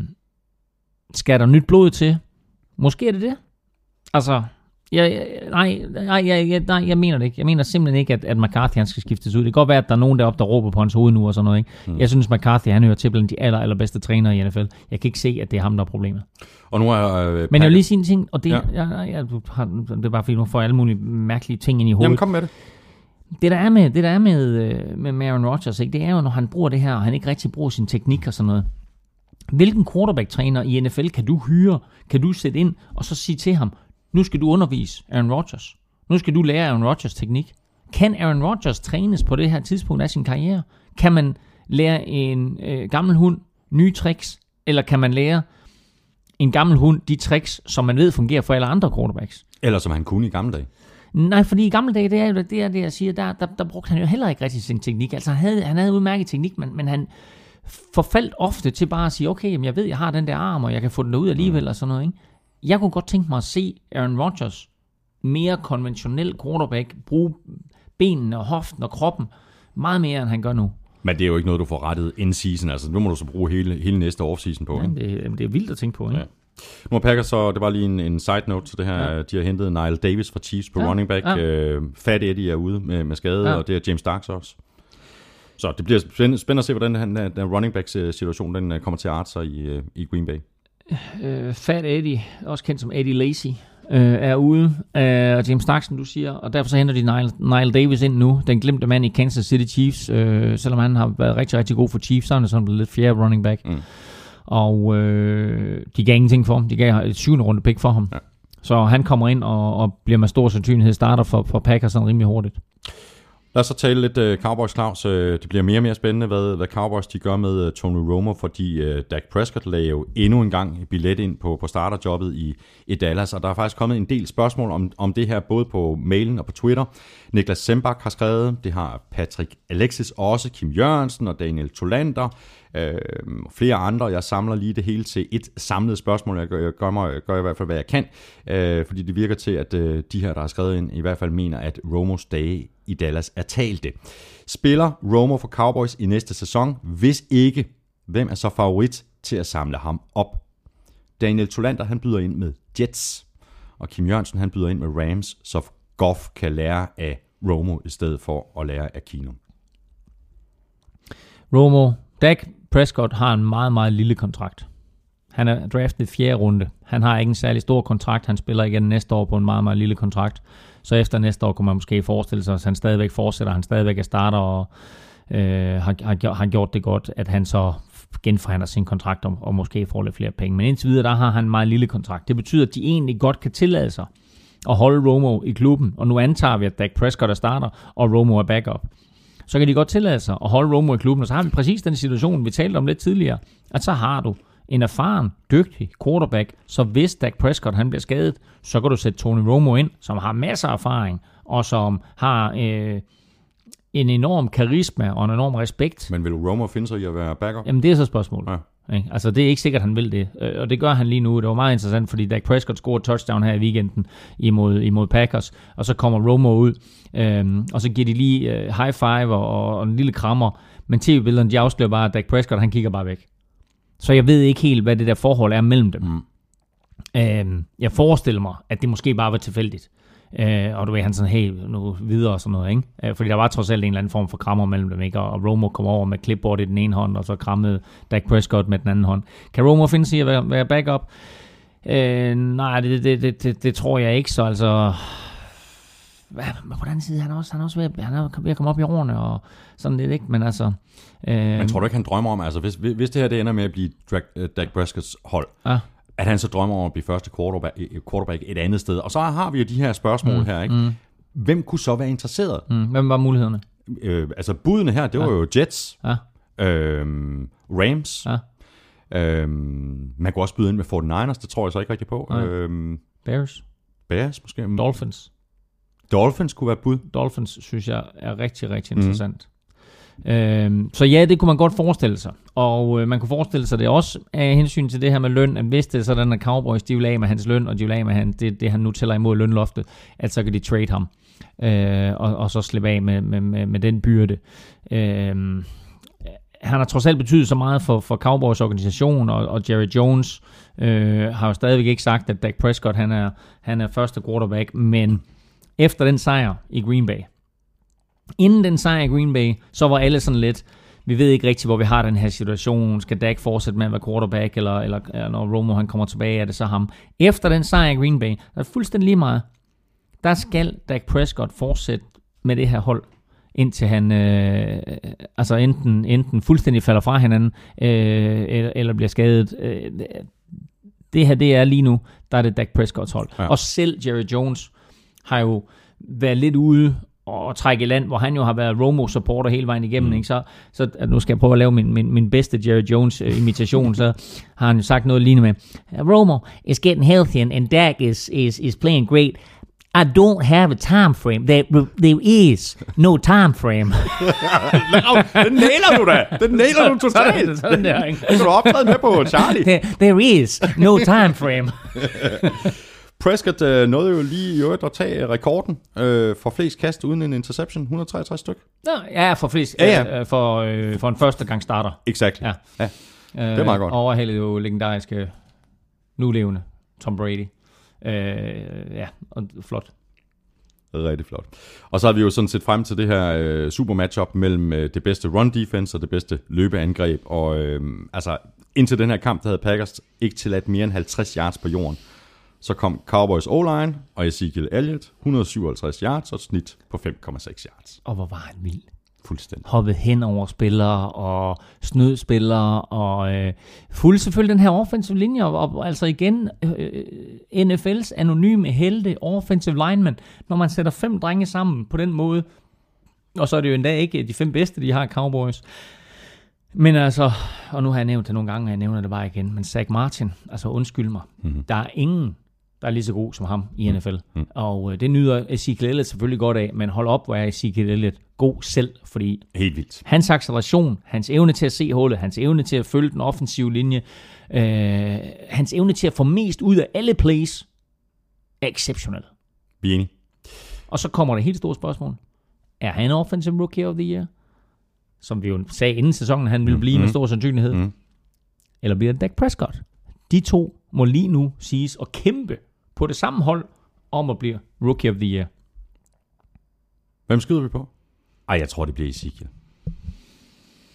skal der nyt blod til? Måske er det det. Altså, jeg, nej, nej, jeg, nej, jeg mener det ikke. Jeg mener simpelthen ikke, at, at McCarthy han skal skiftes ud. Det kan godt være, at der er nogen deroppe, der råber på hans hoved nu og sådan noget. Ikke? Mm. Jeg synes, McCarthy han hører til blandt de aller, allerbedste trænere i NFL. Jeg kan ikke se, at det er ham, der er problemet. Og nu er, øh, Men jeg vil lige sige en ting, og det, ja. jeg, jeg, har, det er bare fordi, nu får alle mulige mærkelige ting ind i hovedet. Jamen kom med det. Det der er med, det der er med, øh, med Aaron Rodgers, ikke? det er jo, når han bruger det her, og han ikke rigtig bruger sin teknik og sådan noget. Hvilken quarterback-træner i NFL kan du hyre, kan du sætte ind, og så sige til ham, nu skal du undervise Aaron Rodgers. Nu skal du lære Aaron Rodgers teknik. Kan Aaron Rodgers trænes på det her tidspunkt af sin karriere? Kan man lære en øh, gammel hund nye tricks? Eller kan man lære en gammel hund de tricks, som man ved fungerer for alle andre quarterbacks? Eller som han kunne i gamle dage. Nej, fordi i gamle dage, det er jo det, er det jeg siger, der, der, der brugte han jo heller ikke rigtig sin teknik. Altså han havde, han havde udmærket teknik, men, men han forfaldt ofte til bare at sige, okay, jamen, jeg ved, jeg har den der arm, og jeg kan få den ud alligevel, mm. og sådan noget. Ikke? Jeg kunne godt tænke mig at se Aaron Rodgers mere konventionel quarterback, bruge benene og hoften og kroppen meget mere, end han gør nu. Men det er jo ikke noget, du får rettet in season. Altså, nu må du så bruge hele, hele næste offseason på. Ja, det, det er vildt at tænke på. Ikke? Ja. Nu har Packers så, det var lige en, en side note til det her, ja. de har hentet Nile Davis fra Chiefs på ja. running back. Ja. Øh, Fat Eddie er ude med, med skade, ja. og det er James Starks også. Så det bliver spændende, spændende at se, hvordan den, den running back situation den øh, kommer til at arte sig i, øh, i Green Bay. Uh, Fat Eddie, også kendt som Eddie Lacy, uh, er ude uh, James Stark, som du siger, og derfor så henter de Nile, Nile Davis ind nu, den glemte mand i Kansas City Chiefs, uh, selvom han har været rigtig, rigtig god for Chiefs, så er han sådan blevet lidt fjerde running back. Mm. Og uh, de gav ingenting for ham, de gav et syvende runde pick for ham. Ja. Så han kommer ind og, og bliver med stor sandsynlighed starter for, for Packers sådan rimelig hurtigt. Lad os så tale lidt uh, Cowboys, Claus. Uh, det bliver mere og mere spændende, hvad, hvad Cowboys de gør med uh, Tony Romo, fordi uh, Dak Prescott lagde jo endnu en gang billet ind på, på starterjobbet i, i Dallas, og der er faktisk kommet en del spørgsmål om, om det her, både på mailen og på Twitter. Niklas Sembach har skrevet, det har Patrick Alexis også, Kim Jørgensen og Daniel Tolander, øh, flere andre. Jeg samler lige det hele til et samlet spørgsmål. Jeg gør, jeg gør, mig, gør i hvert fald, hvad jeg kan, øh, fordi det virker til, at øh, de her, der har skrevet ind, i hvert fald mener, at Romos dage i Dallas er talte. Spiller Romo for Cowboys i næste sæson? Hvis ikke, hvem er så favorit til at samle ham op? Daniel Tolander, han byder ind med Jets, og Kim Jørgensen, han byder ind med Rams, så Goff kan lære af Romo i stedet for at lære af Kino. Romo, Dak Prescott har en meget, meget lille kontrakt. Han er draftet i fjerde runde. Han har ikke en særlig stor kontrakt. Han spiller igen næste år på en meget, meget lille kontrakt. Så efter næste år kunne man måske forestille sig, at han stadigvæk fortsætter, han stadigvæk er starter og øh, har, har, har gjort det godt, at han så genforhandler sin kontrakt og, og måske får lidt flere penge. Men indtil videre, der har han en meget lille kontrakt. Det betyder, at de egentlig godt kan tillade sig at holde Romo i klubben. Og nu antager vi, at Dak Prescott er starter, og Romo er backup så kan de godt tillade sig at holde Romo i klubben, og så har vi præcis den situation, vi talte om lidt tidligere, at så har du en erfaren, dygtig quarterback, så hvis Dak Prescott han bliver skadet, så kan du sætte Tony Romo ind, som har masser af erfaring, og som har øh, en enorm karisma og en enorm respekt. Men vil Romo finde sig i at være backup? Jamen det er så spørgsmålet. Ja. Ikke? Altså, det er ikke sikkert, han vil det. Øh, Og det gør han lige nu. Det var meget interessant, fordi Dak Prescott scorede touchdown her i weekenden imod, imod Packers, og så kommer Romo ud, øhm, og så giver de lige øh, high five og, og en lille krammer, men tv-billederne, de afslører bare, at Dak Prescott, han kigger bare væk. Så jeg ved ikke helt, hvad det der forhold er mellem dem. Mm. Øhm, jeg forestiller mig, at det måske bare var tilfældigt. Øh, og du ved, han sådan, hey, nu videre og sådan noget, ikke? Øh, fordi der var trods alt en eller anden form for krammer mellem dem, ikke? Og, og Romo kom over med clipboard i den ene hånd, og så krammede Dak Prescott med den anden hånd. Kan Romo finde sig at være, være backup? Øh, nej, det, det, det, det, det, tror jeg ikke, så altså... Hvad, men på den anden side, han er også, han er også ved, han er ved at komme op i årene, og sådan lidt, ikke? Men altså... Øh, Men tror du ikke, han drømmer om, altså hvis, hvis det her det ender med at blive Dak, øh, Dak Prescotts hold, Ja. At han så drømmer om at blive første quarterback, øh, quarterback et andet sted. Og så har vi jo de her spørgsmål mm, her, ikke? Mm. Hvem kunne så være interesseret? mm, hvem var mulighederne? Øh, altså budene her, det var jo Jets, Ja, øhm, Rams, ja. øhm, man kunne også byde ind med 49ers, det tror jeg så ikke rigtig på. Nej. Øhm, Bears, Bears måske. Dolphins. Dolphins kunne være bud. Dolphins synes jeg er rigtig, rigtig interessant. Mm. Øhm, så ja, det kunne man godt forestille sig. Og øh, man kunne forestille sig det også af hensyn til det her med løn, at hvis det er sådan, at Cowboys de vil af med hans løn, og de vil af med han, det, det, han nu tæller imod lønloftet, at så kan de trade ham, øh, og, og så slippe af med, med, med, med den byrde. Øh, han har trods alt betydet så meget for, for Cowboys organisation, og, og Jerry Jones øh, har jo stadigvæk ikke sagt, at Dak Prescott han er, han er første quarterback, men efter den sejr i Green Bay, inden den sejr i Green Bay, så var alle sådan lidt, vi ved ikke rigtigt, hvor vi har den her situation. Skal Dak fortsætte med at være quarterback, eller, eller, når Romo han kommer tilbage, er det så ham. Efter den sejr i Green Bay, der er fuldstændig lige meget. Der skal Dak Prescott fortsætte med det her hold, indtil han øh, altså enten, enten fuldstændig falder fra hinanden, øh, eller, eller bliver skadet. Øh, det her, det er lige nu, der er det Dak Prescotts hold. Ja. Og selv Jerry Jones har jo været lidt ude og trække i land, hvor han jo har været Romo-supporter hele vejen igennem. Mm. Ikke? Så, så nu skal jeg prøve at lave min, min, min bedste Jerry Jones-imitation, så har han jo sagt noget lignende med, Romo is getting healthy, and, and Dak is, is, is playing great. I don't have a time frame. There, there is no time frame. den nailer du da! Den nailer du totalt! Sådan der, ikke? Du kan optræde med på Charlie. there, there is no time frame. Prescott øh, nåede jo lige i øvrigt at tage rekorden øh, for flest kast uden en interception. 163 styk. Nå, ja, for flest. Ja, ja. øh, For, øh, for en første gang starter. Exakt. Ja. ja. Øh, er meget godt. Overhældet jo legendariske, nulevende Tom Brady. Øh, ja, og flot. Rigtig flot. Og så har vi jo sådan set frem til det her øh, super matchup mellem øh, det bedste run defense og det bedste løbeangreb. Og øh, altså, indtil den her kamp, der havde Packers ikke tilladt mere end 50 yards på jorden. Så kom Cowboys O-line og Ezekiel Elliott, 157 yards og et snit på 5,6 yards. Og hvor var han vild. Fuldstændig. hoppet hen over spillere og snød spillere og øh, fulgte selvfølgelig den her offensive linje og, og altså igen øh, NFL's anonyme helte offensive lineman, når man sætter fem drenge sammen på den måde, og så er det jo endda ikke de fem bedste, de har Cowboys. Men altså, og nu har jeg nævnt det nogle gange, og jeg nævner det bare igen, men Zach Martin, altså undskyld mig, mm-hmm. der er ingen, der er lige så god som ham i NFL. Mm. Og øh, det nyder Ezekiel Elliott selvfølgelig godt af, men hold op, hvor er Ezekiel Elliott god selv, fordi Helt vildt. hans acceleration, hans evne til at se hullet, hans evne til at følge den offensive linje, øh, hans evne til at få mest ud af alle plays, er exceptionel. Vi er enige. Og så kommer det helt store spørgsmål. Er han Offensive Rookie of the Year? Som vi jo sagde inden sæsonen, han ville blive mm. med stor sandsynlighed. Mm. Eller bliver det Dak Prescott? De to må lige nu siges at kæmpe på det samme hold om at blive Rookie of the Year. Hvem skyder vi på? Ej, jeg tror, det bliver Ezekiel.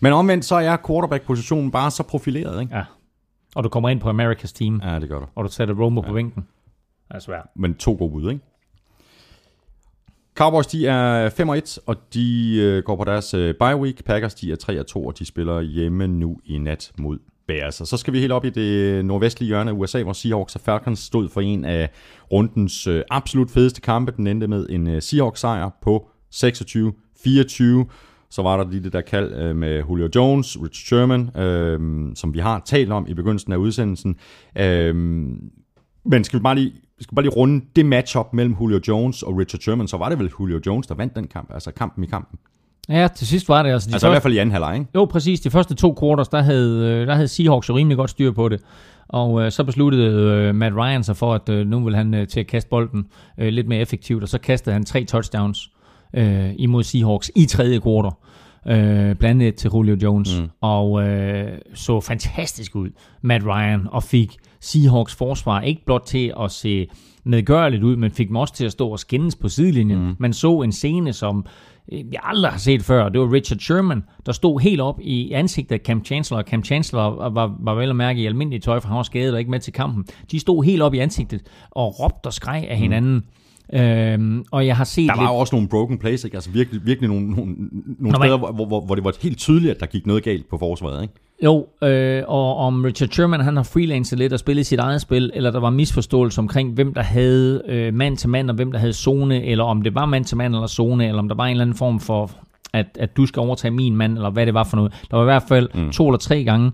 Men omvendt, så er quarterback-positionen bare så profileret, ikke? Ja. Og du kommer ind på Americas team, Ja, det gør du. og du sætter Romo ja. på bænken. Det er svært. Men to gode bud, ikke? Cowboys, de er 5 og 1, og de øh, går på deres øh, bye week. Packers, de er 3 og 2, og de spiller hjemme nu i nat mod Bears. Og så skal vi helt op i det nordvestlige hjørne af USA, hvor Seahawks og Falcons stod for en af rundens øh, absolut fedeste kampe. Den endte med en øh, Seahawks-sejr på 26-24. Så var der lige det der kald øh, med Julio Jones, Rich Sherman, øh, som vi har talt om i begyndelsen af udsendelsen. Øh, men skal vi bare lige, vi skal bare lige runde det matchup mellem Julio Jones og Richard Sherman, så var det vel Julio Jones, der vandt den kamp, altså kampen i kampen. Ja, til sidst var det altså... De Altså i første- hvert fald i anden halvleg, ikke? Jo, præcis. De første to quarters, der havde, øh, der havde Seahawks jo rimelig godt styr på det. Og øh, så besluttede øh, Matt Ryan sig for, at øh, nu vil han øh, til at kaste bolden øh, lidt mere effektivt, og så kastede han tre touchdowns øh, imod Seahawks i tredje quarter. Øh, blandt andet til Julio Jones. Mm. Og øh, så fantastisk ud, Matt Ryan, og fik Seahawks forsvar ikke blot til at se medgørligt ud, men fik dem også til at stå og skændes på sidelinjen. Mm. Man så en scene, som jeg aldrig har set før. Det var Richard Sherman, der stod helt op i ansigtet af Cam Chancellor. Cam Chancellor var, var, var vel at mærke i almindelig tøj, for han var skadet og ikke med til kampen. De stod helt op i ansigtet og råbte og skreg af hinanden. Mm. Øhm, og jeg har set Der var lidt... jo også nogle broken plays, ikke? Altså virkelig, virkelig nogle, nogle, nogle Nå, steder, hvor, hvor, hvor det var helt tydeligt, at der gik noget galt på forsvaret, ikke? Jo, øh, og om Richard Sherman han har freelancet lidt og spillet sit eget spil, eller der var misforståelse omkring, hvem der havde øh, mand til mand, og hvem der havde zone, eller om det var mand til mand eller zone, eller om der var en eller anden form for, at, at du skal overtage min mand, eller hvad det var for noget. Der var i hvert fald mm. to eller tre gange,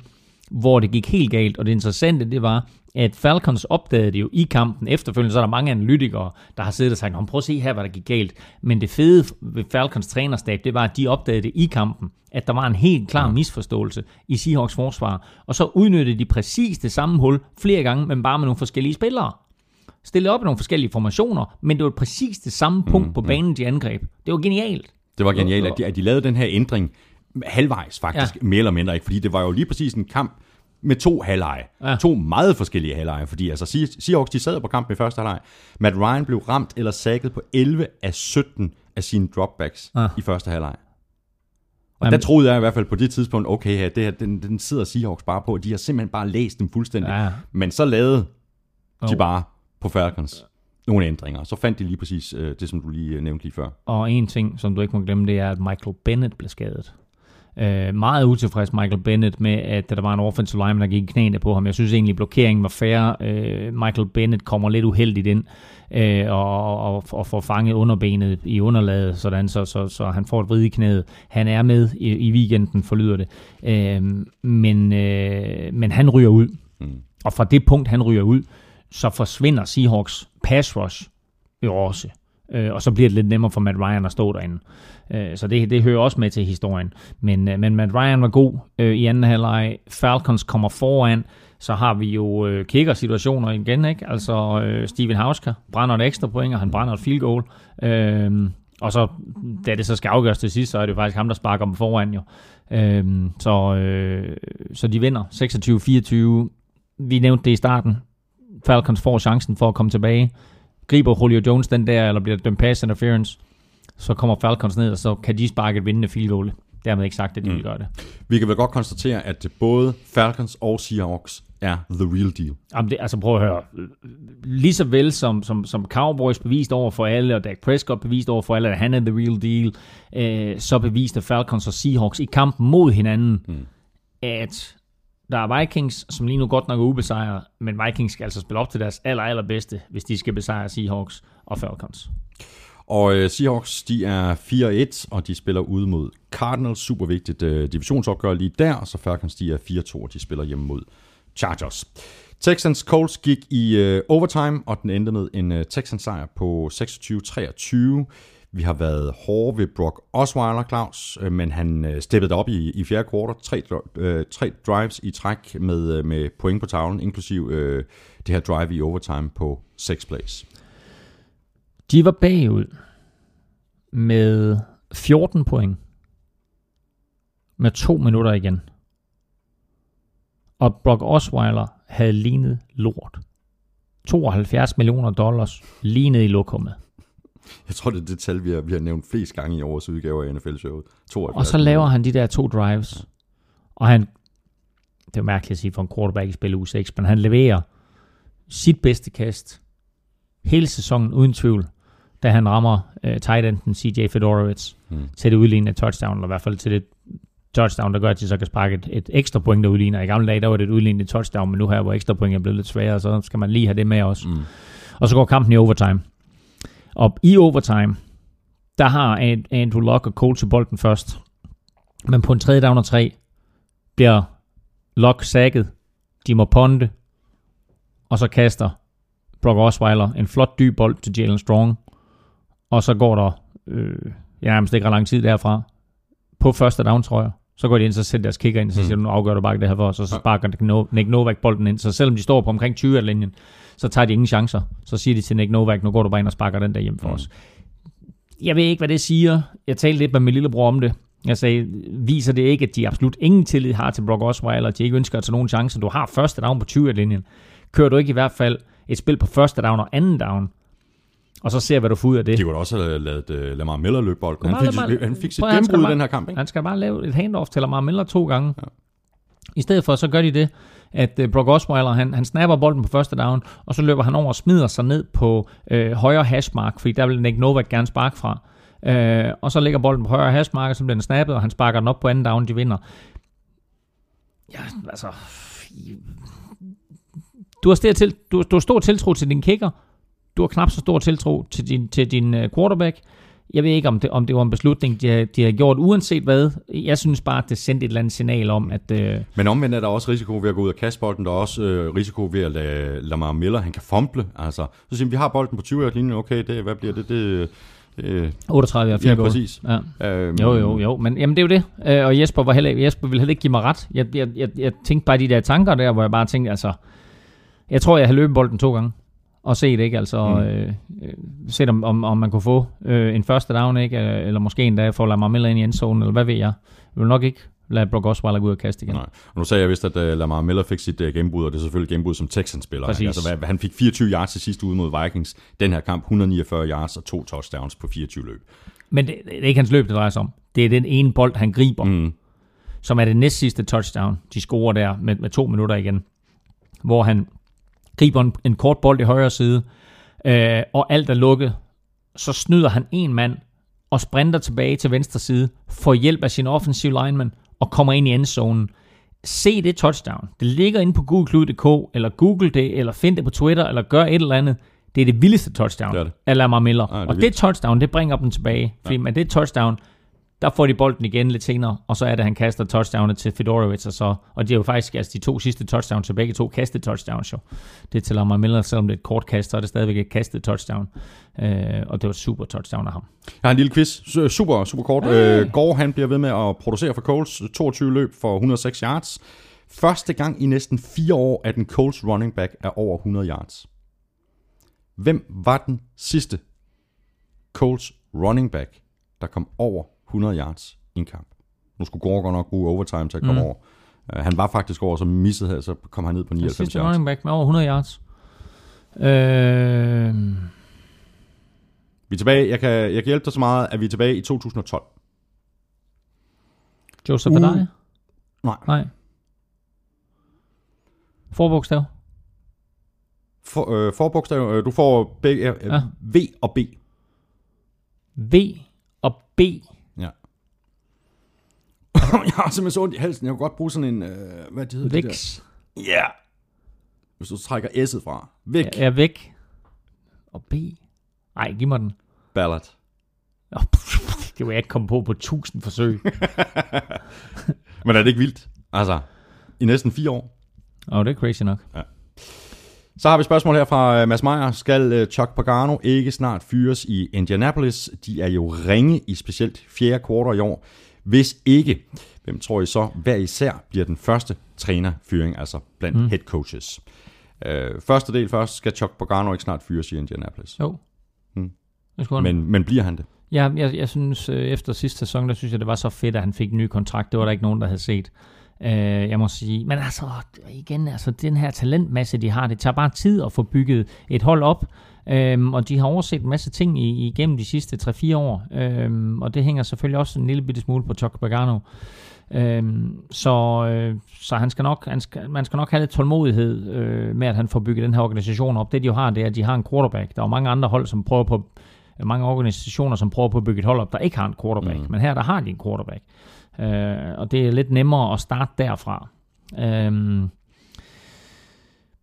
hvor det gik helt galt, og det interessante, det var, at Falcons opdagede det jo i kampen. Efterfølgende så er der mange analytikere, der har siddet og sagt, "Nå, prøv at se her, hvad der gik galt. Men det fede ved Falcons trænerstab, det var, at de opdagede det i kampen, at der var en helt klar misforståelse i Seahawks forsvar. Og så udnyttede de præcis det samme hul flere gange, men bare med nogle forskellige spillere. Stillet op i nogle forskellige formationer, men det var præcis det samme punkt mm, på banen, de angreb. Det var genialt. Det var genialt, at de, at de lavede den her ændring halvvejs faktisk. Ja. mere eller mindre, ikke? Fordi det var jo lige præcis en kamp med to halvleje. Ja. To meget forskellige halvleje, fordi altså Se- Seahawks, de sad på kampen i første halvleg. Matt Ryan blev ramt eller sækket på 11 af 17 af sine dropbacks ja. I første halvleg. Og Jamen- der troede jeg i hvert fald på det tidspunkt, okay, her, det her, den, den sidder Seahawks bare på, de har simpelthen bare læst dem fuldstændig. Ja. Men så lavede de Jo. bare på Falcons nogle ændringer. Så fandt de lige præcis øh, det, som du lige øh, nævnte lige før. Og en ting, som du ikke må glemme, det er, at Michael Bennett blev skadet. Øh, meget utilfreds Michael Bennett med, at der var en offensive lineman, der gik i knæene på ham. Jeg synes egentlig, blokeringen var fair. Øh, Michael Bennett kommer lidt uheldigt ind øh, og, og, og får fanget underbenet i underlaget, sådan, så, så, så han får et vrid i knæet. Han er med i, i weekenden, forlyder det. Øh, men, øh, men han ryger ud. Mm. Og fra det punkt, han ryger ud, så forsvinder Seahawks pass rush jo også. Øh, og så bliver det lidt nemmere for Matt Ryan at stå derinde. Øh, så det, det hører også med til historien. Men, øh, men Matt Ryan var god øh, i anden halvleg. Falcons kommer foran. Så har vi jo øh, kicker-situationer igen, ikke? Altså øh, Steven Hausker brænder et ekstra point, og han brænder et field goal. Øh, og så, da det så skal afgøres til sidst, så er det jo faktisk ham, der sparker dem foran jo. Øh, så, øh, så de vinder 26-24. Vi nævnte det i starten. Falcons får chancen for at komme tilbage. Griber Julio Jones den der, eller bliver det dømt pass interference, så kommer Falcons ned, og så kan de sparke et vindende field goal Dermed ikke sagt, at de mm. vil gøre det. Vi kan vel godt konstatere, at både Falcons og Seahawks er the real deal. Jamen det, altså prøv at høre. Lige så vel som, som, som Cowboys bevist over for alle, og Dak Prescott bevist over for alle, at han er the real deal, øh, så beviste Falcons og Seahawks i kampen mod hinanden, mm. at der er Vikings, som lige nu godt nok er ubesejret, men Vikings skal altså spille op til deres aller, allerbedste, hvis de skal besejre Seahawks og Falcons. Og øh, Seahawks, de er 4-1, og de spiller ude mod Cardinals. Super vigtigt øh, divisionsopgør lige der. Og så Falcons, de er 4-2, og de spiller hjemme mod Chargers. Texans Colts gik i øh, overtime, og den endte med en øh, Texans sejr på 26-23. Vi har været hårde ved Brock Osweiler, Claus, øh, men han øh, steppede op i, i fjerde kvartal. Tre, øh, tre drives i træk med, øh, med point på tavlen, inklusiv øh, det her drive i overtime på 6 plays. De var bagud med 14 point med to minutter igen. Og Brock Osweiler havde lignet lort. 72 millioner dollars lignede i lokummet. Jeg tror, det er det tal, vi har, vi har nævnt flest gange i årets udgave af NFL-showet. Og så laver han de der to drives. Og han, det er mærkeligt at sige for en quarterback i spil u 6, men han leverer sit bedste kast hele sæsonen uden tvivl, da han rammer uh, tight enden CJ Fedorovitz hmm. til det udlignende touchdown, eller i hvert fald til det touchdown, der gør, at de så kan sparke et, et ekstra point, der udligner. I gamle dage, der var det et udlignende touchdown, men nu her, hvor ekstra point er blevet lidt sværere, så skal man lige have det med også. Mm. Og så går kampen i overtime. Og i overtime, der har Andrew Luck og Cole til bolden først. Men på en tredje down og tre, bliver Luck sækket. De må ponde. Og så kaster Brock Osweiler en flot dyb bold til Jalen Strong. Og så går der øh, ja, nærmest ikke ret lang tid derfra. På første down, tror jeg. Så går de ind, så sætter deres kicker ind, så siger mm. nu afgør du bare det her for os, og så sparker Nick Novak bolden ind. Så selvom de står på omkring 20 linjen, så tager de ingen chancer. Så siger de til Nick Novak, nu går du bare ind og sparker den der hjem for mm. os. Jeg ved ikke, hvad det siger. Jeg talte lidt med min lillebror om det. Jeg sagde, viser det ikke, at de absolut ingen tillid har til Brock Osweiler, at de ikke ønsker at tage nogen chancer. Du har første down på 20-linjen. Kører du ikke i hvert fald et spil på første down og anden down, og så ser, hvad du får ud af det. De kunne også have lavet uh, Lamar Miller løbe bolden. Han fik, Lamar, han fik sit gennembrud i den her kamp. Ikke? Han skal bare lave et handoff til Lamar Miller to gange. Ja. I stedet for, så gør de det, at uh, Brock Osweiler, han, han snapper bolden på første down, og så løber han over og smider sig ned på uh, højre hashmark, fordi der vil Nick Novak gerne sparke fra. Uh, og så ligger bolden på højre hashmark, og så bliver den snappet, og han sparker den op på anden down, de vinder. Ja, altså... Du har, til, du, du har stor tiltro til din kicker, du har knap så stor tiltro til din, til din uh, quarterback. Jeg ved ikke, om det, om det var en beslutning, de har, de har gjort uanset hvad. Jeg synes bare, at det sendte et eller andet signal om, at... Uh... Men omvendt er der også risiko ved at gå ud og kaste bolden. Der er også uh, risiko ved at lade Lamar Miller, han kan fumble. Altså, så siger vi, har bolden på 20 linjen okay, det, hvad bliver det? det Øh, 38 er Ja, præcis. Ja. Øhm, jo, jo, jo. Men jamen, det er jo det. Øh, og Jesper, var heller, Jesper ville heller ikke give mig ret. Jeg, jeg, jeg, jeg tænkte bare de der tanker der, hvor jeg bare tænkte, altså... Jeg tror, jeg har løbet bolden to gange og set, ikke? Altså, mm. øh, set om, om, om man kunne få øh, en første down, ikke? Eller måske en dag få Lamar Miller ind i endzone, eller hvad ved jeg. Jeg vil nok ikke lade Brock Osweiler gå ud og kaste igen. Nej. Og nu sagde jeg vist, at uh, Lamar Miller fik sit uh, gennembrud, og det er selvfølgelig gennembrud som Texans-spiller. Altså, hvad, han fik 24 yards til sidste ude mod Vikings. Den her kamp, 149 yards og to touchdowns på 24 løb. Men det, det er ikke hans løb, det drejer sig om. Det er den ene bold, han griber, mm. som er det næst sidste touchdown. De scorer der med, med to minutter igen, hvor han griber en, en kort bold i højre side, øh, og alt er lukket, så snyder han en mand og sprinter tilbage til venstre side, får hjælp af sin offensive lineman og kommer ind i endzonen. Se det touchdown. Det ligger inde på google.dk, eller google det, eller find det på Twitter, eller gør et eller andet. Det er det vildeste touchdown det det. af Lamar Miller. Ej, det og vildt. det touchdown, det bringer dem tilbage. Fordi ja. med det touchdown, der får de bolden igen lidt senere, og så er det, han kaster touchdownet til Fedorovic, og, så, og det er jo faktisk altså, de to sidste touchdowns, så begge to kastet touchdowns jo. Det til Lamar Miller, selvom det er et kort kast, så er det stadigvæk et kastet touchdown, øh, og det var super touchdown af ham. Jeg har en lille quiz, super, super kort. Hey. Øh, Gore, han bliver ved med at producere for Coles, 22 løb for 106 yards. Første gang i næsten fire år, at en Coles running back er over 100 yards. Hvem var den sidste Coles running back, der kom over 100 yards i en kamp. Nu skulle Gore godt nok bruge overtime til at komme mm. over. Uh, han var faktisk over, så missede så kom han ned på 99 yards. running back med over 100 yards. Øh... Vi er tilbage. Jeg kan, jeg kan hjælpe dig så meget, at vi er tilbage i 2012. Joseph Uh. Adai? Nej. Nej. Forbogstav? For, øh, forbogstav, øh, du får begge, øh, ja. V og B. V og B. Ja. jeg har simpelthen så ondt i halsen. Jeg kunne godt bruge sådan en, øh, hvad det hedder det Vix. der? Ja. Yeah. Hvis du trækker S'et fra. Væk. Er væk. Og B. Nej, giv mig den. Ballad. Oh, pff, det var jeg ikke komme på på 1000 forsøg. Men er det ikke vildt? Altså, i næsten fire år. Åh, oh, det er crazy nok. Så har vi et spørgsmål her fra øh, Mads Meyer. Skal øh, Chuck Pagano ikke snart fyres i Indianapolis? De er jo ringe i specielt fjerde kvartal i år. Hvis ikke, hvem tror I så hver især bliver den første trænerfyring, altså blandt mm. head coaches? Øh, første del først, skal Chuck Pagano ikke snart fyres i Indianapolis? Jo. Skulle Men, men bliver han det? Ja, jeg, jeg synes, øh, efter sidste sæson, der synes jeg, det var så fedt, at han fik en ny kontrakt. Det var der ikke nogen, der havde set. Øh, jeg må sige. Men altså, igen, altså, den her talentmasse, de har, det tager bare tid at få bygget et hold op. Øhm, og de har overset en masse ting i, igennem de sidste 3-4 år. Øhm, og det hænger selvfølgelig også en lille bitte smule på Chuck Pagano. Øhm, så øh, så han skal nok, han skal, man skal nok have lidt tålmodighed øh, med, at han får bygget den her organisation op. Det de jo har, det er, at de har en quarterback. Der er jo mange andre hold, som prøver på mange organisationer, som prøver på at bygge et hold op, der ikke har en quarterback. Mm. Men her, der har de en quarterback. Øh, og det er lidt nemmere at starte derfra. Øhm,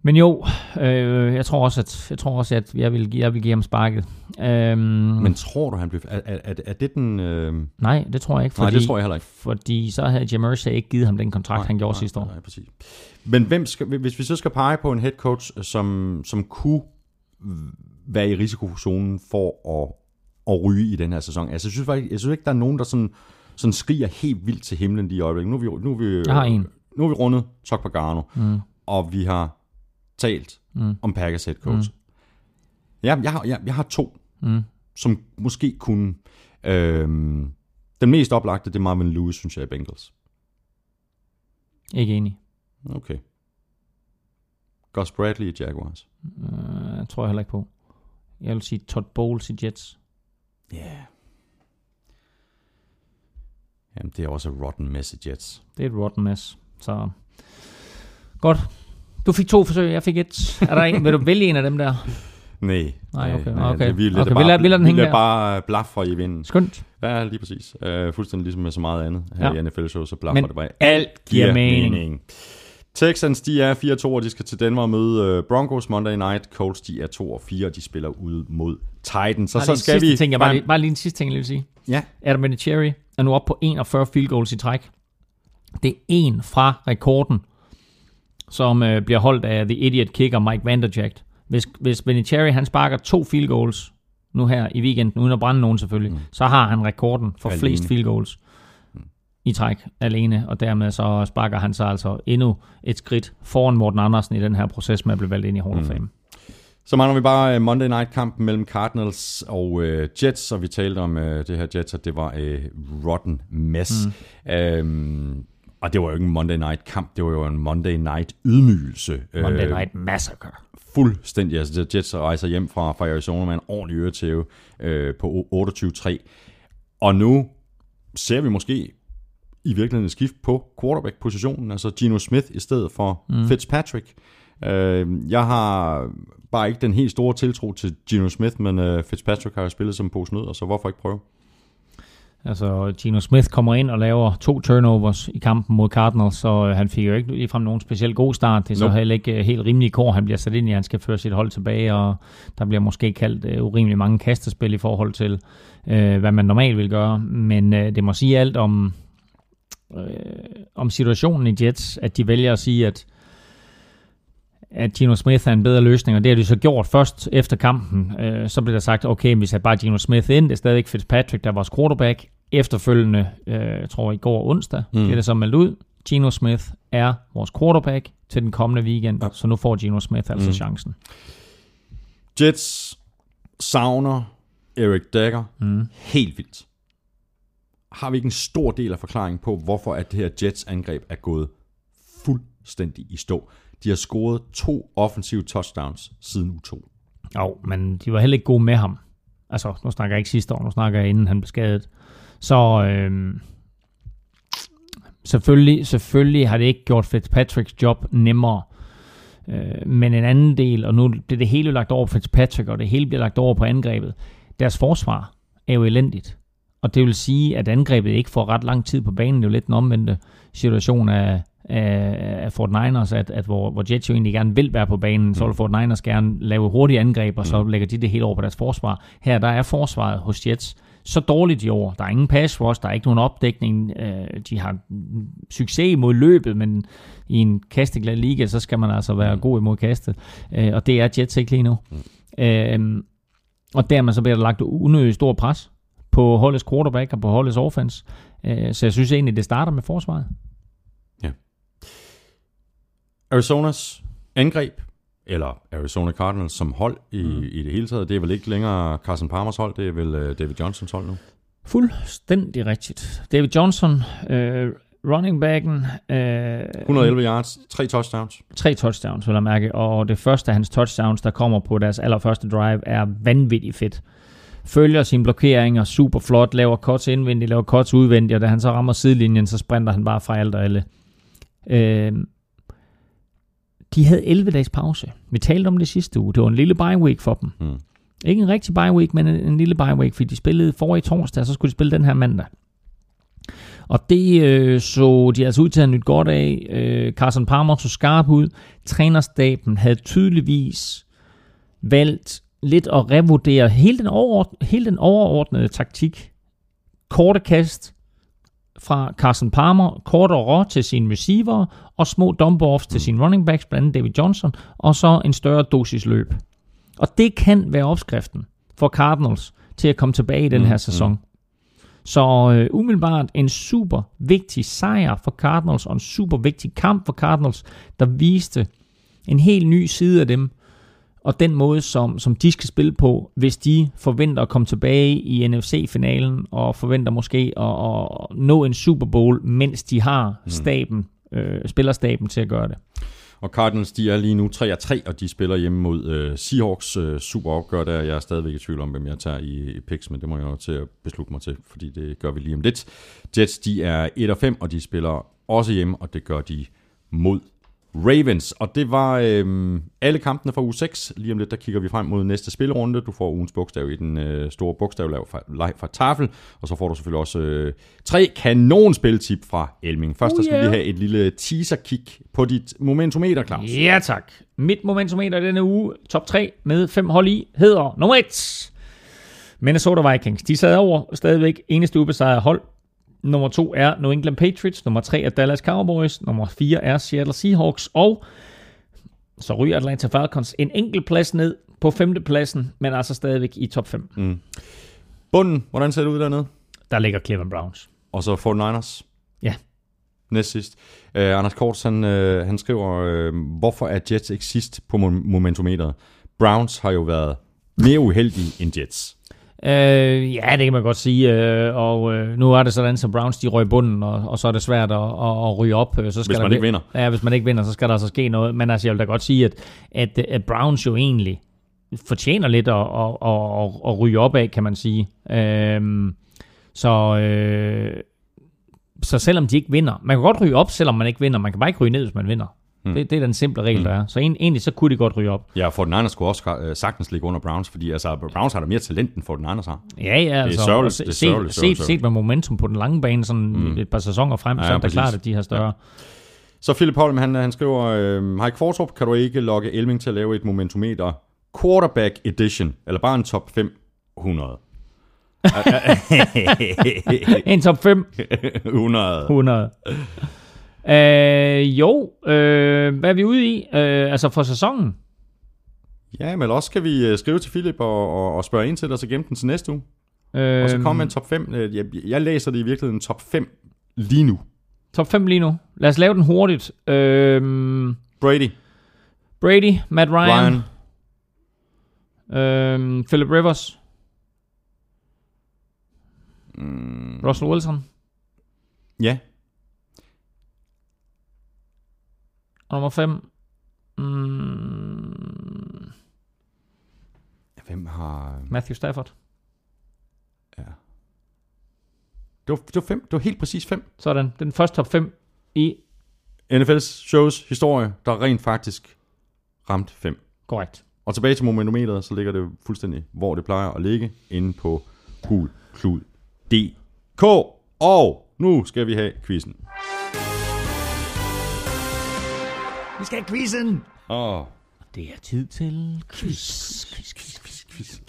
men jo, øh, jeg tror også, at jeg tror også, at jeg vil, jeg vil give ham sparket. Øhm, Men tror du, han bliver... Er, er, er, det den... Øh... nej, det tror jeg ikke. Nej, Fordi, det tror jeg heller ikke. Fordi så havde Jim Irsay ikke givet ham den kontrakt, nej, han gjorde nej, sidste år. Nej, præcis. Men hvem skal, hvis vi så skal pege på en head coach, som, som kunne være i risikozonen for at, at ryge i den her sæson. Altså, jeg synes, faktisk, jeg synes ikke, der er nogen, der sådan, sådan skriger helt vildt til himlen lige i øjeblikket. Nu er vi, nu er vi, Jeg har en. Nu er vi rundet Chuck Pagano, mm. og vi har talt mm. om Packers head coach. Mm. Ja, jeg, har, jeg, jeg har to, Mm. som måske kunne... Øhm, den mest oplagte, det er Marvin Lewis, synes jeg, i Bengals. Ikke enig. Okay. Gus Bradley i Jaguars. Uh, jeg tror jeg heller ikke på. Jeg vil sige Todd Bowles i Jets. Ja. Yeah. Jamen, det er også rotten mess i Jets. Det er et rotten mess. Så godt. Du fik to forsøg, jeg fik et. Er der en? Vil du vælge en af dem der? Nej. Nej, okay, nej, okay. Det, vi lader Okay, vi bare, lader- vi lader den vi hænge bare blaffer i vinden. Skønt. Ja, lige præcis. Uh, fuldstændig ligesom med så meget andet her Ja. i NFL-show, så blaffer Men det bare. alt giver mening. Texans, de er 4-2, og de skal til Denver møde uh, Broncos Monday Night. Colts, de er 2 og 4, og de spiller ud mod Titans. Så, så skal vi... Ting, jeg bare, lige, bare lige en sidste ting, jeg vil sige. Ja, Adam Vinatieri er nu oppe på 41 field goals i træk. Det er en fra rekorden, som øh, bliver holdt af The Idiot Kicker Mike Vanderjagt. Hvis, hvis Vinatieri han sparker to field goals nu her i weekenden, uden at brænde nogen selvfølgelig, mm. så har han rekorden for Alene. flest field goals i træk alene, og dermed så sparker han sig altså endnu et skridt foran Morten Andersen i den her proces med at blive valgt ind i Hall of Fame. Så mangler vi bare øh, Monday Night-kampen mellem Cardinals og øh, Jets, og vi talte om øh, det her Jets, at det var øh, rotten mess. Mm. Øhm, og det var jo ikke en Monday Night-kamp, det var jo en Monday Night-ydmygelse. Monday Øh, Night Massacre. Fuldstændig. Altså, Jets rejser hjem fra, fra Arizona med en ordentlig øretæve øh, på 28-3. Og nu ser vi måske i virkeligheden et skift på quarterback-positionen, altså Geno Smith i stedet for mm. Fitzpatrick. Øh, jeg har bare ikke den helt store tiltro til Geno Smith, men øh, Fitzpatrick har jo spillet som pose nødder, så hvorfor ikke prøve? Altså, Gino Smith kommer ind og laver to turnovers i kampen mod Cardinals, så øh, han fik jo ikke ligefrem nogen specielt god start. Det er så Nope. heller ikke øh, helt rimelig kår, han bliver sat ind i. Han skal føre sit hold tilbage, og der bliver måske kaldt øh, urimelig mange kastespil i forhold til, øh, hvad man normalt vil gøre. Men øh, det må sige alt om, øh, om situationen i Jets, at de vælger at sige, at at Gino Smith er en bedre løsning, og det har de så gjort først efter kampen. Øh, så blev der sagt, okay, vi satte bare Gino Smith ind, det er stadigvæk Fitzpatrick, der var vores quarterback. Efterfølgende, øh, jeg tror i går onsdag, mm. bliver det så meldt ud, Gino Smith er vores quarterback til den kommende weekend, ja. så nu får Gino Smith altså mm. chancen. Jets savner Eric Dagger mm. helt vildt. Har vi ikke en stor del af forklaringen på, hvorfor at det her Jets angreb er gået fuldstændig i stå? De har scoret to offensive touchdowns siden U2. Jo, men de var heller ikke gode med ham. Altså, nu snakker jeg ikke sidste år, nu snakker jeg inden han blev skadet. Så, øh, selvfølgelig, selvfølgelig har det ikke gjort Fitzpatricks job nemmere. Øh, men en anden del, og nu bliver det hele lagt over på Fitzpatrick, og det hele bliver lagt over på angrebet. Deres forsvar er jo elendigt. Og det vil sige, at angrebet ikke får ret lang tid på banen. Det er jo lidt den omvendte situation af, af, af Fort Niners, at, at hvor, hvor Jets jo egentlig gerne vil være på banen, så vil Fort Niners gerne lave hurtige angreb, og så lægger de det hele over på deres forsvar. Her der er forsvaret hos Jets så dårligt i år. Der er ingen pass rush, der er ikke nogen opdækning. Øh, de har succes imod løbet, men i en kasteglad liga, så skal man altså være god imod kastet. Øh, og det er Jets ikke lige nu. Øh, og dermed så bliver der lagt unødigt stor pres på holdets quarterback og på holdets offense. Øh, så jeg synes egentlig, det starter med forsvaret. Arizonas angreb, eller Arizona Cardinals som hold i, mm. i det hele taget, det er vel ikke længere Carson Palmers hold, det er vel uh, David Johnsons hold nu? Fuldstændig rigtigt. David Johnson, øh, running backen, øh, 111 yards, tre touchdowns. tre touchdowns, vil jeg mærke, og det første af hans touchdowns, der kommer på deres allerførste drive, er vanvittigt fedt. Følger sine blokeringer super flot, laver cuts indvendigt, laver cuts udvendigt, og da han så rammer sidelinjen, så sprinter han bare fra alt og alle. Øh, de havde 11 dages pause. Vi talte om det sidste uge. Det var en lille bye week for dem. Mm. Ikke en rigtig bye week, men en, en lille bye week, fordi de spillede forrige torsdag, og så skulle de spille den her mandag. Og det øh, så de altså ud til at nytte godt af. Øh, Carson Palmer så skarp ud. Trænerstaben havde tydeligvis valgt lidt at revurdere hele den, overord- hele den overordnede taktik. Korte kast fra Carson Palmer, kort og rå til sine receiver, og små dump-offs til sine running backs, blandt andet David Johnson, og så en større dosis løb. Og det kan være opskriften for Cardinals til at komme tilbage i den her sæson. Så øh, umiddelbart en super vigtig sejr for Cardinals, og en super vigtig kamp for Cardinals, der viste en helt ny side af dem, og den måde, som, som de skal spille på, hvis de forventer at komme tilbage i NFC-finalen, og forventer måske at, at nå en Super Bowl, mens de har staben, øh, spillerstaben til at gøre det. Og Cardinals, de er lige nu 3-3, og de spiller hjemme mod øh, Seahawks øh, super opgør der. Jeg er stadigvæk i tvivl om, hvem jeg tager i, i picks, men det må jeg jo til at beslutte mig til, fordi det gør vi lige om lidt. Jets, de er 1-5, og de spiller også hjemme, og det gør de mod Ravens. Og det var øh, alle kampene fra uge 6. Lige om lidt, der kigger vi frem mod næste spillerunde. Du får ugens bogstav i den øh, store bogstavlag fra, leg fra Tafel, og så får du selvfølgelig også øh, tre kanonspiltip fra Elming. Først der skal yeah. vi have et lille teaser-kig på dit momentometer, Claus. Ja tak. Mit momentometer denne uge, top 3 med fem hold i, hedder nummer 1. Minnesota Vikings. De sad over stadigvæk eneste ubesejrede hold. Nummer 2 er New England Patriots. Nummer 3 er Dallas Cowboys. Nummer 4 er Seattle Seahawks. Og så ryger Atlanta Falcons en enkelt plads ned på femtepladsen, men altså stadigvæk i top 5. Mm. Bunden, hvordan ser det ud dernede? Der ligger Cleveland Browns. Og så 49ers. Ja. Næst sidst. Uh, Anders Korts, han, uh, han skriver, uh, hvorfor er Jets ikke sidst på mo- momentometeret? Browns har jo været mere uheldige end Jets. Øh, ja, det kan man godt sige. Øh, og øh, nu er det sådan, så Browns de røg bunden, og, og så er det svært at, at, at ryge op. Øh, Så skal Hvis der man ikke vinder. Ja, hvis man ikke vinder, så skal der altså ske noget. Men altså, jeg vil da godt sige, at, at, at Browns jo egentlig fortjener lidt at, at, at, at, at ryge op af, kan man sige. Øhm, så, øh, så selvom de ikke vinder, man kan godt ryge op, selvom man ikke vinder. Man kan bare ikke ryge ned, hvis man vinder. Hmm. Det, det er den simple regel, der er. Så en- egentlig så kunne de godt ryge op. Ja, 49ers skulle også uh, sagtens ligge under Browns, fordi altså, Browns har da mere talent end 49ers har. Ja, ja, altså, sørgeligt, og se- det er sørgeligt, set, sørgeligt, set med momentum på den lange bane, sådan mm. et par sæsoner frem, Ja, så er det klart, at de har større. Så Philip Holm, han, han skriver, øh, Hej Kvartrup, kan du ikke logge Elming til at lave et momentometer quarterback edition, eller bare en top 500? En top 5, 100. 100. Øh, jo, øh, hvad er vi ude i? Øh, altså for sæsonen? Ja, men også kan vi øh, skrive til Philip og, og, og spørge ind til dig, så gemme den til næste uge. Øh, Og så komme med en top 5. Øh, Jeg, jeg læser det i virkeligheden top 5 lige nu. Top 5 lige nu. Lad os lave den hurtigt. Øh, Brady, Brady, Matt Ryan, Ryan, Øh, Philip Rivers, mm. Russell Wilson, ja, og nummer 5. Mm, hvem har... Matthew Stafford. Ja. Det var, det var fem. Det var helt præcis fem. Sådan. Det er den første top 5 i... NFL's shows historie, der rent faktisk ramt fem. Korrekt. Og tilbage til momentometeret, så ligger det fuldstændig, hvor det plejer at ligge, inde på gulklud.dk. Og nu skal vi have quizzen. Vi skal have quizzen! Åh, Det er tid til quiz. quiz, quiz, quiz, quiz.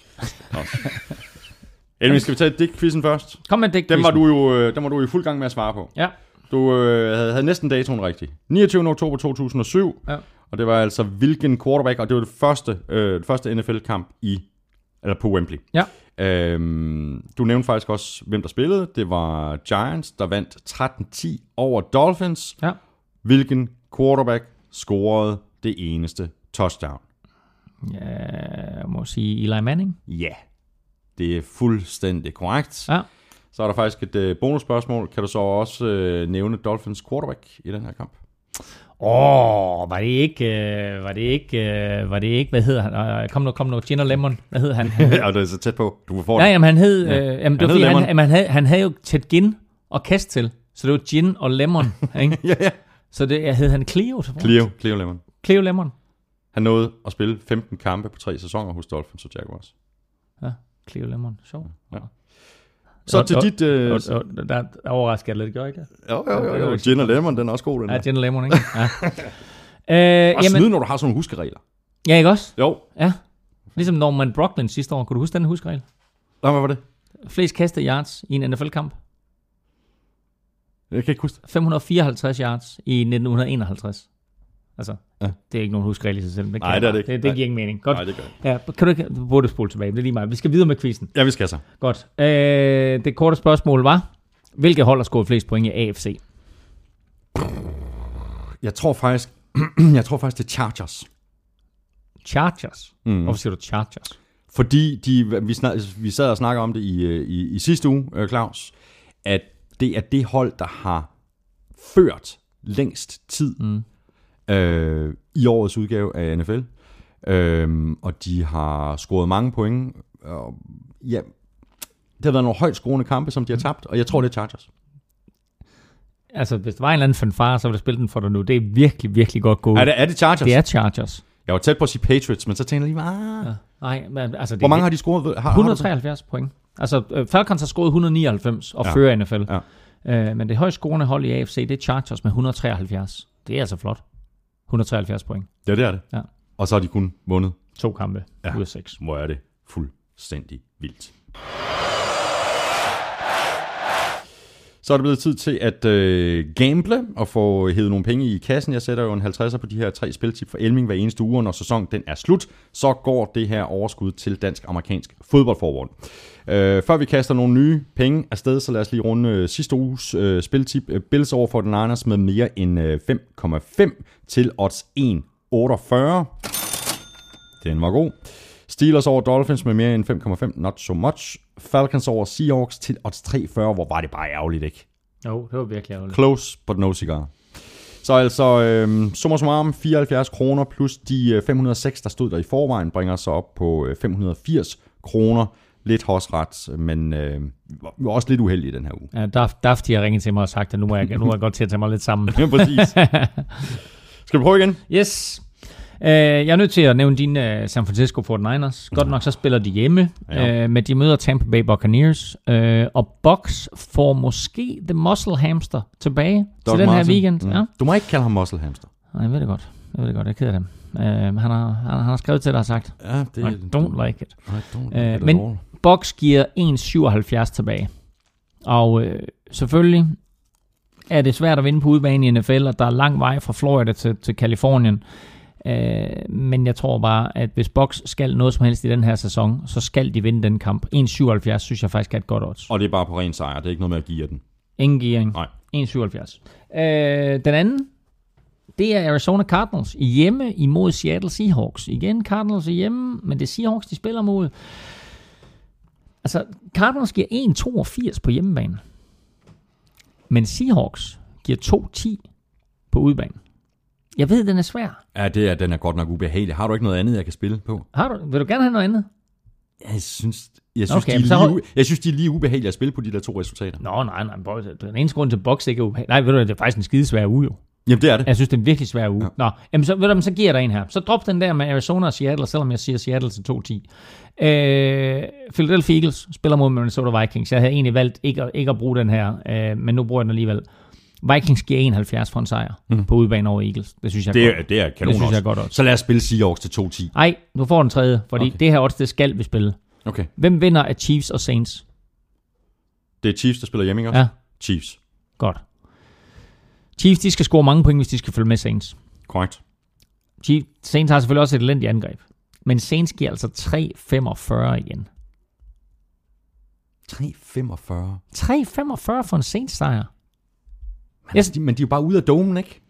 Elvin, skal vi tage digtquizzen først? Kom med det Den var, du jo, øh, den var du i fuld gang med at svare på. Ja. Du øh, havde, havde næsten datoen rigtig. 29. oktober 2007. Ja. Og det var altså hvilken quarterback, og det var det første, øh, det første NFL-kamp i, eller på Wembley. Ja. Øhm, du nævnte faktisk også, hvem der spillede. Det var Giants, der vandt 13-10 over Dolphins. Ja. Hvilken quarterback scorede det eneste touchdown? ja. Jeg må sige Eli Manning. Ja, det er fuldstændig korrekt. Ja. Så er der faktisk et øh, bonusspørgsmål. Kan du så også øh, nævne Dolphins quarterback i den her kamp? Åh, oh, var det ikke, øh, var det ikke, øh, var det ikke, hvad hedder han? Øh, kom nu, kom nu, Gin og Lemon. Hvad hed han? ja, det er så tæt på. Du får Nej, det. jamen han hed, Ja. øh, jamen, det Han hed han, jamen, han, havde, han havde jo tæt gin og kast til. Så det var gin og lemon, ikke? ja, ja. Så det hed han Cleo. Cleo, Cleo Lemon. Cleo Lemon. Han nåede at spille 15 kampe på tre sæsoner hos Dolphins og Jaguars. Ja, Cleo Lemon. Sjov. Ja. Så til dit... Øh, Og, og, der, der overrasker jeg lidt, gør ikke det? jo, jo, jo, jo. Gin og Lemon, den er også god, den Ja, gin og lemon, ikke? Ja. øh, Og snyde, når du har sådan nogle huskeregler. ja, ikke også? Jo. Ja. Ligesom Norman Brocklin sidste år. Kunne du huske den huskeregel? Hvad var det? Flest kastede yards i en NFL-kamp. Jeg kan ikke huske det. 554 yards i 1951. Altså, Ja. det er ikke nogen huskeregel i sig selv. Det Nej, det er det ikke. Det, det giver ingen mening. Godt. Nej, det gør jeg. Ja, kan du ikke burde spole tilbage, det er lige meget. Vi skal videre med quizzen. Ja, vi skal så. Godt. Øh, det korte spørgsmål var, hvilke hold har scoret flest point i AFC? Jeg tror faktisk... jeg tror faktisk, det er Chargers. Chargers. Mm. Mm. Hvorfor siger du Chargers? Fordi de, vi, snak, vi sad og snakkede om det i, øh, i, i sidste uge, øh, Claus, at det er det hold, der har ført længst tid Mm. øh, i årets udgave af NFL. Øh, og de har scoret mange point. Og, ja, det har været nogle højt scorende kampe, som de har tabt, og jeg tror, det er Chargers. Altså, hvis der var en eller anden fanfare, så ville jeg spille den for dig nu. Det er virkelig, virkelig godt gået. Er det, er det Chargers? det er Chargers. Jeg var tæt på at sige Patriots, men så tænkte jeg lige, ah, Ja. Nej, men altså... Det hvor mange har de scoret? Har, har du det? 173 point. Altså, øh, Falcons har scoret 199 og Ja. fører NFL. Ja. Øh, men det højst scorende hold i AFC, det er Chargers med 173. Det er altså flot. 173 point. Ja, det er det. Ja. Og så har de kun vundet. To kampe ja. ud af seks. Hvor er det fuldstændig vildt. Så er det blevet tid til at øh, gamble og få hævet nogle penge i kassen. Jeg sætter jo en 50'er på de her tre spiltip for Elming hver eneste uge, og når sæsonen den er slut, så går det her overskud til Dansk-Amerikansk Fodboldforbund. Øh, før vi kaster nogle nye penge afsted, så lad os lige runde øh, sidste uges øh, spiltip. Øh, Bills over for den Niners med mere end øh, 5,5 til odds 1,48. Den var god. Steelers over Dolphins med mere end 5,5, not so much. Falcons over Seahawks til odds 3,40, hvor var det bare ærgerligt, ikke? Jo, det var virkelig ærgerligt. Close, but no cigar. Så altså, øhm, summa summarum, 74 kroner plus de øh, 506, der stod der i forvejen, bringer sig op på øh, 580 kroner. Lidt hosret, men øh, også lidt uheldige i den her uge. Ja, Daft, Daft har ringet til mig og sagt, at nu må jeg, nu er jeg godt til at tage mig lidt sammen. Ja, præcis. Skal vi prøve igen? Yes. Uh, jeg er nødt til at nævne dine uh, San Francisco 49ers. Godt nok så spiller de hjemme, Ja. uh, men de møder Tampa Bay Buccaneers. Uh, og Bucks får måske The Muscle Hamster tilbage Doug til den her Martin. weekend. Mm. Ja. Du må ikke kalde ham muscle hamster. Nej, jeg ved det godt. Jeg ved det godt. Jeg er ked af dem. Uh, han, har, han, han har skrevet til dig og sagt, Ja, det I don't like it. I don't like Øh, it men-. Bucks giver 1,77 tilbage. Og øh, selvfølgelig er det svært at vinde på udebane i NFL, og der er lang vej fra Florida til, til Kalifornien. Øh, men jeg tror bare, at hvis Bucks skal noget som helst i den her sæson, så skal de vinde den kamp. 1,77 synes jeg faktisk er et godt odds. Og det er bare på ren sejr, det er ikke noget med at give den. Ingen gearing. Nej. 1,77. Øh, den anden, det er Arizona Cardinals hjemme imod Seattle Seahawks. Igen, Cardinals er hjemme, men det er Seahawks, de spiller mod. Altså, Cardinals giver 1,82 på hjemmebane. Men Seahawks giver 2,10 på udebane. Jeg ved, den er svær. Ja, det er, den er godt nok ubehagelig. Har du ikke noget andet, jeg kan spille på? Har du, vil du gerne have noget andet? Jeg synes, Jeg synes, Okay, de er lige, hold- jeg synes, de er lige ubehagelige at spille på de der to resultater. Nå, nej, nej, boy, den eneste grund til boks ikke er ubehag- Nej, ved du det er faktisk en skidesvær uge, jo. Jamen, det er det. Jeg synes, det er en virkelig svær uge. Ja. Nå, jamen, så, ved du, så giver jeg dig en her. Så drop den der med Arizona og Seattle, selvom jeg siger Seattle til 2-10. Øh, Philadelphia Eagles spiller mod Minnesota Vikings. Jeg havde egentlig valgt ikke at, ikke at bruge den her, øh, men nu bruger jeg den alligevel. Vikings giver 71 for en sejr mm. på udebane over Eagles. Det synes jeg Det er godt. det er kanon Det synes jeg også. godt også. Så lad os spille Seahawks til 2-10. Nej, du får den tredje, fordi. Okay. det her odds, det skal vi spille. Okay. Hvem vinder af Chiefs og Saints? Det er Chiefs, der spiller hjemme, ikke også? Ja. Chiefs. Godt. Chiefs, de skal score mange point, hvis de skal følge med Saints. Korrekt. Chiefs, Saints har selvfølgelig også et elendigt angreb. Men Saints giver altså 3,45 igen. 3-45. 3,45 for en Saints sejr. Yes. de, men de er jo bare ude af domen, ikke?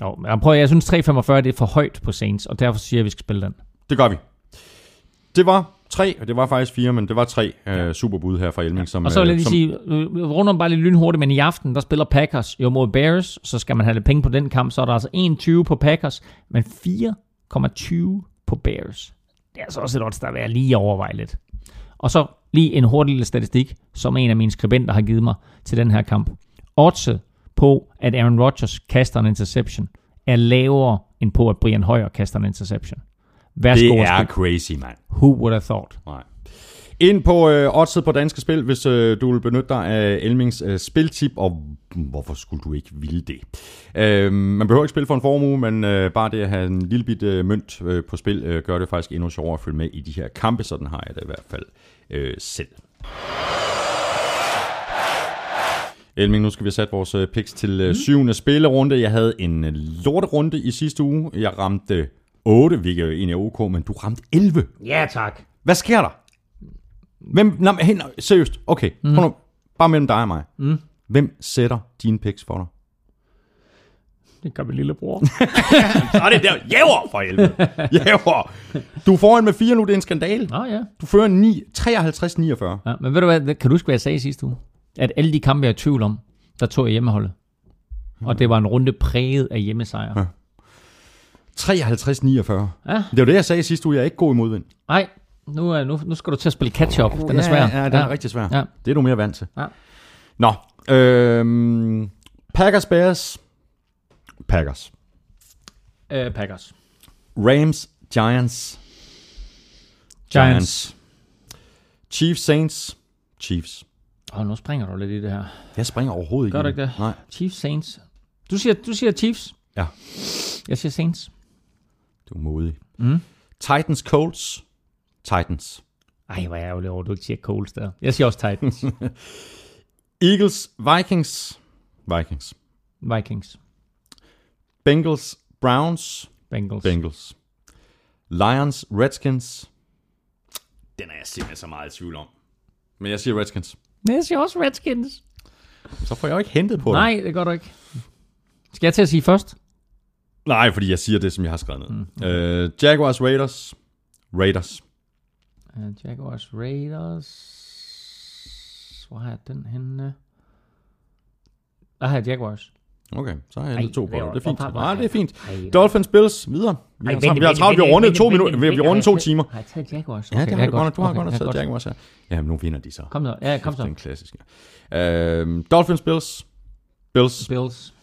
Jo, men jeg prøver, jeg synes 3,45 det er for højt på Saints, og derfor siger jeg, at vi skal spille den. Det gør vi. Det var tre, og det var faktisk fire, men det var tre ja. uh, superbud her fra Elming. Ja. Som, Og så vil jeg øh, lige som, sige, øh, runder om bare lidt lynhurtigt, men i aften, der spiller Packers jo mod Bears, så skal man have lidt penge på den kamp, så er der altså 21 på Packers, men 4,20 på Bears. Det er altså også et odds, der er værd lige at overveje lidt. Og så lige en hurtig lille statistik, som en af mine skribenter har givet mig til den her kamp. Oddset på, at Aaron Rodgers kaster en interception, er lavere end på, at Brian Hoyer kaster en interception. Værsgo, det er crazy, mand. Who would have thought? Nej. Ind på øh, oddset på Danske Spil, hvis øh, du vil benytte dig af Elmings øh, spiltip, og hvorfor skulle du ikke ville det? Øh, man behøver ikke spille for en formue, men øh, bare det at have en lille bit øh, mønt øh, på spil, øh, gør det faktisk endnu sjovere at følge med i de her kampe, sådan har jeg det i hvert fald øh, selv. Elming, nu skal vi have sat vores øh, picks til øh, syvende spillerunde. Jeg havde en øh, lorterunde i sidste uge. Jeg ramte 8, hvilket egentlig er ok, men du ramte 11. Ja, tak. Hvad sker der? Hvem, nej, hey, nej, seriøst, okay, mm. nu, bare mellem dig og mig. Mm. Hvem sætter dine picks for dig? Det gør min lillebror. Så er det der, jæver for helvede. Jæver. Du er foran med 4 nu, det er en skandal. Nå ja. Du fører 9, 53-49. ja. Men ved du hvad, kan du huske, hvad jeg sagde sidste uge? At alle de kampe, jeg er i tvivl om, der tog jeg hjemmeholdet. Og det var en runde præget af hjemmesejre. Ja. 53-49. Ja. Det var det, jeg sagde sidste uge. Jeg er ikke god i modvind. Nej, nu, er, nu, nu skal du til at spille catch-up. Den er ja, svær. Ja, den er rigtig svær. Ja. Det er du mere vant til. Ja. Nå, øhm, Packers Bears. Packers. Øh, Packers. Rams Giants. Giants. Chiefs Saints. Chiefs. Oh, nu springer du lidt i det her. Jeg springer overhovedet ikke. Gør du ikke det? Nej. Chiefs, Saints. Du siger, du siger Chiefs. Ja, Jeg siger Saints. du er modig. Mm. Titans Colts. Titans. Ej, hvor er jeg ærgerlig over, at du ikke siger Coles der. Jeg siger også Titans. Eagles Vikings. Vikings. Vikings. Bengals Browns. Bengals. Bengals. Lions Redskins. Den er jeg simpelthen så meget i tvivl om. Men jeg siger Redskins. Nej, Jeg siger også Redskins. Så får jeg jo ikke hentet på det. Nej, det gør du ikke. Skal jeg til at sige først? Nej, fordi jeg siger det, som jeg har skrevet ned. Mm. Øh, Jaguars Raiders. Raiders. Uh, Jaguars Raiders. Hvor har jeg den henne? Der har jeg Jaguars. Okay, så har jeg Ej, to på det er fint. Nej, det er fint. Ej, Dolphins Bills, videre. Vi har, vi har travlt. Vi har rundet to minutter. Vi har rundet to timer. Har jeg taget Jaguars? Ja, det har du godt. Du har Okay, godt taget Jaguars her. Ja, men nu vinder de så. Kom så. Ja, kom Det er så. en klassisk. Øh, Dolphins Bills. Bills. Bills,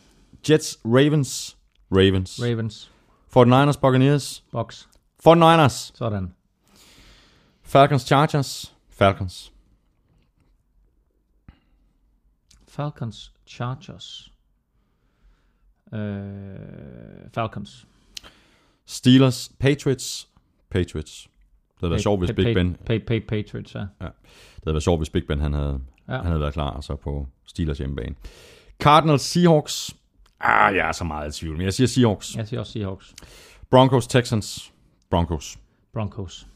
Jets Ravens. Ravens. Ravens, 49ers Buccaneers. Bucks. 49ers. Sådan. Falcons Chargers. Falcons. Falcons, Chargers. Øh, Falcons. Steelers Patriots. Patriots. Det havde været sjovt, hvis Big Ben, Pa- pa- Patriots, ja. det havde været sjovt, hvis Big Ben han havde, Ja. han havde været klar så på Steelers hjemmebane. Cardinals Seahawks. Ah, jeg er så meget i tvivl, men jeg siger Seahawks. Jeg siger også Seahawks. Broncos Texans. Broncos. Broncos.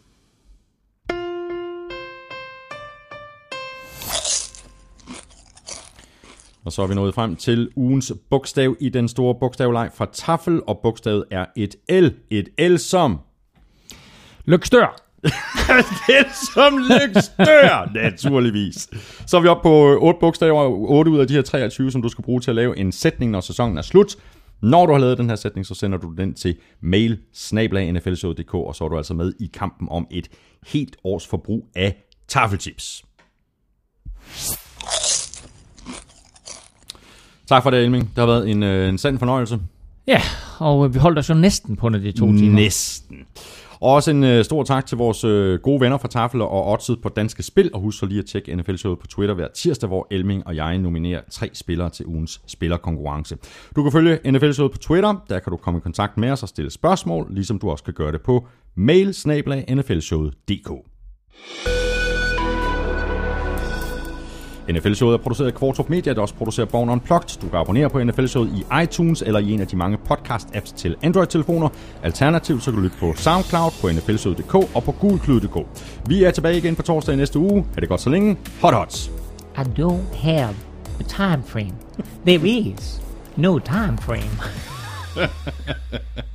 Og så er vi nået frem til ugens bogstav i den store bogstavleg fra Tafel, og bogstavet er et L. Et L som... Lykstør. L som lykstør, naturligvis. Så er vi oppe på 8 bogstaver, 8 ud af de her 23, som du skal bruge til at lave en sætning, når sæsonen er slut. Når du har lavet den her sætning, så sender du den til mail og så er du altså med i kampen om et helt års forbrug af Tafelchips. Tak for det, Elming. Det har været en, øh, en sand fornøjelse. Ja, og øh, vi holdt os jo næsten på de to timer. Næsten. Og også en øh, stor tak til vores øh, gode venner fra Tafel og Odset på Danske Spil. Og husk så lige at tjekke NFL-showet på Twitter hver tirsdag, hvor Elming og jeg nominerer tre spillere til ugens spillerkonkurrence. Du kan følge NFL-showet på Twitter. Der kan du komme i kontakt med os og stille spørgsmål, ligesom du også kan gøre det på mail nflshowet.dk. NFL-showet er produceret af Kvartrup Media, der også producerer Born Unplugged. Du kan abonnere på NFL-showet i iTunes eller i en af de mange podcast-apps til Android-telefoner. Alternativt så kan du lytte på SoundCloud, på nflshowet.dk og på gulklud.dk. Vi er tilbage igen på torsdag i næste uge. Ha' det godt så længe. Hot hots! I don't have a time frame. There is no time frame.